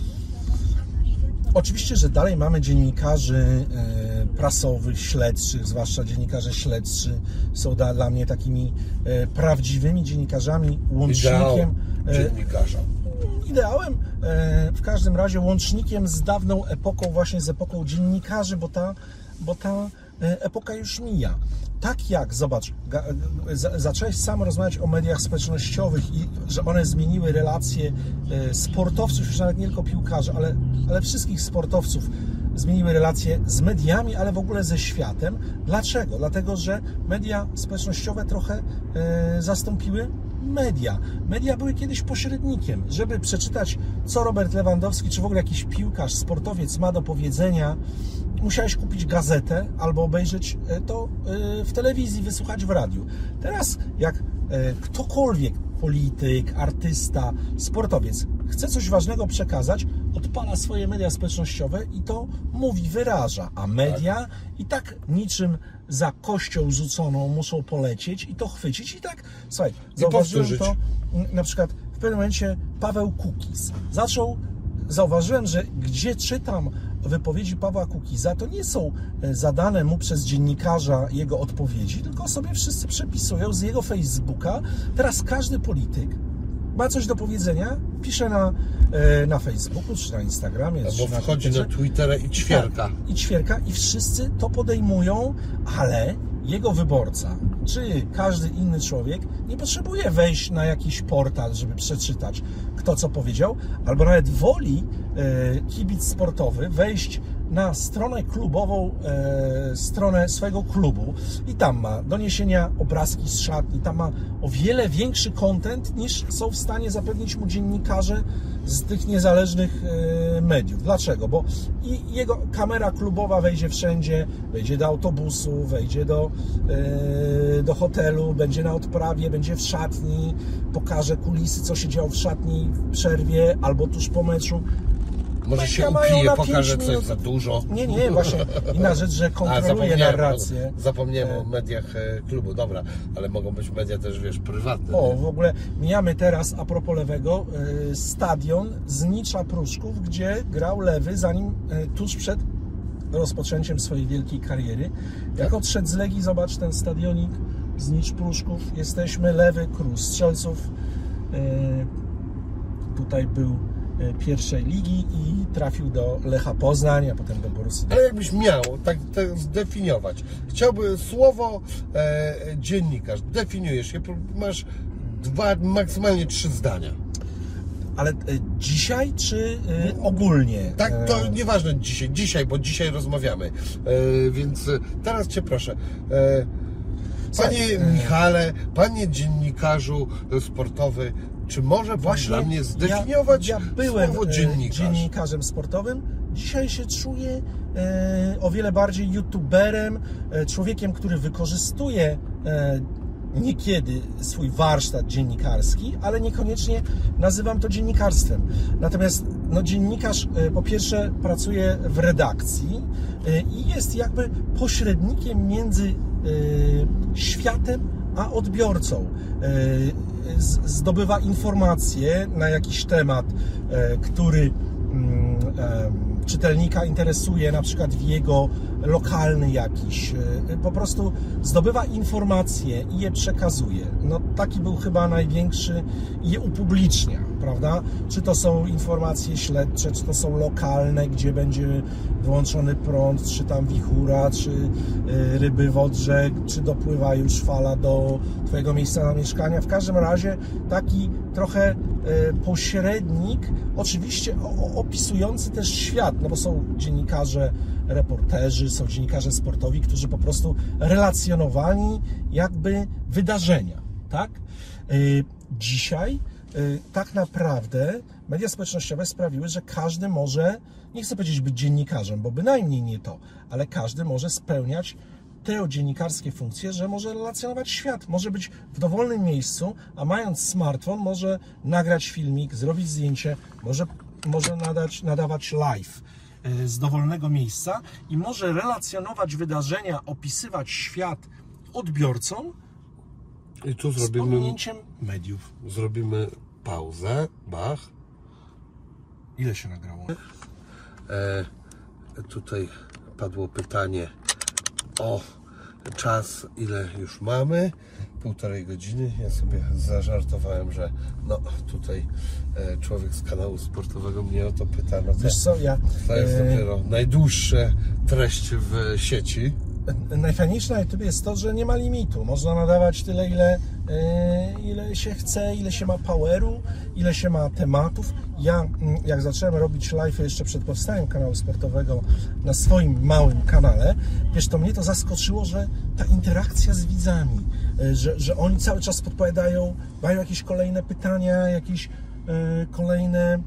Oczywiście, że dalej mamy dziennikarzy e, prasowych, śledczych, zwłaszcza dziennikarze śledczy są dla mnie takimi e, prawdziwymi dziennikarzami, łącznikiem. Ideał e, dziennikarza. ideałem, w każdym razie łącznikiem z dawną epoką, właśnie z epoką dziennikarzy, bo ta, bo ta epoka już mija. Tak jak, zobacz, e, za- zacząłeś sam rozmawiać o mediach społecznościowych i że one zmieniły relacje e, sportowców, już nawet nie tylko piłkarzy, ale, ale wszystkich sportowców zmieniły relacje z mediami, ale w ogóle ze światem. Dlaczego? Dlatego, że media społecznościowe trochę e, zastąpiły media. Media były kiedyś pośrednikiem. Żeby przeczytać, co Robert Lewandowski, czy w ogóle jakiś piłkarz, sportowiec ma do powiedzenia, musiałeś kupić gazetę albo obejrzeć e, to e, w telewizji, wysłuchać w radiu. Teraz, jak e, ktokolwiek, polityk, artysta, sportowiec, chce coś ważnego przekazać, odpala swoje media społecznościowe i to mówi, wyraża. A media i tak niczym za kością rzuconą muszą polecieć i to chwycić. I tak, słuchaj, zauważyłem powtórzyć. to m, na przykład w pewnym momencie Paweł Kukiz zaczął, zauważyłem, że gdzie czytam wypowiedzi Pawła Kukiza, to nie są e, zadane mu przez dziennikarza jego odpowiedzi, tylko sobie wszyscy przepisują z jego Facebooka. Teraz każdy polityk ma coś do powiedzenia, pisze na, e, na Facebooku, czy na Instagramie, Albo czy na wchodzi na Twitterze. Twittera i ćwierka. Tak, I ćwierka i wszyscy to podejmują, ale jego wyborca, czy każdy inny człowiek nie potrzebuje wejść na jakiś portal, żeby przeczytać, kto co powiedział, albo nawet woli kibic sportowy wejść na stronę klubową, e, stronę swojego klubu i tam ma doniesienia, obrazki z szatni, tam ma o wiele większy content niż są w stanie zapewnić mu dziennikarze z tych niezależnych e, mediów. Dlaczego? Bo i jego kamera klubowa wejdzie wszędzie, wejdzie do autobusu, wejdzie do, e, do hotelu, będzie na odprawie, będzie w szatni, pokaże kulisy, co się działo w szatni w przerwie albo tuż po meczu. Może się upije, pokaże coś minut. za dużo. Nie, nie, właśnie inna rzecz, że A, kontroluje zapomniałem, narrację. zapomniałem E. o mediach e, klubu, dobra, ale mogą być media też, wiesz, prywatne. O, nie? w ogóle mijamy teraz, a propos lewego, y, stadion Znicza Pruszków, gdzie grał lewy, zanim tuż przed rozpoczęciem swojej wielkiej kariery. Jak odszedł z Legii, zobacz ten stadionik Znicz Pruszków. Jesteśmy lewy, król strzelców. Tutaj był e, pierwszej ligi i trafił do Lecha Poznań, a potem do Borussii. Ale jakbyś miał tak, zdefiniować, chciałby słowo e, dziennikarz, definiujesz je, masz dwa, maksymalnie trzy zdania. Ale e, dzisiaj czy e, ogólnie? Tak, to E, nieważne dzisiaj, dzisiaj, bo dzisiaj rozmawiamy. E, więc e, teraz Cię proszę. E, panie e, Michale, Panie dziennikarzu e, sportowy, czy może Właśnie dla mnie zdefiniować ja, ja byłem słowo e, dziennikarz? dziennikarzem sportowym. Dzisiaj się czuję e, o wiele bardziej youtuberem, e, człowiekiem, który wykorzystuje e, niekiedy swój warsztat dziennikarski, ale niekoniecznie nazywam to dziennikarstwem. Natomiast no, dziennikarz e, po pierwsze pracuje w redakcji e, i jest jakby pośrednikiem między światem a odbiorcą. E, Zdobywa informacje na jakiś temat, e, który mm, czytelnika interesuje, na przykład w jego lokalny jakiś. e, Po prostu zdobywa informacje i je przekazuje. No taki był chyba największy i je upublicznia, prawda? Czy to są informacje śledcze, czy to są lokalne, gdzie będzie wyłączony prąd, czy tam wichura, czy e, ryby w czy dopływa już fala do Twojego miejsca zamieszkania. W każdym razie taki trochę pośrednik, oczywiście opisujący też świat, no bo są dziennikarze, reporterzy, są dziennikarze sportowi, którzy po prostu relacjonowali jakby wydarzenia, tak? E, Dzisiaj e, tak naprawdę media społecznościowe sprawiły, że każdy może, nie chcę powiedzieć być dziennikarzem, bo bynajmniej nie to, ale każdy może spełniać te dziennikarskie funkcje, że może relacjonować świat, może być w dowolnym miejscu, a mając smartfon może nagrać filmik, zrobić zdjęcie, może, może nadać, nadawać live e, z dowolnego miejsca i może relacjonować wydarzenia, opisywać świat odbiorcom I tu z zrobimy, pominięciem mediów. zrobimy pauzę. Bach. Ile się nagrało? E, tutaj padło pytanie o czas, ile już mamy. Półtorej godziny. Ja sobie zażartowałem, że no tutaj e, człowiek z kanału sportowego mnie o to pyta. No to, Wiesz co, ja... to jest e, dopiero najdłuższe treść w sieci. Na YouTube jest to, że nie ma limitu. Można nadawać tyle, ile, e, ile się chce, ile się ma poweru, ile się ma tematów. Ja, mm, jak zacząłem robić live jeszcze przed powstaniem kanału sportowego na swoim małym kanale, wiesz, to mnie to zaskoczyło, że ta interakcja z widzami, e, że, że oni cały czas podpowiadają, mają jakieś kolejne pytania, jakieś e, kolejne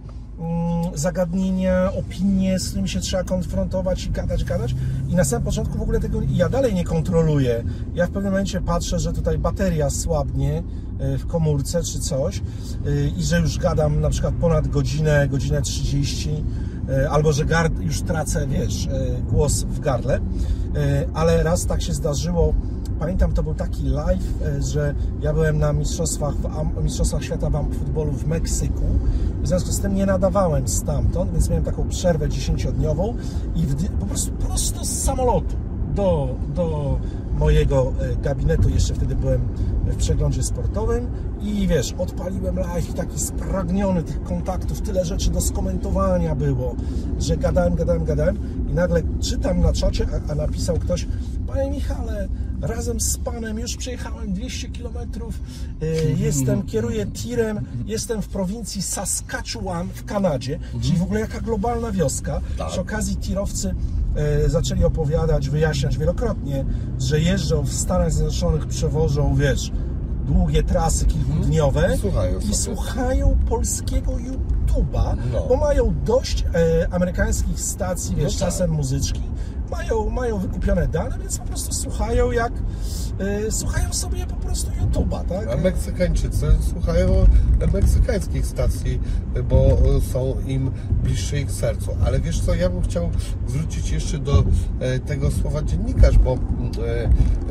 zagadnienia, opinie, z którymi się trzeba konfrontować i gadać, gadać. I na samym początku w ogóle tego ja dalej nie kontroluję. Ja w pewnym momencie patrzę, że tutaj bateria słabnie e, w komórce czy coś e, i że już gadam na przykład ponad godzinę, godzinę 30 e, albo że gard, już tracę, wiesz, głos w gardle. Ale raz tak się zdarzyło, pamiętam to był taki live, e, że ja byłem na mistrzostwach, mistrzostwach świata w futbolu w Meksyku. W związku z tym nie nadawałem stamtąd, więc miałem taką przerwę dziesięciodniową i w, po prostu prosto z samolotu do, do mojego e, gabinetu, jeszcze wtedy byłem w przeglądzie sportowym i wiesz, odpaliłem live i taki spragniony tych kontaktów, tyle rzeczy do skomentowania było, że gadałem, gadałem, gadałem i nagle czytam na czacie, a, a napisał ktoś, Panie Michale, razem z Panem już przejechałem 200 km, jestem, kieruję tirem, jestem w prowincji Saskatchewan w Kanadzie, czyli w ogóle jaka globalna wioska. Tak. Przy okazji tirowcy e, zaczęli opowiadać, wyjaśniać wielokrotnie, że jeżdżą w Stanach Zjednoczonych, przewożą, wiesz, długie trasy kilkudniowe Słuchają i słuchają polskiego YouTube'a, No. bo mają dość e, amerykańskich stacji, wiesz, No tak. czasem muzyczki, mają, mają wykupione dane, więc po prostu słuchają jak słuchają sobie po prostu YouTube'a, tak? A Meksykańczycy słuchają meksykańskich stacji, bo są im bliższe ich sercu. Ale wiesz co, ja bym chciał zwrócić jeszcze do e, tego słowa dziennikarz, bo e,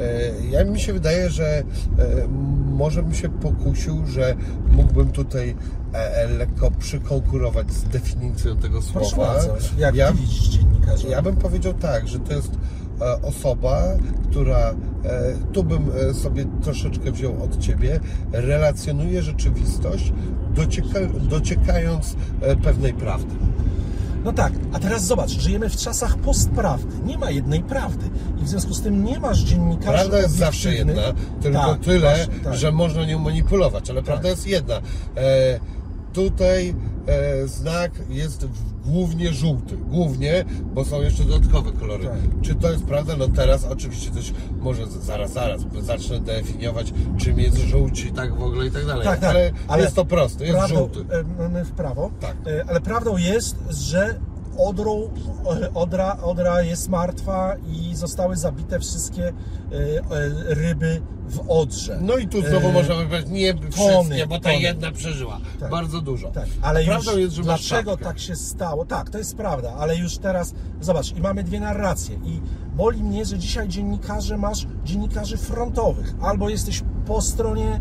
e, ja mi się wydaje, że e, może bym się pokusił, że mógłbym tutaj e, e, lekko przykonkurować z definicją tego Proszę słowa. bardzo, jak ja, widzisz dziennikarza? ja bym powiedział tak, że to jest e, osoba, która, e, tu bym e, sobie troszeczkę wziął od Ciebie, relacjonuje rzeczywistość, docieka, dociekając e, pewnej prawdy. No tak, a teraz zobacz, żyjemy w czasach postprawdy. Nie ma jednej prawdy. I w związku z tym nie masz dziennikarzy Prawda jest zawsze jedna, tylko Tak, tyle, masz- tak. że można nią manipulować, ale prawda jest jedna. E, tutaj e, znak jest w- głównie żółty. Głównie, bo są jeszcze dodatkowe kolory. Tak. Czy to jest prawda? No teraz oczywiście coś może z- zaraz, zaraz zacznę definiować, czym jest żółć i tak w ogóle i tak dalej. Tak, tak, ale, jest to proste, jest prawdą, żółty. e, Mamy w prawo, Tak. E, ale prawdą jest, że Odrą, e, Odra, Odra jest martwa i zostały zabite wszystkie e, e, ryby w Odrze. No i tu znowu E, możemy powiedzieć, nie wszystkie, bo ta tony. jedna przeżyła. Tak. Bardzo dużo. Tak, ale prawdą jest, że dlaczego tak się stało? Tak, to jest prawda, ale już teraz zobacz, i mamy dwie narracje i boli mnie, że dzisiaj dziennikarze masz dziennikarzy frontowych, albo jesteś po stronie,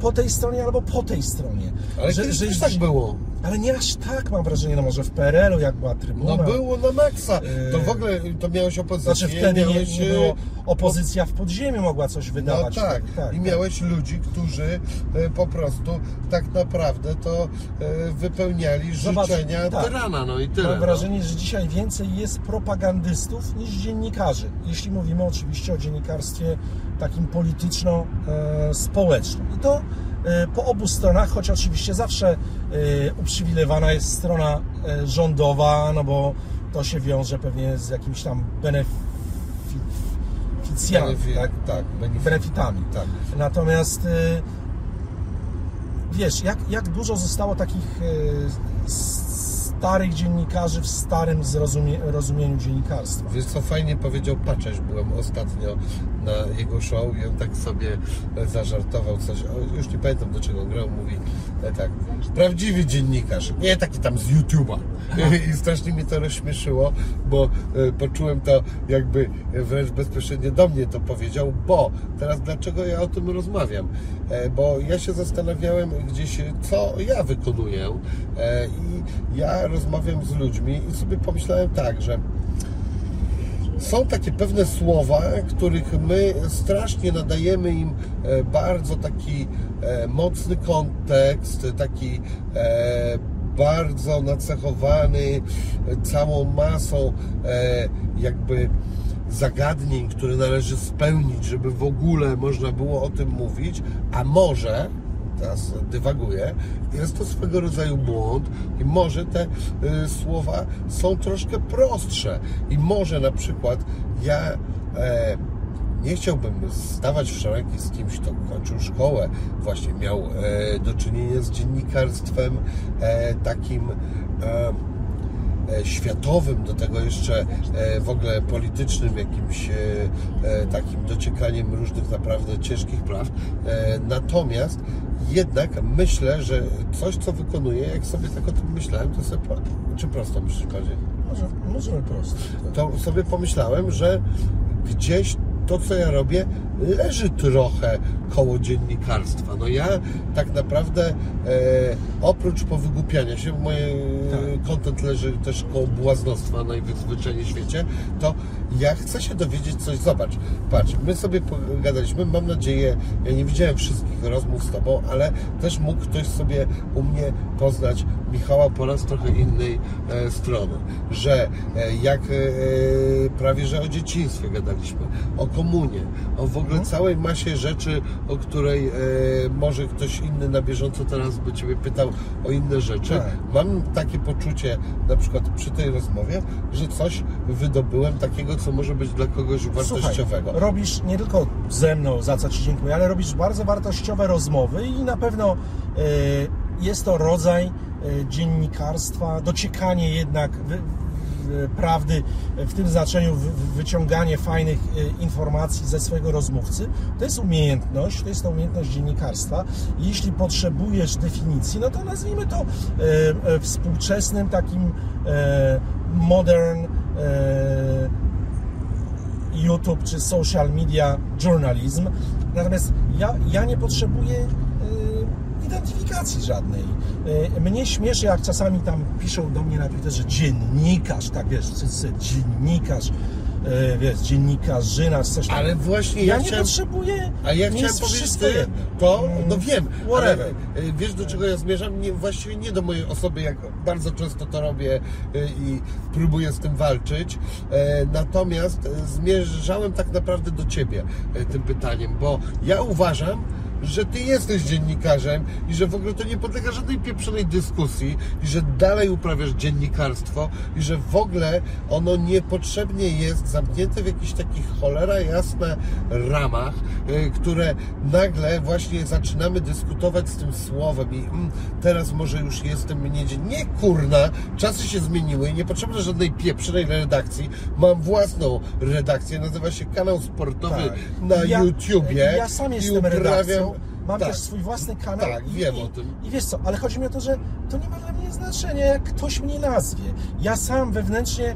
po tej stronie, albo po tej stronie. Ale kiedyś też tak było. Ale nie aż tak mam wrażenie, no może w PRL-u jak była trybuna. No było na maksa. To Yy. w ogóle to miałeś opozycję. Znaczy wtedy miałeś, nie e, było, opozycja w podziemiu mogła coś No wydawać. tak. tak I miałeś ludzi, którzy e, po prostu tak naprawdę to e, wypełniali Zobacz, życzenia tak. tyrana, no i tyle. Mam no. wrażenie, że dzisiaj więcej jest propagandystów niż dziennikarzy. Jeśli mówimy oczywiście o dziennikarstwie takim polityczno-społecznym. I to e, po obu stronach, choć oczywiście zawsze e, uprzywilejowana jest strona e, rządowa, no bo to się wiąże pewnie z jakimś tam beneficjami, Benefi- tak? tak, benefit- benefitami. Tak. Natomiast wiesz, jak, jak dużo zostało takich starych dziennikarzy w starym zrozumie, rozumieniu dziennikarstwa. Wiesz co, fajnie powiedział Pacześ, byłem ostatnio na jego show i on tak sobie zażartował coś, o, już nie pamiętam do czego grał, mówi e, tak, prawdziwy dziennikarz, nie taki tam z YouTube'a. I strasznie mnie to rozśmieszyło, bo e, poczułem to jakby wręcz bezpośrednio do mnie to powiedział, bo teraz dlaczego ja o tym rozmawiam? E, Bo ja się zastanawiałem gdzieś, co ja wykonuję i ja rozmawiam z ludźmi i sobie pomyślałem tak, że są takie pewne słowa, których my strasznie nadajemy im e, bardzo taki e, mocny kontekst, taki e, bardzo nacechowany całą masą jakby zagadnień, które należy spełnić, żeby w ogóle można było o tym mówić, a może teraz dywaguję, jest to swego rodzaju błąd i może te y, słowa są troszkę prostsze. I może na przykład ja e, nie chciałbym stawać w szeregi z kimś, kto kończył szkołę, właśnie miał e, do czynienia z dziennikarstwem e, takim e, światowym, do tego jeszcze e, w ogóle politycznym, jakimś e, e, takim dociekaniem różnych naprawdę ciężkich praw. E, Natomiast jednak myślę, że coś, co wykonuję, jak sobie tak o tym myślałem, to sobie, czy prosto myślisz bardziej? Może, możemy prosto. to sobie pomyślałem, że gdzieś to, co ja robię, leży trochę koło dziennikarstwa. No ja tak naprawdę e, oprócz powygłupiania się, mój Tak. kontent leży też koło błaznostwa najzwyczajniej w świecie, to ja chcę się dowiedzieć coś. Zobacz, patrz, my sobie pogadaliśmy, mam nadzieję, ja nie widziałem wszystkich rozmów z Tobą, ale też mógł ktoś sobie u mnie poznać Michała po raz trochę innej e, strony, że e, jak e, prawie, że o dzieciństwie gadaliśmy, o komunie, o w ogóle całej masie rzeczy, o której e, może ktoś inny na bieżąco teraz by Ciebie pytał o inne rzeczy. Tak. Mam takie poczucie, na przykład przy tej rozmowie, że coś wydobyłem takiego, co może być dla kogoś wartościowego. Słuchaj, robisz nie tylko ze mną, za co Ci dziękuję, ale robisz bardzo wartościowe rozmowy i na pewno e, jest to rodzaj e, dziennikarstwa, dociekanie jednak prawdy w tym znaczeniu, wy, wyciąganie fajnych e, informacji ze swojego rozmówcy. To jest umiejętność, to jest to umiejętność dziennikarstwa. Jeśli potrzebujesz definicji, no to nazwijmy to e, e, współczesnym takim e, modern e, YouTube czy social media journalism. Natomiast ja, ja nie potrzebuję identyfikacji żadnej. Y, mnie śmieszy, jak czasami tam piszą do mnie na Twitterze dziennikarz, tak wiesz, wszyscy dziennikarz. e, wiesz, dziennikarzyna, chcesz tam- Ale właśnie ja ja nie chciałem- potrzebuję. A ja chciałem jest powiedzieć to, Mm, no wiem, Whatever. ale wiesz do czego ja zmierzam? Nie, właściwie nie do mojej osoby, jak bardzo często to robię y, i próbuję z tym walczyć. E, Natomiast e, zmierzałem tak naprawdę do ciebie e, tym pytaniem, bo ja uważam, że ty jesteś dziennikarzem i że w ogóle to nie podlega żadnej pieprzonej dyskusji i że dalej uprawiasz dziennikarstwo i że w ogóle ono niepotrzebnie jest zamknięte w jakichś takich cholera jasne ramach, y, które nagle właśnie zaczynamy dyskutować z tym słowem i mm, teraz może już jestem mniej dzien- Nie kurna, czasy się zmieniły i nie potrzeba żadnej pieprzonej redakcji. Mam własną redakcję, nazywa się kanał sportowy Tak. na Ja- YouTubie. Ja sam jestem uprawiam- redakcją. Mam tak. też swój własny kanał. Tak, i, wiem o tym. I wiesz co, ale chodzi mi o to, że to nie ma dla mnie znaczenia, jak ktoś mnie nazwie. Ja sam wewnętrznie e,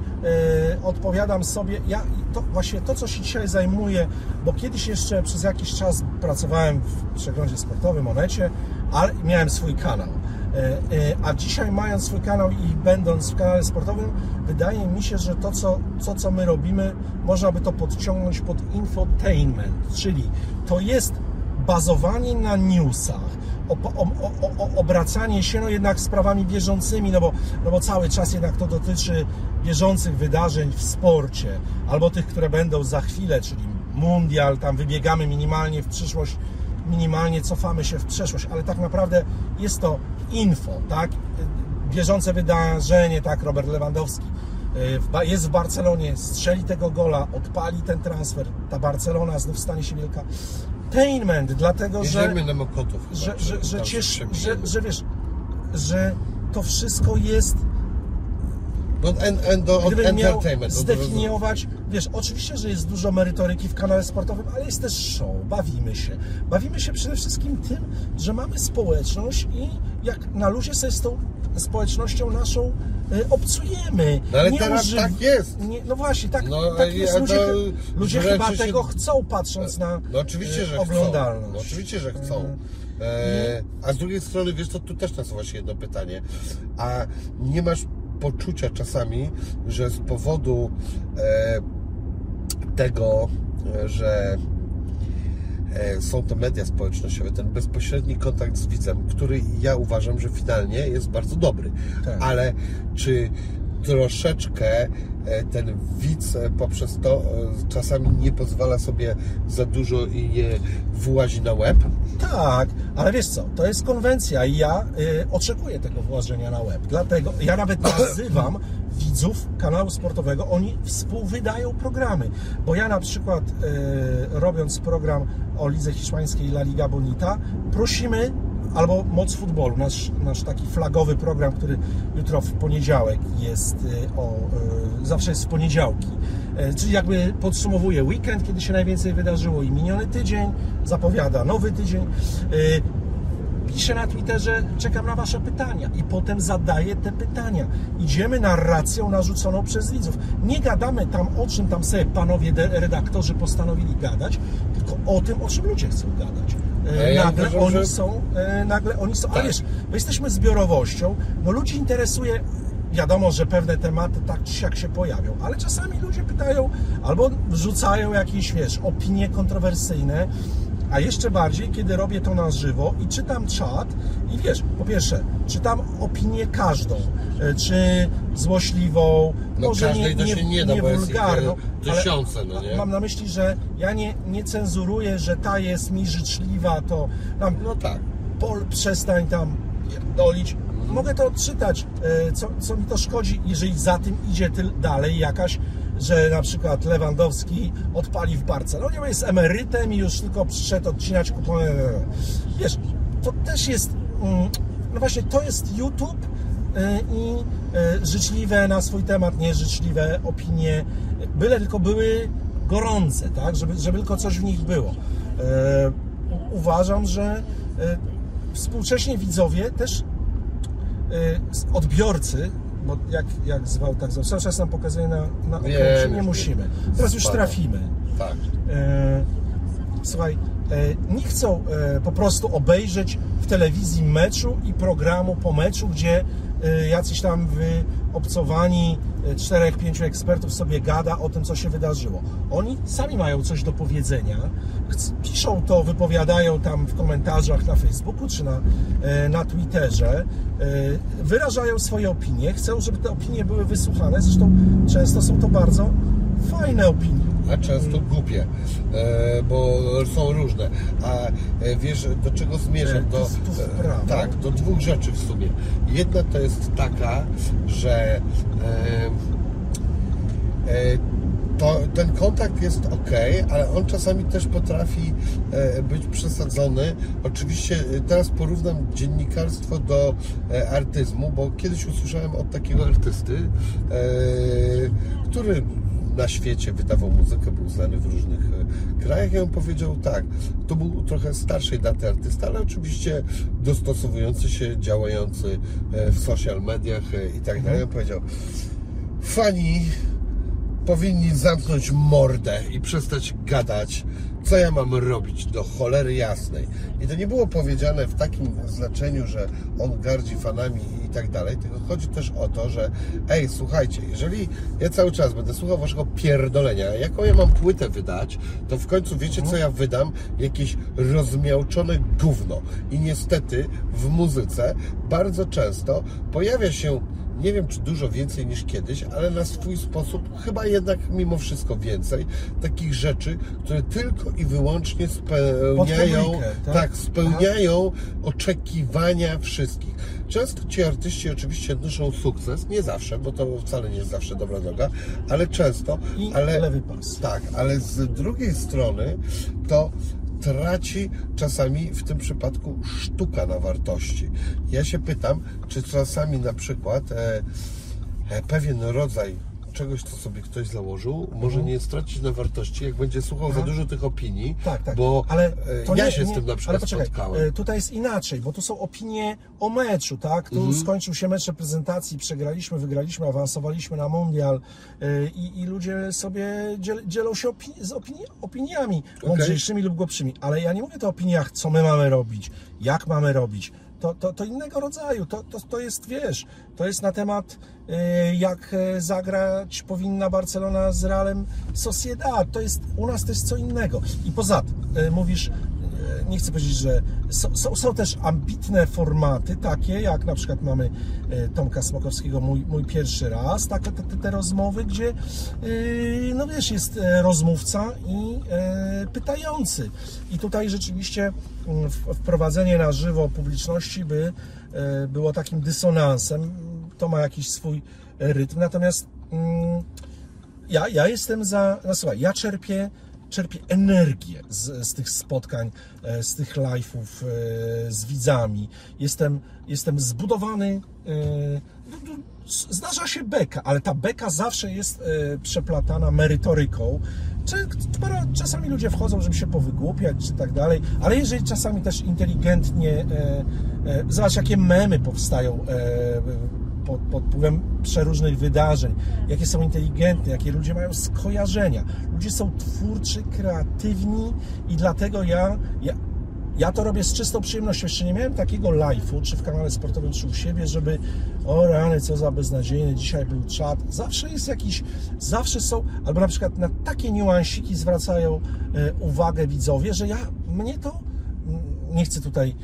odpowiadam sobie, ja to właśnie to, co się dzisiaj zajmuję, bo kiedyś jeszcze przez jakiś czas pracowałem w przeglądzie sportowym, Onecie, ale miałem swój kanał. E, e, A dzisiaj mając swój kanał i będąc w kanale sportowym, wydaje mi się, że to co, to, co my robimy, można by to podciągnąć pod infotainment, czyli to jest bazowanie na newsach, o, o, o, obracanie się no jednak sprawami bieżącymi, no bo, no bo cały czas jednak to dotyczy bieżących wydarzeń w sporcie, albo tych, które będą za chwilę, czyli mundial, tam wybiegamy minimalnie w przyszłość, minimalnie cofamy się w przeszłość, ale tak naprawdę jest to info, tak? Bieżące wydarzenie, tak, Robert Lewandowski y, jest w Barcelonie, strzeli tego gola, odpali ten transfer, ta Barcelona znów stanie się wielka. Tainment, dlatego że że, że, że, że, przebijemy. że wiesz, że to wszystko jest, No, en, en, do, od gdybym miał entertainment. od zdefiniować, wiesz, oczywiście, że jest dużo merytoryki w kanale sportowym, ale jest też show, bawimy się. Bawimy się przede wszystkim tym, że mamy społeczność i jak na luzie sobie z tą społecznością naszą y, obcujemy. No ale teraz tak jest. Nie, no właśnie, tak, No, tak jest. ja Ludzie, to chy- ludzie wręcz chyba się- tego chcą, patrząc na No oczywiście, y, że oglądalność. chcą. No oczywiście, że chcą. E, a z drugiej strony, wiesz co, tu też nasuwa się jedno pytanie. A nie masz poczucia czasami, że z powodu e, tego, że e, są to media społecznościowe, ten bezpośredni kontakt z widzem, który ja uważam, że finalnie jest bardzo dobry. Tak. Ale czy troszeczkę e, ten widz e, poprzez to e, czasami nie pozwala sobie za dużo i nie włazi na web? Tak, ale wiesz co, to jest konwencja i ja y, oczekuję tego włożenia na web. Dlatego ja nawet nazywam widzów kanału sportowego, oni współwydają programy. Bo ja na przykład y, robiąc program o lidze hiszpańskiej La Liga Bonita, prosimy albo Moc Futbolu, nasz, nasz taki flagowy program, który jutro w poniedziałek jest y, o, y, zawsze jest w poniedziałki. Y, Czyli jakby podsumowuje weekend, kiedy się najwięcej wydarzyło i miniony tydzień, zapowiada nowy tydzień. Y, Piszę na Twitterze, czekam na Wasze pytania i potem zadaję te pytania. Idziemy narracją narzuconą przez widzów. Nie gadamy tam o czym tam sobie panowie redaktorzy postanowili gadać, tylko o tym, o czym ludzie chcą gadać. E, A ja nagle oni że- są, e, nagle oni są, Tak. wiesz, my jesteśmy zbiorowością, no ludzi interesuje, wiadomo, że pewne tematy tak czy siak się pojawią, ale czasami ludzie pytają albo wrzucają jakieś, wiesz, opinie kontrowersyjne, a jeszcze bardziej, kiedy robię to na żywo i czytam czat i wiesz, po pierwsze, czytam opinię każdą, e, czy złośliwą, No może nie, nie, nie da, jest ich, wulgarną, e, tysiące, no nie? mam na myśli, że ja nie, nie cenzuruję, że ta jest mi życzliwa, to tam, No tak. Pol, przestań tam pierdolić. Mogę to odczytać, e, co, co mi to szkodzi, jeżeli za tym idzie dalej jakaś, że na przykład Lewandowski odpali w Barcelonie, bo jest emerytem i już tylko przyszedł odcinać kupony. Wiesz, to też jest, mm, no właśnie, to jest YouTube e, i e, życzliwe na swój temat, nieżyczliwe opinie, byle tylko były gorące, tak, żeby, żeby tylko coś w nich było. E, uważam, że współcześnie widzowie też odbiorcy, bo jak, jak zwał, tak zwał, cały czas nam pokazuje na, na okręcie, nie musimy. Teraz już trafimy. Tak. E, słuchaj, nie chcą e, po prostu obejrzeć w telewizji meczu i programu po meczu, gdzie e, jacyś tam wyobcowani e, czterech, pięciu ekspertów sobie gada o tym, co się wydarzyło. Oni sami mają coś do powiedzenia, piszą to, wypowiadają tam w komentarzach na Facebooku czy na, e, na Twitterze, e, wyrażają swoje opinie, chcą, żeby te opinie były wysłuchane, zresztą często są to bardzo fajne opinie. A często głupie, e, bo są różne. A e, wiesz, do czego zmierzam? E, Do, tak, do dwóch rzeczy w sumie. Jedna to jest taka, że to, ten kontakt jest ok, ale on czasami też potrafi być przesadzony. Oczywiście teraz porównam dziennikarstwo do artyzmu, bo kiedyś usłyszałem od takiego artysty, który na świecie wydawał muzykę, był znany w różnych e, krajach i on powiedział tak, to był trochę starszej daty artysta, ale oczywiście dostosowujący się, działający e, w social mediach e, i tak dalej. On powiedział, fani powinni zamknąć mordę i przestać gadać, co ja mam robić do cholery jasnej. I to nie było powiedziane w takim znaczeniu, że on gardzi fanami i tak dalej, tylko chodzi też o to, że ej, słuchajcie, jeżeli ja cały czas będę słuchał waszego pierdolenia, jaką ja mam płytę wydać, to w końcu wiecie, co ja wydam? Jakieś rozmiałczone gówno. I niestety w muzyce bardzo często pojawia się nie wiem czy dużo więcej niż kiedyś, ale na swój sposób chyba jednak mimo wszystko więcej takich rzeczy, które tylko i wyłącznie spełniają, publikę, tak? tak, spełniają oczekiwania wszystkich. Często ci artyści oczywiście odnoszą sukces, nie zawsze, bo to wcale nie jest zawsze dobra droga, ale często, I ale lewy pas. tak, ale z drugiej strony to traci czasami w tym przypadku sztuka na wartości. Ja się pytam, czy czasami na przykład e, e, pewien rodzaj czegoś, co sobie ktoś założył, może nie stracić na wartości, jak będzie słuchał za Mhm. Dużo tych opinii, Tak, tak. bo ale e, to ja nie, się z nie, tym na ale przykład poczekaj, spotkałem. e, Tutaj jest inaczej, bo tu są opinie o meczu, tak? Tu Mhm. skończył się mecz reprezentacji, przegraliśmy, wygraliśmy, awansowaliśmy na mundial e, i, i ludzie sobie dziel, dzielą się opi- z opini opiniami, mądrzejszymi lub głupszymi. Ale ja nie mówię tu o opiniach, co my mamy robić, jak mamy robić. To, to, to innego rodzaju, to, to, to jest, wiesz, to jest na temat e, jak e, zagrać powinna Barcelona z Realem Sociedad. To jest, u nas jest co innego. I poza tym, e, mówisz, nie chcę powiedzieć, że są, są, są też ambitne formaty, takie jak na przykład mamy e, Tomka Smokowskiego, mój, mój pierwszy raz, takie te, te, te rozmowy, gdzie e, no wiesz, jest e, rozmówca i pytający. I tutaj rzeczywiście mm, wprowadzenie na żywo publiczności by było takim dysonansem. To ma jakiś swój rytm. Natomiast mm, ja, ja jestem za. No słuchaj, ja czerpię, czerpię energię z, z tych spotkań, e, z tych live'ów e, z widzami. Jestem, jestem zbudowany. e, no, no, Zdarza się beka, ale ta beka zawsze jest przeplatana merytoryką. Czasami ludzie wchodzą, żeby się powygłupiać czy tak dalej, ale jeżeli czasami też inteligentnie, zobacz jakie memy powstają pod, pod wpływem przeróżnych wydarzeń, jakie są inteligentne, jakie ludzie mają skojarzenia. Ludzie są twórczy, kreatywni i dlatego ja, ja, ja to robię z czystą przyjemnością. Jeszcze nie miałem takiego live'u, czy w kanale sportowym, czy u siebie, żeby o rany, co za beznadziejny, dzisiaj był czat. Zawsze jest jakiś, zawsze są, albo na przykład na takie niuansiki zwracają e, uwagę widzowie, że ja, mnie to nie chcę tutaj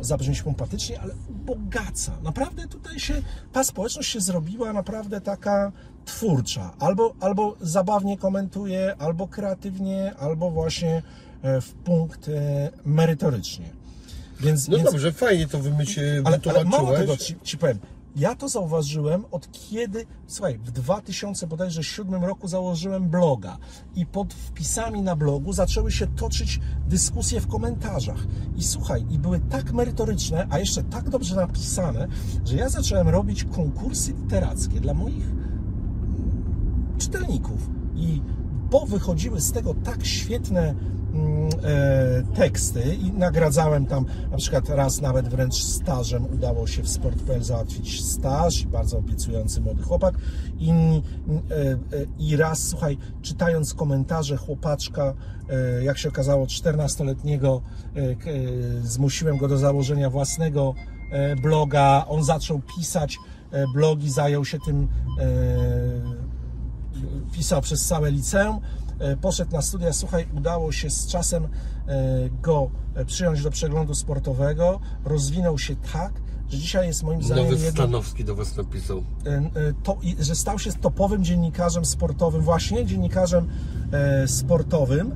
zabrzmieć pompatycznie, ale bogaca. Naprawdę tutaj się, ta społeczność się zrobiła naprawdę taka twórcza. Albo, albo zabawnie komentuje, albo kreatywnie, albo właśnie e, w punkt e, merytorycznie. Więc, No więc dobrze, fajnie to wymyśl, ale, ale mało tego ci, ci powiem. Ja to zauważyłem od kiedy, słuchaj, w 2000 bodajże 7 roku założyłem bloga i pod wpisami na blogu zaczęły się toczyć dyskusje w komentarzach. I słuchaj, i były tak merytoryczne, a jeszcze tak dobrze napisane, że ja zacząłem robić konkursy literackie dla moich czytelników. I bo wychodziły z tego tak świetne mm, e, teksty i nagradzałem tam na przykład raz nawet wręcz stażem udało się w sport.pl załatwić staż i bardzo obiecujący młody chłopak. I, e, e, i raz słuchaj czytając komentarze chłopaczka jak się okazało 14-letniego e, k- e, zmusiłem go do założenia własnego bloga. On zaczął pisać blogi zajął się tym pisał przez całe liceum, e, poszedł na studia, słuchaj, udało się z czasem e, go e, przyjąć do przeglądu sportowego, rozwinął się tak, że dzisiaj jest moim zdaniem Nowy Stanowski do Was napisał. e, e, to, że stał się topowym dziennikarzem sportowym, właśnie dziennikarzem e, sportowym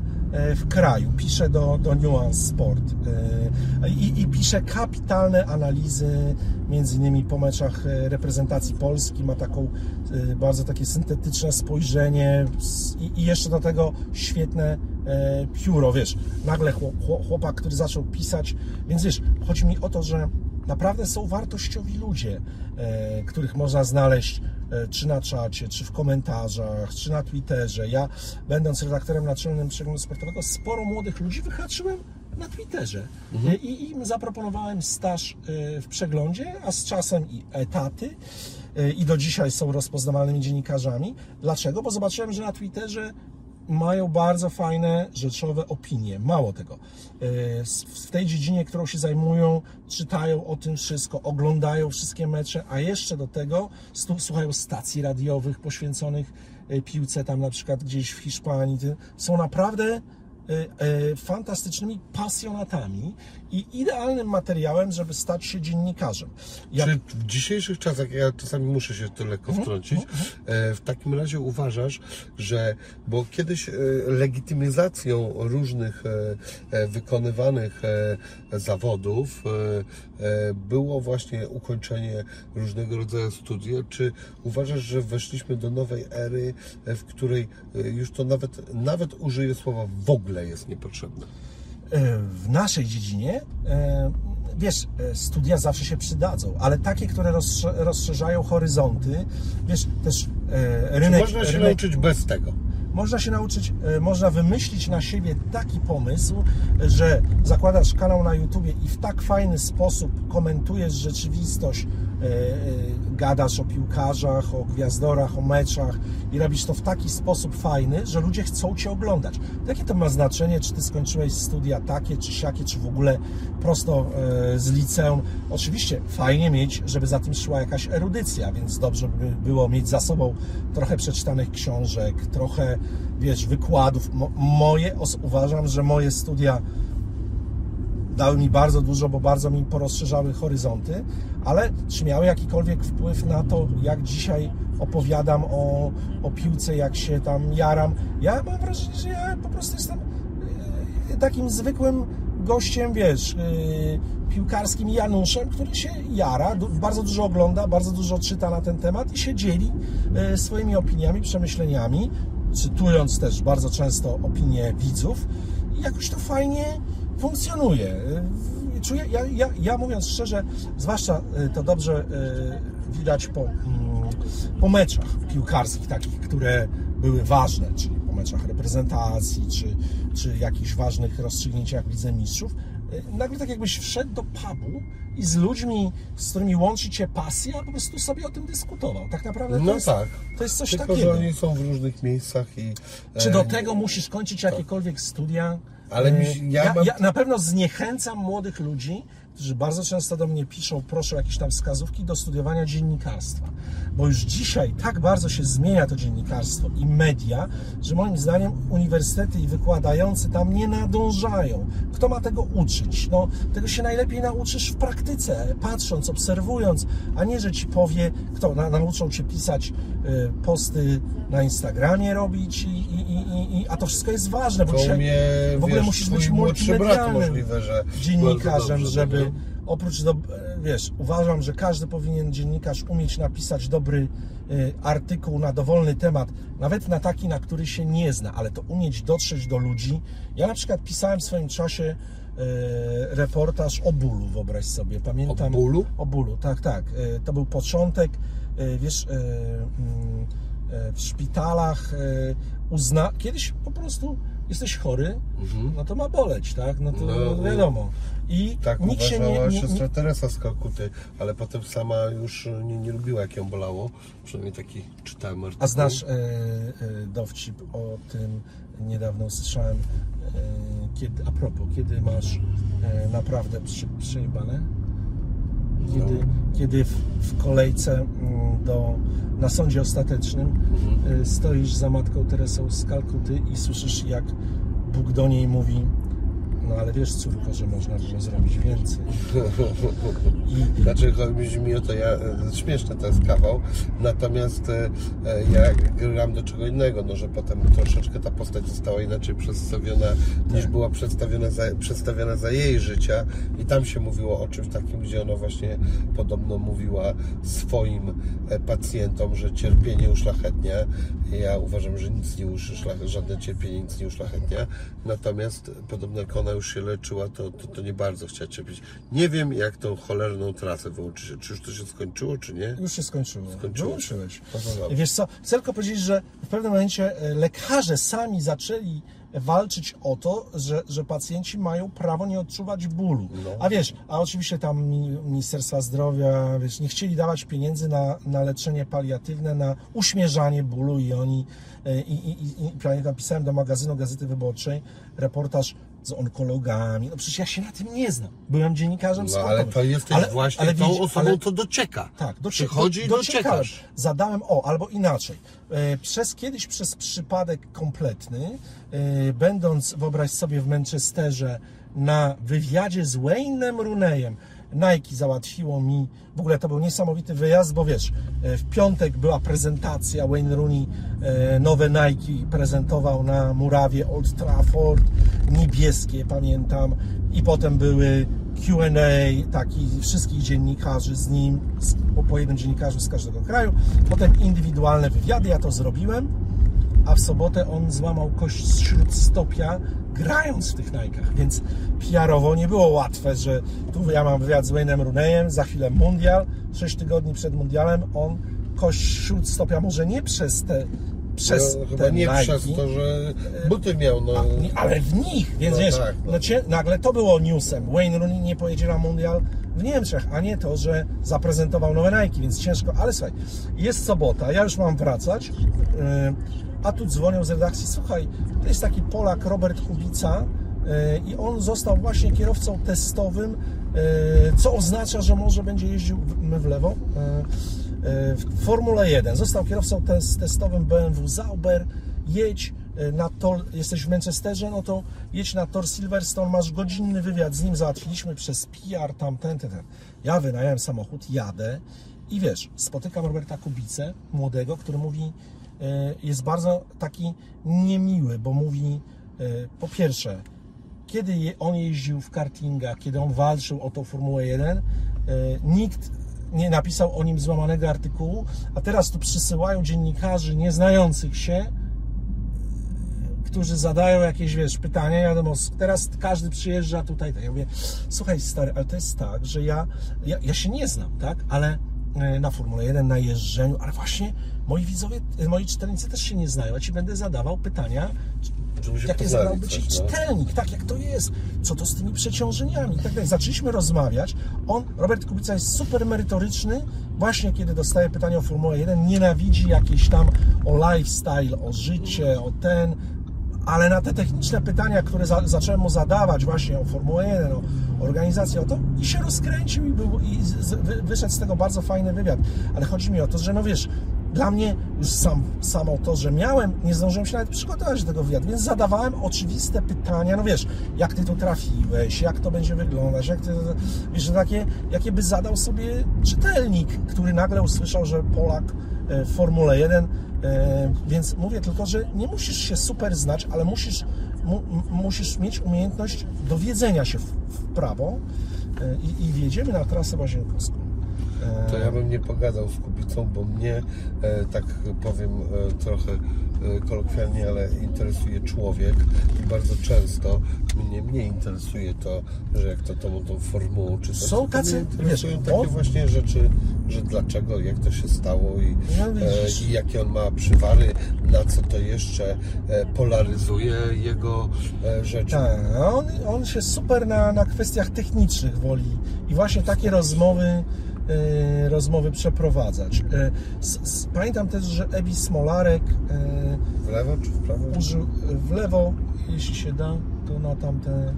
w kraju. Pisze do, do Nuance Sport i, i pisze kapitalne analizy, między innymi po meczach reprezentacji Polski. Ma taką bardzo takie syntetyczne spojrzenie i, i jeszcze do tego świetne pióro, wiesz, nagle chłop, chłop- chłopak, który zaczął pisać, więc wiesz, chodzi mi o to, że naprawdę są wartościowi ludzie, e, których można znaleźć e, czy na czacie, czy w komentarzach, czy na Twitterze. Ja, będąc redaktorem naczelnym przeglądu sportowego, sporo młodych ludzi wyhaczyłem na Twitterze E, i im zaproponowałem staż w przeglądzie, a z czasem i etaty. I do dzisiaj są rozpoznawalnymi dziennikarzami. Dlaczego? Bo zobaczyłem, że na Twitterze mają bardzo fajne, rzeczowe opinie. Mało tego. E, W tej dziedzinie, którą się zajmują, czytają o tym wszystko, oglądają wszystkie mecze, a jeszcze do tego słuchają stacji radiowych poświęconych e, piłce, tam na przykład gdzieś w Hiszpanii. Są naprawdę e, fantastycznymi pasjonatami i idealnym materiałem, żeby stać się dziennikarzem. Jak Czy w dzisiejszych czasach, ja czasami muszę się tu lekko wtrącić, e, w takim razie uważasz, że, bo kiedyś e, legitymizacją różnych e, wykonywanych zawodów było właśnie ukończenie różnego rodzaju studiów, czy uważasz, że weszliśmy do nowej ery, w której już to nawet, nawet użyję słowa w ogóle jest niepotrzebne? W naszej dziedzinie, e, wiesz, e, studia zawsze się przydadzą, ale takie, które rozsze- rozszerzają horyzonty, wiesz, też e, Czy rynek... można się rynek nauczyć bez tego? można się nauczyć, można wymyślić na siebie taki pomysł, że zakładasz kanał na YouTubie i w tak fajny sposób komentujesz rzeczywistość, gadasz o piłkarzach, o gwiazdorach, o meczach i robisz to w taki sposób fajny, że ludzie chcą Cię oglądać. Jakie to ma znaczenie, czy Ty skończyłeś studia takie, czy siakie, czy w ogóle prosto e, z liceum? Oczywiście fajnie mieć, żeby za tym szła jakaś erudycja, więc dobrze by było mieć za sobą trochę przeczytanych książek, trochę, wiesz, wykładów. Mo, moje, uważam, że moje studia dały mi bardzo dużo, bo bardzo mi porozszerzały horyzonty, ale czy miały jakikolwiek wpływ na to, jak dzisiaj opowiadam o, o piłce, jak się tam jaram? Ja mam wrażenie, że ja po prostu jestem e, takim zwykłym gościem, wiesz, e, piłkarskim Januszem, który się jara, bardzo dużo ogląda, bardzo dużo czyta na ten temat i się dzieli e, swoimi opiniami, przemyśleniami, cytując też bardzo często opinie widzów i jakoś to fajnie funkcjonuje. E, Czuję, ja, ja, ja mówiąc szczerze, zwłaszcza e, to dobrze e, widać po, mm, po meczach piłkarskich takich, które były ważne, czyli po meczach reprezentacji, czy, czy jakichś ważnych rozstrzygnięciach w Lidze Mistrzów, e, nagle tak jakbyś wszedł do pubu i z ludźmi, z którymi łączy Cię pasja, po prostu sobie o tym dyskutował. Tak naprawdę to, No jest, tak. to jest coś Tylko, takiego. że oni są w różnych miejscach i... Czy e, do tego musisz kończyć jakiekolwiek studia? Ale E, ja ja, ja na pewno zniechęcam młodych ludzi, którzy bardzo często do mnie piszą, proszę o jakieś tam wskazówki do studiowania dziennikarstwa. Bo już dzisiaj tak bardzo się zmienia to dziennikarstwo i media, że moim zdaniem uniwersytety i wykładający tam nie nadążają. Kto ma tego uczyć? No, tego się najlepiej nauczysz w praktyce, patrząc, obserwując, a nie, że ci powie, kto na, nauczą cię pisać y, posty na Instagramie robić, i, i, i, i, a to wszystko jest ważne, bo To dzisiaj mnie, w ogóle wiesz, musisz być multimedialnym możliwe, że dziennikarzem, dobrze, żeby oprócz, do, wiesz, uważam, że każdy powinien dziennikarz umieć napisać dobry y, artykuł na dowolny temat, nawet na taki, na który się nie zna, ale to umieć dotrzeć do ludzi. Ja na przykład pisałem w swoim czasie y, reportaż o bólu, wyobraź sobie. Pamiętam. O bólu? O bólu, tak, tak. Y, To był początek, wiesz, mm, e, w szpitalach e, uzna... Kiedyś po prostu jesteś chory, no to ma boleć, tak? No to Mhm. No, wiadomo. I Tak nikt się nie, nie, siostra Teresa z Kalkuty, ale potem sama już nie, nie lubiła, jak ją bolało. Przynajmniej taki czytałem artykuł. A znasz e, e, dowcip o tym, niedawno usłyszałem, e, kiedy, a propos, kiedy masz e, naprawdę przy, przejebane? Kiedy, kiedy w, w kolejce mm, do, na sądzie ostatecznym Mhm. e, stoisz za matką Teresą z Kalkuty i słyszysz, jak Bóg do niej mówi no ale wiesz, córko, że można było zrobić więcej. I Znaczy chodzi mi o to, ja, e, śmieszny to jest kawał, natomiast e, e, ja gram do czego innego, no, że potem troszeczkę ta postać została inaczej przedstawiona niż Tak. była przedstawiona za, przedstawiona za jej życia i tam się mówiło o czymś takim, gdzie ona właśnie podobno mówiła swoim pacjentom, że cierpienie uszlachetnia. Ja uważam, że nic nie uszlachetnia, żadne cierpienie nic nie uszlachetnia, natomiast podobno jak ona już się leczyła, to, to, to nie bardzo chciała cierpieć. Nie wiem, jak tą cholerną trasę wyłączyć. Czy już to się skończyło, czy nie? już się skończyło. Skończyło Wyłączyłeś. No dobrze. Wiesz co, chcę tylko powiedzieć, że w pewnym momencie e, lekarze sami zaczęli walczyć o to, że, że pacjenci mają prawo nie odczuwać bólu. No. A wiesz, a oczywiście tam mi- Ministerstwa Zdrowia, wiesz, nie chcieli dawać pieniędzy na, na leczenie paliatywne, na uśmierzanie bólu i oni, e, i, i, i, i pamiętam, pisałem do magazynu Gazety Wyborczej reportaż z onkologami. No przecież ja się na tym nie znam. Byłem dziennikarzem No sportowym. ale to jesteś właśnie ale tą osobą, ale- co docieka. tak, docie- Przychodzi i do- dociekasz. Zadałem, o, albo inaczej. E, Przez kiedyś, przez przypadek kompletny, e, będąc, wyobraź sobie, w Manchesterze na wywiadzie z Wayne'em Rooneyem, Nike załatwiło mi, w ogóle to był niesamowity wyjazd, bo wiesz, e, w piątek była prezentacja, Wayne Rooney e, nowe Nike prezentował na murawie Old Trafford, niebieskie pamiętam, i potem były Q&A, taki wszystkich dziennikarzy z nim, po jednym dziennikarzu z każdego kraju, potem indywidualne wywiady, ja to zrobiłem, a w sobotę on złamał kość śródstopia grając w tych Nike'ach, więc PR-owo nie było łatwe, że tu ja mam wywiad z Wayne'em Rooneyem, za chwilę mundial, 6 tygodni przed mundialem, on kość śródstopia może nie przez te przez no, te nie Nike, przez to, że buty miał, no. nie, ale w nich, więc No wiesz, tak, no. no cie, nagle to było newsem. Wayne Rooney nie pojedzie na mundial w Niemczech, a nie to, że zaprezentował nowe Nike, więc ciężko. Ale słuchaj, jest sobota, ja już mam wracać, yy, a tu dzwonią z redakcji, słuchaj, to jest taki Polak Robert Kubica yy, i on został właśnie kierowcą testowym, yy, co oznacza, że może będzie jeździł w, lewo. Yy, w Formule 1. Został kierowcą test, testowym BMW Sauber. Jedź e, na tor, jesteś w Manchesterze, no to jedź na tor Silverstone, masz godzinny wywiad z nim, załatwiliśmy przez PR, tam ten, ten. Ja wynająłem samochód, jadę i wiesz, spotykam Roberta Kubicę, młodego, który mówi, e, jest bardzo taki niemiły, bo mówi, e, po pierwsze, kiedy on jeździł w kartinga, kiedy on walczył o tą Formułę 1, e, nikt nie napisał o nim złamanego artykułu, a teraz tu przysyłają dziennikarzy nieznających się, e, którzy zadają jakieś, wiesz, pytania, wiadomo, teraz każdy przyjeżdża tutaj, tak, ja mówię, słuchaj stary, ale to jest tak, że ja, ja, ja się nie znam, tak, ale e, na Formule 1, na jeżdżeniu, ale właśnie moi widzowie, e, moi czytelnicy też się nie znają, ja Ci będę zadawał pytania, jakie zadałby Ci no. czytelnik, tak jak to jest, co to z tymi przeciążeniami i tak dalej. Zaczęliśmy rozmawiać, on, Robert Kubica jest super merytoryczny, właśnie kiedy dostaje pytania o Formułę 1, nienawidzi jakieś tam o lifestyle, o życie, o ten, ale na te techniczne pytania, które za, zacząłem mu zadawać właśnie o Formułę 1, o organizację, o to i się rozkręcił i, był, i z, z, wy- wyszedł z tego bardzo fajny wywiad. Ale chodzi mi o to, że no wiesz, dla mnie już sam, samo to, że miałem, nie zdążyłem się nawet przygotować do tego wywiadu, więc zadawałem oczywiste pytania, no wiesz, jak ty tu trafiłeś, jak to będzie wyglądać, jak ty, wiesz, takie, jakie by zadał sobie czytelnik, który nagle usłyszał, że Polak e, w Formule 1, e, więc mówię tylko, że nie musisz się super znać, ale musisz, mu, musisz mieć umiejętność dowiedzenia się w, w prawo e, i, i wjedziemy na trasę łazienkowską. To ja bym nie pogadał z Kubicą, bo mnie, e, tak powiem e, trochę e, kolokwialnie, ale interesuje człowiek i bardzo często mnie nie interesuje to, że jak to tą, tą formułą czy coś. Są tacy, mnie interesują wiesz, takie on- właśnie rzeczy, że dlaczego, jak to się stało i, e, i jakie on ma przywary, na co to jeszcze polaryzuje jego rzeczy. Tak, on, on się super na, na kwestiach technicznych woli i właśnie takie rozmowy, rozmowy przeprowadzać. E, pamiętam też, że Ebi Smolarek e, W lewo czy w prawo? użył w lewo, jeśli się da, to na tamte.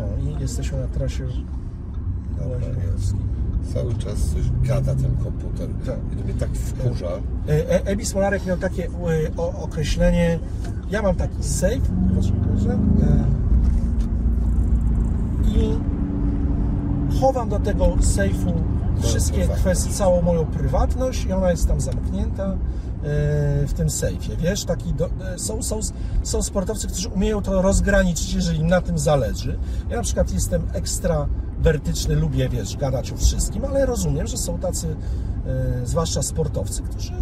O, i jesteśmy na trasie. Cały czas coś gada ten komputer. Tak. I to mnie tak wkurza. E, Ebi Smolarek miał takie e, o, określenie. Ja mam taki safe, proszę, e, i chowam do tego sejfu wszystkie kwestie, całą moją prywatność i ona jest tam zamknięta e, w tym sejfie, wiesz, taki do, e, są, są, są sportowcy, którzy umieją to rozgraniczyć, jeżeli im na tym zależy. Ja na przykład jestem ekstrawertyczny, lubię, wiesz, gadać o wszystkim, ale rozumiem, że są tacy, e, zwłaszcza sportowcy, którzy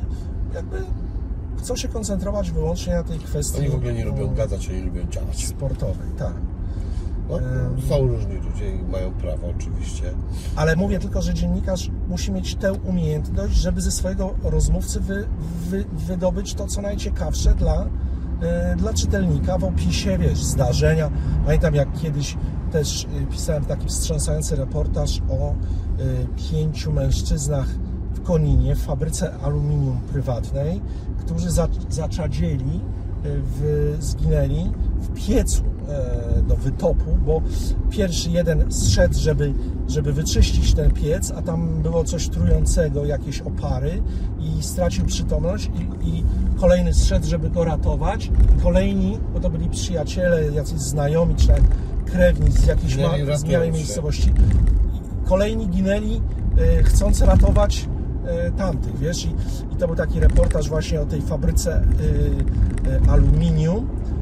jakby chcą się koncentrować wyłącznie na tej kwestii Oni w ogóle nie lubią gadać, oni lubią działać. sportowej, tak. No, są różni ludzie i mają prawo oczywiście. Ale mówię tylko, że dziennikarz musi mieć tę umiejętność, żeby ze swojego rozmówcy wy, wy, wydobyć to, co najciekawsze dla, e, dla czytelnika w opisie, wiesz, zdarzenia. Pamiętam, jak kiedyś też e, pisałem taki wstrząsający reportaż o e, pięciu mężczyznach w Koninie, w fabryce aluminium prywatnej, którzy za, zaczadzieli, w, zginęli w piecu do wytopu, bo pierwszy jeden zszedł, żeby, żeby wyczyścić ten piec, a tam było coś trującego, jakieś opary i stracił przytomność i, i kolejny zszedł, żeby go ratować. Kolejni, bo to byli przyjaciele, jacyś znajomi, czy nawet krewni z jakiejś małej miejscowości. Kolejni ginęli, e, chcąc ratować e, tamtych, wiesz, i, i to był taki reportaż właśnie o tej fabryce e, e, aluminium, e,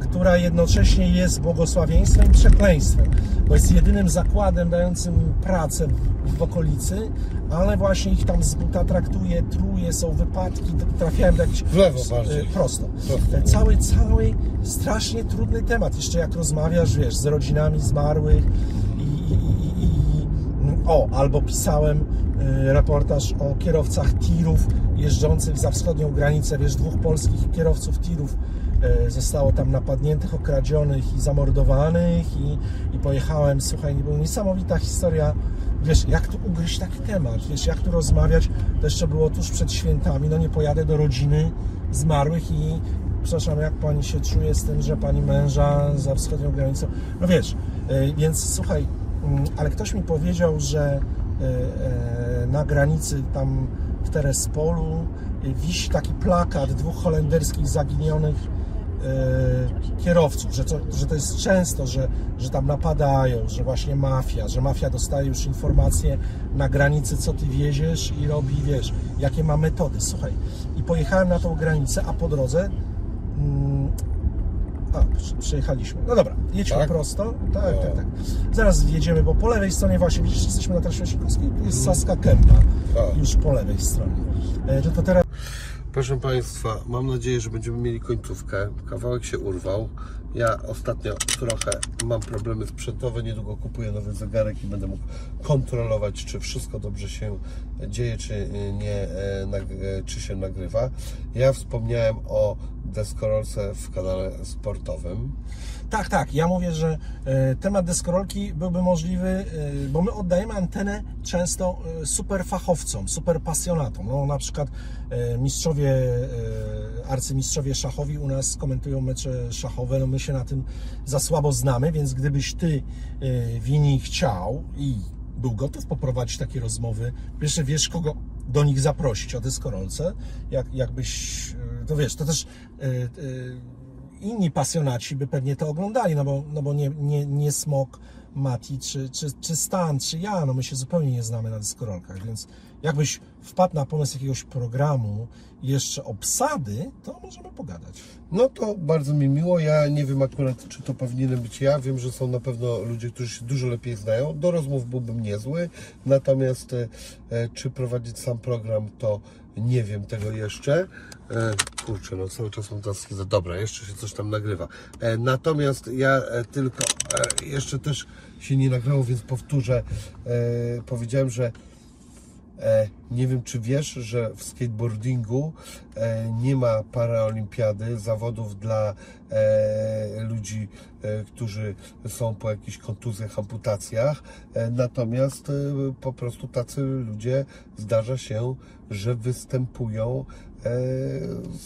która jednocześnie jest błogosławieństwem i przekleństwem, bo jest jedynym zakładem dającym pracę w, w okolicy, ale właśnie ich tam z buta traktuje, truje, są wypadki, trafiałem do jakichś... W lewo bardziej. e, Prosto. Prosto. E, Cały, cały strasznie trudny temat. Jeszcze jak rozmawiasz, wiesz, z rodzinami zmarłych i, i, i, i o, albo pisałem e, reportaż o kierowcach tirów jeżdżących za wschodnią granicę. Wiesz, dwóch polskich kierowców tirów e, zostało tam napadniętych, okradzionych i zamordowanych i, i pojechałem, słuchaj, była niesamowita historia. Wiesz, jak tu ugryźć taki temat, wiesz, jak tu rozmawiać, to jeszcze było tuż przed świętami, no nie pojadę do rodziny zmarłych i przepraszam, jak pani się czuje z tym, że pani męża za wschodnią granicą, no wiesz, e, więc słuchaj, mm, ale ktoś mi powiedział, że e, e, na granicy tam w Terespolu e, wisi taki plakat dwóch holenderskich zaginionych e, kierowców, że to, że to jest często, że, że tam napadają, że właśnie mafia, że mafia dostaje już informacje na granicy, co ty wieziesz i robi, wiesz, jakie ma metody. Słuchaj, i pojechałem na tą granicę, a po drodze mm, a, przyjechaliśmy. No dobra, jedźmy Tak? prosto. Tak, No. tak, tak. Zaraz wjedziemy, bo po lewej stronie właśnie, widzisz, jesteśmy na trasie Osikowskiej, tu jest Saska Kępa, Tak. już po lewej stronie. E, tylko teraz Proszę Państwa, mam nadzieję, że będziemy mieli końcówkę. Kawałek się urwał. Ja ostatnio trochę mam problemy sprzętowe. Niedługo kupuję nowy zegarek i będę mógł kontrolować, czy wszystko dobrze się dzieje, czy nie, e, e, czy się nagrywa. Ja wspomniałem o deskorolce w kanale sportowym. Tak, tak. Ja mówię, że e, temat deskorolki byłby możliwy, e, bo my oddajemy antenę często e, super fachowcom, super pasjonatom. No, na przykład mistrzowie, arcymistrzowie szachowi u nas komentują mecze szachowe. No, my się na tym za słabo znamy, więc gdybyś ty Wini chciał i był gotów poprowadzić takie rozmowy, pierwsze wiesz, kogo do nich zaprosić o deskorolce, jak, jakbyś, to wiesz, to też e, e, inni pasjonaci by pewnie to oglądali, no bo, no bo nie, nie, nie Smok, Mati, czy, czy, czy Stan, czy ja, no my się zupełnie nie znamy na deskorolkach, więc jakbyś wpadł na pomysł jakiegoś programu, jeszcze obsady, to możemy pogadać. No to bardzo mi miło. Ja nie wiem akurat, czy to powinienem być ja. Wiem, że są na pewno ludzie, którzy się dużo lepiej znają. Do rozmów byłbym niezły. Natomiast e, czy prowadzić sam program, to nie wiem tego jeszcze. E, kurczę, no cały czas mam teraz. Dobra, jeszcze się coś tam nagrywa. E, natomiast ja e, tylko e, jeszcze też się nie nagrało, więc powtórzę. E, powiedziałem, że E, Nie wiem, czy wiesz, że w skateboardingu e, nie ma paraolimpiady, zawodów dla e, ludzi, e, którzy są po jakichś kontuzjach, amputacjach. E, Natomiast e, po prostu tacy ludzie zdarza się, że występują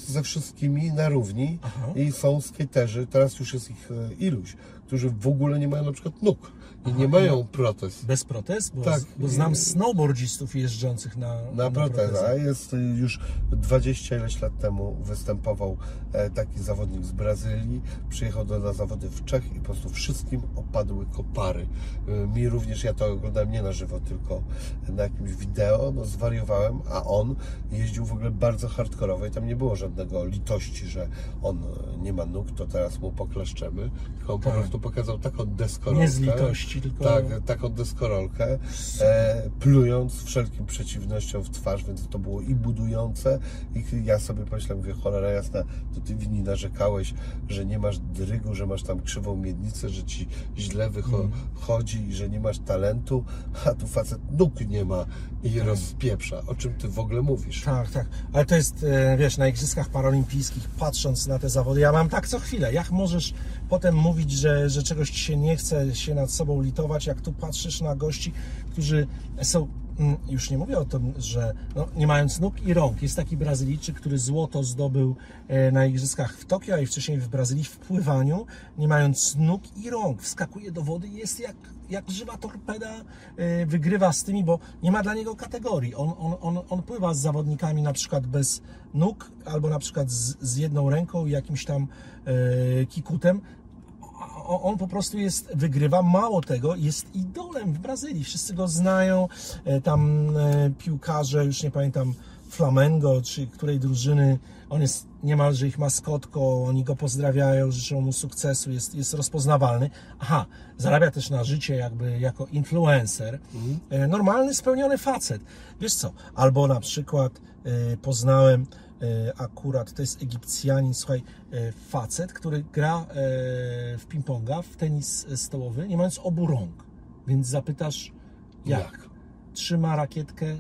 ze wszystkimi na równi Aha. i są skaterzy, teraz już jest ich e, iluś, którzy w ogóle nie mają na przykład nóg i nie mają protez. Bez protez? Bo, Tak. bo znam snowboardzistów jeżdżących na, Na proteza. protezach. Jest y, już 20 ileś lat temu występował e, taki zawodnik z Brazylii. Przyjechał do, na zawody w Czech i po prostu wszystkim opadły kopary. Y, Mi również, ja to oglądałem nie na żywo, tylko na jakimś wideo, no zwariowałem, a on jeździł w ogóle bardzo hardkorowo i tam nie było żadnego litości, że on e, nie ma nóg, to teraz mu poklaszczemy. Tylko on po Tak. prostu pokazał taką deskorolkę. Nie z litości, tylko... Tak, taką deskorolkę, e, plując wszelkim przeciwnościom w twarz, więc to było i budujące. I ja sobie pomyślałem, mówię, cholera jasna, to ty wini narzekałeś, że nie masz drygu, że masz tam krzywą miednicę, że ci źle wychodzi i że nie masz talentu, a tu facet nóg nie ma i rozpieprza. O czym ty w ogóle mówisz? Tak, tak. Ale to jest, e, wiesz, na Igrzyskach Paralimpijskich, patrząc na te zawody, ja mam tak co chwilę. Jak możesz potem mówić, że, że czegoś ci się nie chce się nad sobą litować, jak tu patrzysz na gości, którzy są, mm, już nie mówię o tym, że no, nie mając nóg i rąk. Jest taki Brazylijczyk, który złoto zdobył e, na Igrzyskach w Tokio, i wcześniej w Brazylii w pływaniu, nie mając nóg i rąk. Wskakuje do wody i jest jak jak żywa torpeda e, wygrywa z tymi, bo nie ma dla niego kategorii. On, on, on, on pływa z zawodnikami na przykład bez nóg, albo na przykład z, z jedną ręką i jakimś tam e, kikutem. On po prostu jest, wygrywa, mało tego, jest idolem w Brazylii. Wszyscy go znają, e, tam e, piłkarze, już nie pamiętam, Flamengo, czy której drużyny, on jest niemalże ich maskotką, oni go pozdrawiają, życzą mu sukcesu, jest, jest rozpoznawalny. Aha, zarabia też na życie jakby jako influencer. E, Normalny, spełniony facet. Wiesz co, albo na przykład poznałem akurat, to jest Egipcjanin, słuchaj, e, facet, który gra e, w ping-ponga, w tenis stołowy, nie mając obu rąk. Więc zapytasz, jak? Jak? Trzyma rakietkę, e,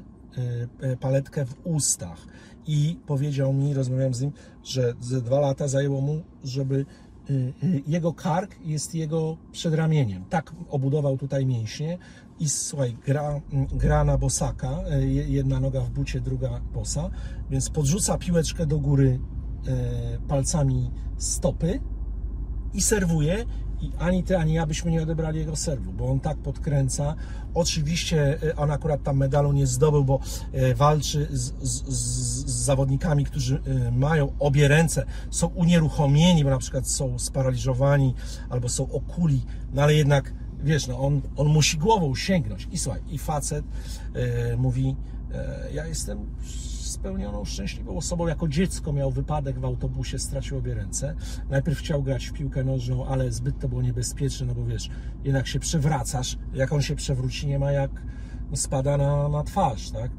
e, paletkę w ustach i powiedział mi, rozmawiałem z nim, że ze dwa lata zajęło mu, żeby e, e, jego kark jest jego przedramieniem. Tak obudował tutaj mięśnie i słuchaj, gra, m, gra na bosaka, e, je- jedna noga w bucie, druga bosa, więc podrzuca piłeczkę do góry e, palcami stopy i serwuje i ani ty, ani ja byśmy nie odebrali jego serwu, bo on tak podkręca. Oczywiście e, on akurat tam medalu nie zdobył, bo walczy z, z, z, zawodnikami, którzy mają obie ręce, są unieruchomieni, bo na przykład są sparaliżowani albo są okuli, no ale jednak wiesz, no on, on musi głową sięgnąć. I słuchaj, i facet e, mówi, e, ja jestem spełnioną, szczęśliwą osobą. Jako dziecko miał wypadek w autobusie, stracił obie ręce. Najpierw chciał grać w piłkę nożną, ale zbyt to było niebezpieczne, no bo wiesz, jednak się przewracasz. Jak on się przewróci, nie ma jak no, spada na, na twarz, tak?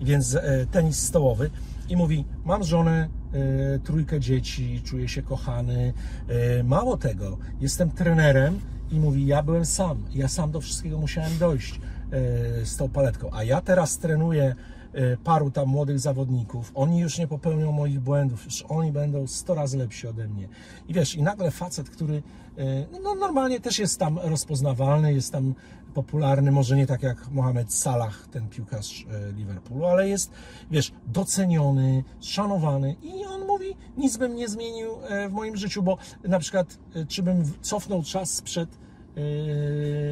Więc e, tenis stołowy. I mówi, mam żonę, e, trójkę dzieci, czuję się kochany. E, mało tego, jestem trenerem i mówi, ja byłem sam, ja sam do wszystkiego musiałem dojść e, z tą paletką, a ja teraz trenuję e, paru tam młodych zawodników, oni już nie popełnią moich błędów, już oni będą 100 razy lepsi ode mnie. I wiesz, i nagle facet, który e, no, normalnie też jest tam rozpoznawalny, jest tam popularny, może nie tak jak Mohamed Salah, ten piłkarz e, Liverpoolu, ale jest, wiesz, doceniony, szanowany i on mówi, nic bym nie zmienił e, w moim życiu, bo na przykład, e, czy bym cofnął czas sprzed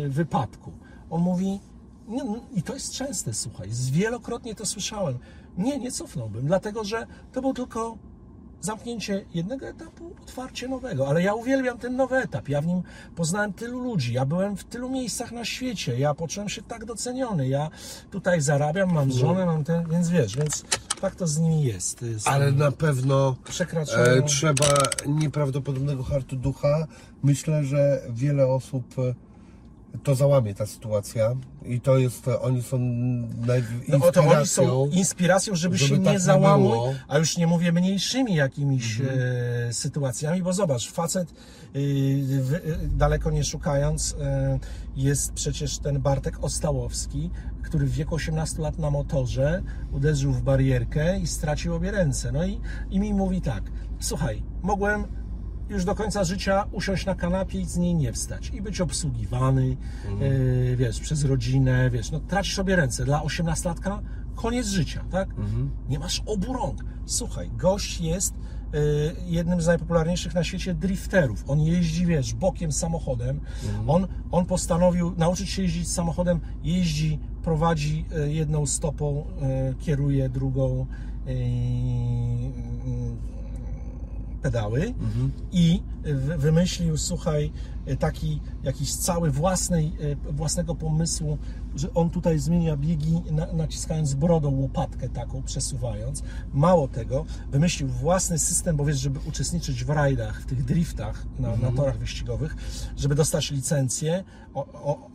wypadku. On mówi, nie, n- i to jest częste, słuchaj, wielokrotnie to słyszałem. Nie, nie cofnąłbym, dlatego że to był tylko zamknięcie jednego etapu, otwarcie nowego. Ale ja uwielbiam ten nowy etap. Ja w nim poznałem tylu ludzi. Ja byłem w tylu miejscach na świecie. Ja poczułem się tak doceniony. Ja tutaj zarabiam, mam żonę, mam ten, więc wiesz, więc tak to z nimi jest. Jest Ale na pewno Przekraczają- e, trzeba nieprawdopodobnego hartu ducha. Myślę, że wiele osób e, to załamie ta sytuacja i to jest, oni są naj- No oto oni są inspiracją. inspiracją, żeby, żeby się tak nie nie było. Mhm. a już nie mówię mniejszymi jakimiś e, sytuacjami, bo zobacz, facet w, e, daleko nie szukając e, jest przecież ten Bartek Ostałowski, który w wieku 18 lat na motorze uderzył w barierkę i stracił obie ręce. No i, i mi mówi tak, słuchaj, mogłem już do końca życia usiąść na kanapie i z niej nie wstać i być obsługiwany, e, wiesz, przez rodzinę, wiesz, no tracisz sobie ręce. Dla 18-latka koniec życia, tak? Nie masz obu rąk. Słuchaj, gość jest e, jednym z najpopularniejszych na świecie drifterów. On jeździ, wiesz, bokiem samochodem. On, on postanowił nauczyć się jeździć samochodem, jeździ, prowadzi e, jedną stopą, kieruje drugą pedały i wy- wymyślił, słuchaj, taki jakiś cały własnej, e, własnego pomysłu, że on tutaj zmienia biegi, na, naciskając brodą łopatkę taką, przesuwając. Mało tego, wymyślił własny system, bo wiesz, żeby uczestniczyć w rajdach, w tych driftach na, na torach wyścigowych, żeby dostać licencję, o, o,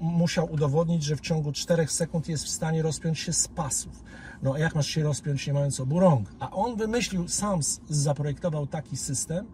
musiał udowodnić, że w ciągu 4 sekund jest w stanie rozpiąć się z pasów. No jak masz się rozpiąć nie mając obu rąk? A on wymyślił, sam zaprojektował taki system,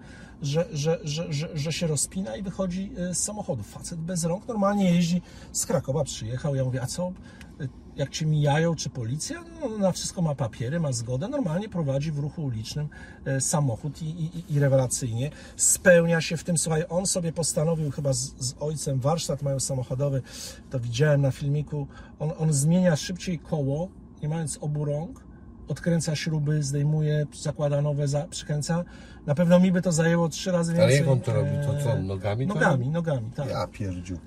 że, że, że, że, że się rozpina i wychodzi y, z samochodu. Facet bez rąk normalnie jeździ z Krakowa, przyjechał. Ja mówię, a co, y, jak cię mijają, czy policja? No, na wszystko ma papiery, ma zgodę, normalnie prowadzi w ruchu ulicznym y, samochód i, i, i rewelacyjnie spełnia się w tym. Słuchaj, on sobie postanowił chyba z, z ojcem, warsztat mają samochodowy, to widziałem na filmiku, on, on zmienia szybciej koło, nie mając obu rąk, odkręca śruby, zdejmuje, zakłada nowe, za, przykręca. Na pewno mi by to zajęło trzy razy więcej. Ale jak on to robi? To co, e, nogami to Nogami, nogami, tak. Ja pierdziu.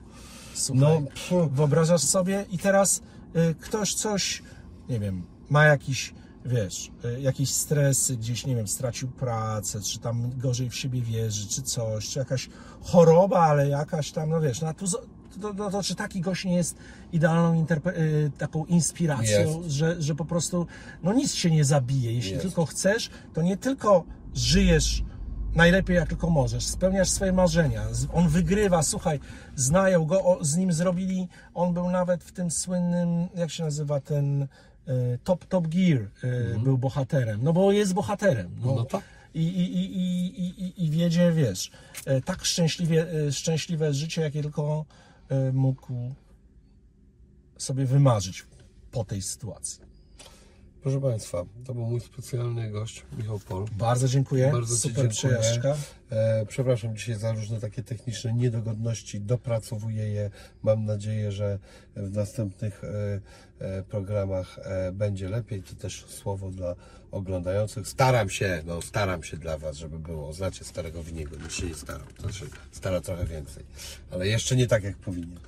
Słuchaj, No, pff. wyobrażasz sobie i teraz y, ktoś coś, nie wiem, ma jakiś, wiesz, y, jakieś stresy, gdzieś, nie wiem, stracił pracę, czy tam gorzej w siebie wierzy, czy coś, czy jakaś choroba, ale jakaś tam, no wiesz, no, a tu, to, to, to, czy taki gość nie jest idealną y, taką inspiracją, Jest. że, że po prostu, no nic się nie zabije. Jeśli Jest. tylko chcesz, to nie tylko żyjesz najlepiej jak tylko możesz, spełniasz swoje marzenia. On wygrywa, słuchaj, znają go, o, z nim zrobili, on był nawet w tym słynnym, jak się nazywa ten e, Top Top Gear, e, był bohaterem, no bo jest bohaterem. No, No tak. I, i, i, i, i, i- wiedzie, wiesz, e, tak szczęśliwie, e, szczęśliwe życie, jakie tylko mógł sobie wymarzyć po tej sytuacji. Proszę Państwa, to był mój specjalny gość, Michał Pol. Bardzo dziękuję, Bardzo super dziękuję. przejażdżka. E, przepraszam dzisiaj za różne takie techniczne niedogodności. Dopracowuję je. Mam nadzieję, że w następnych e, e, programach będzie lepiej. To też słowo dla oglądających. Staram się, no staram się dla Was, żeby było. Znacie starego winiego, nikt się nie starał. Znaczy, stara trochę więcej. Ale jeszcze nie tak, jak powinien.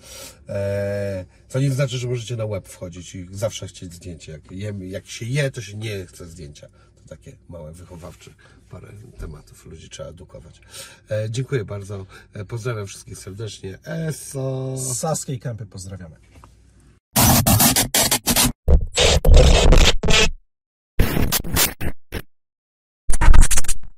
Co nie znaczy, że możecie na web wchodzić i zawsze chcieć zdjęcie. Jak, jak się je, to się nie chce zdjęcia. To takie małe wychowawcze parę tematów. Ludzi trzeba edukować. E, dziękuję bardzo. E, pozdrawiam wszystkich serdecznie. ESO. Saskiej Kępy pozdrawiamy.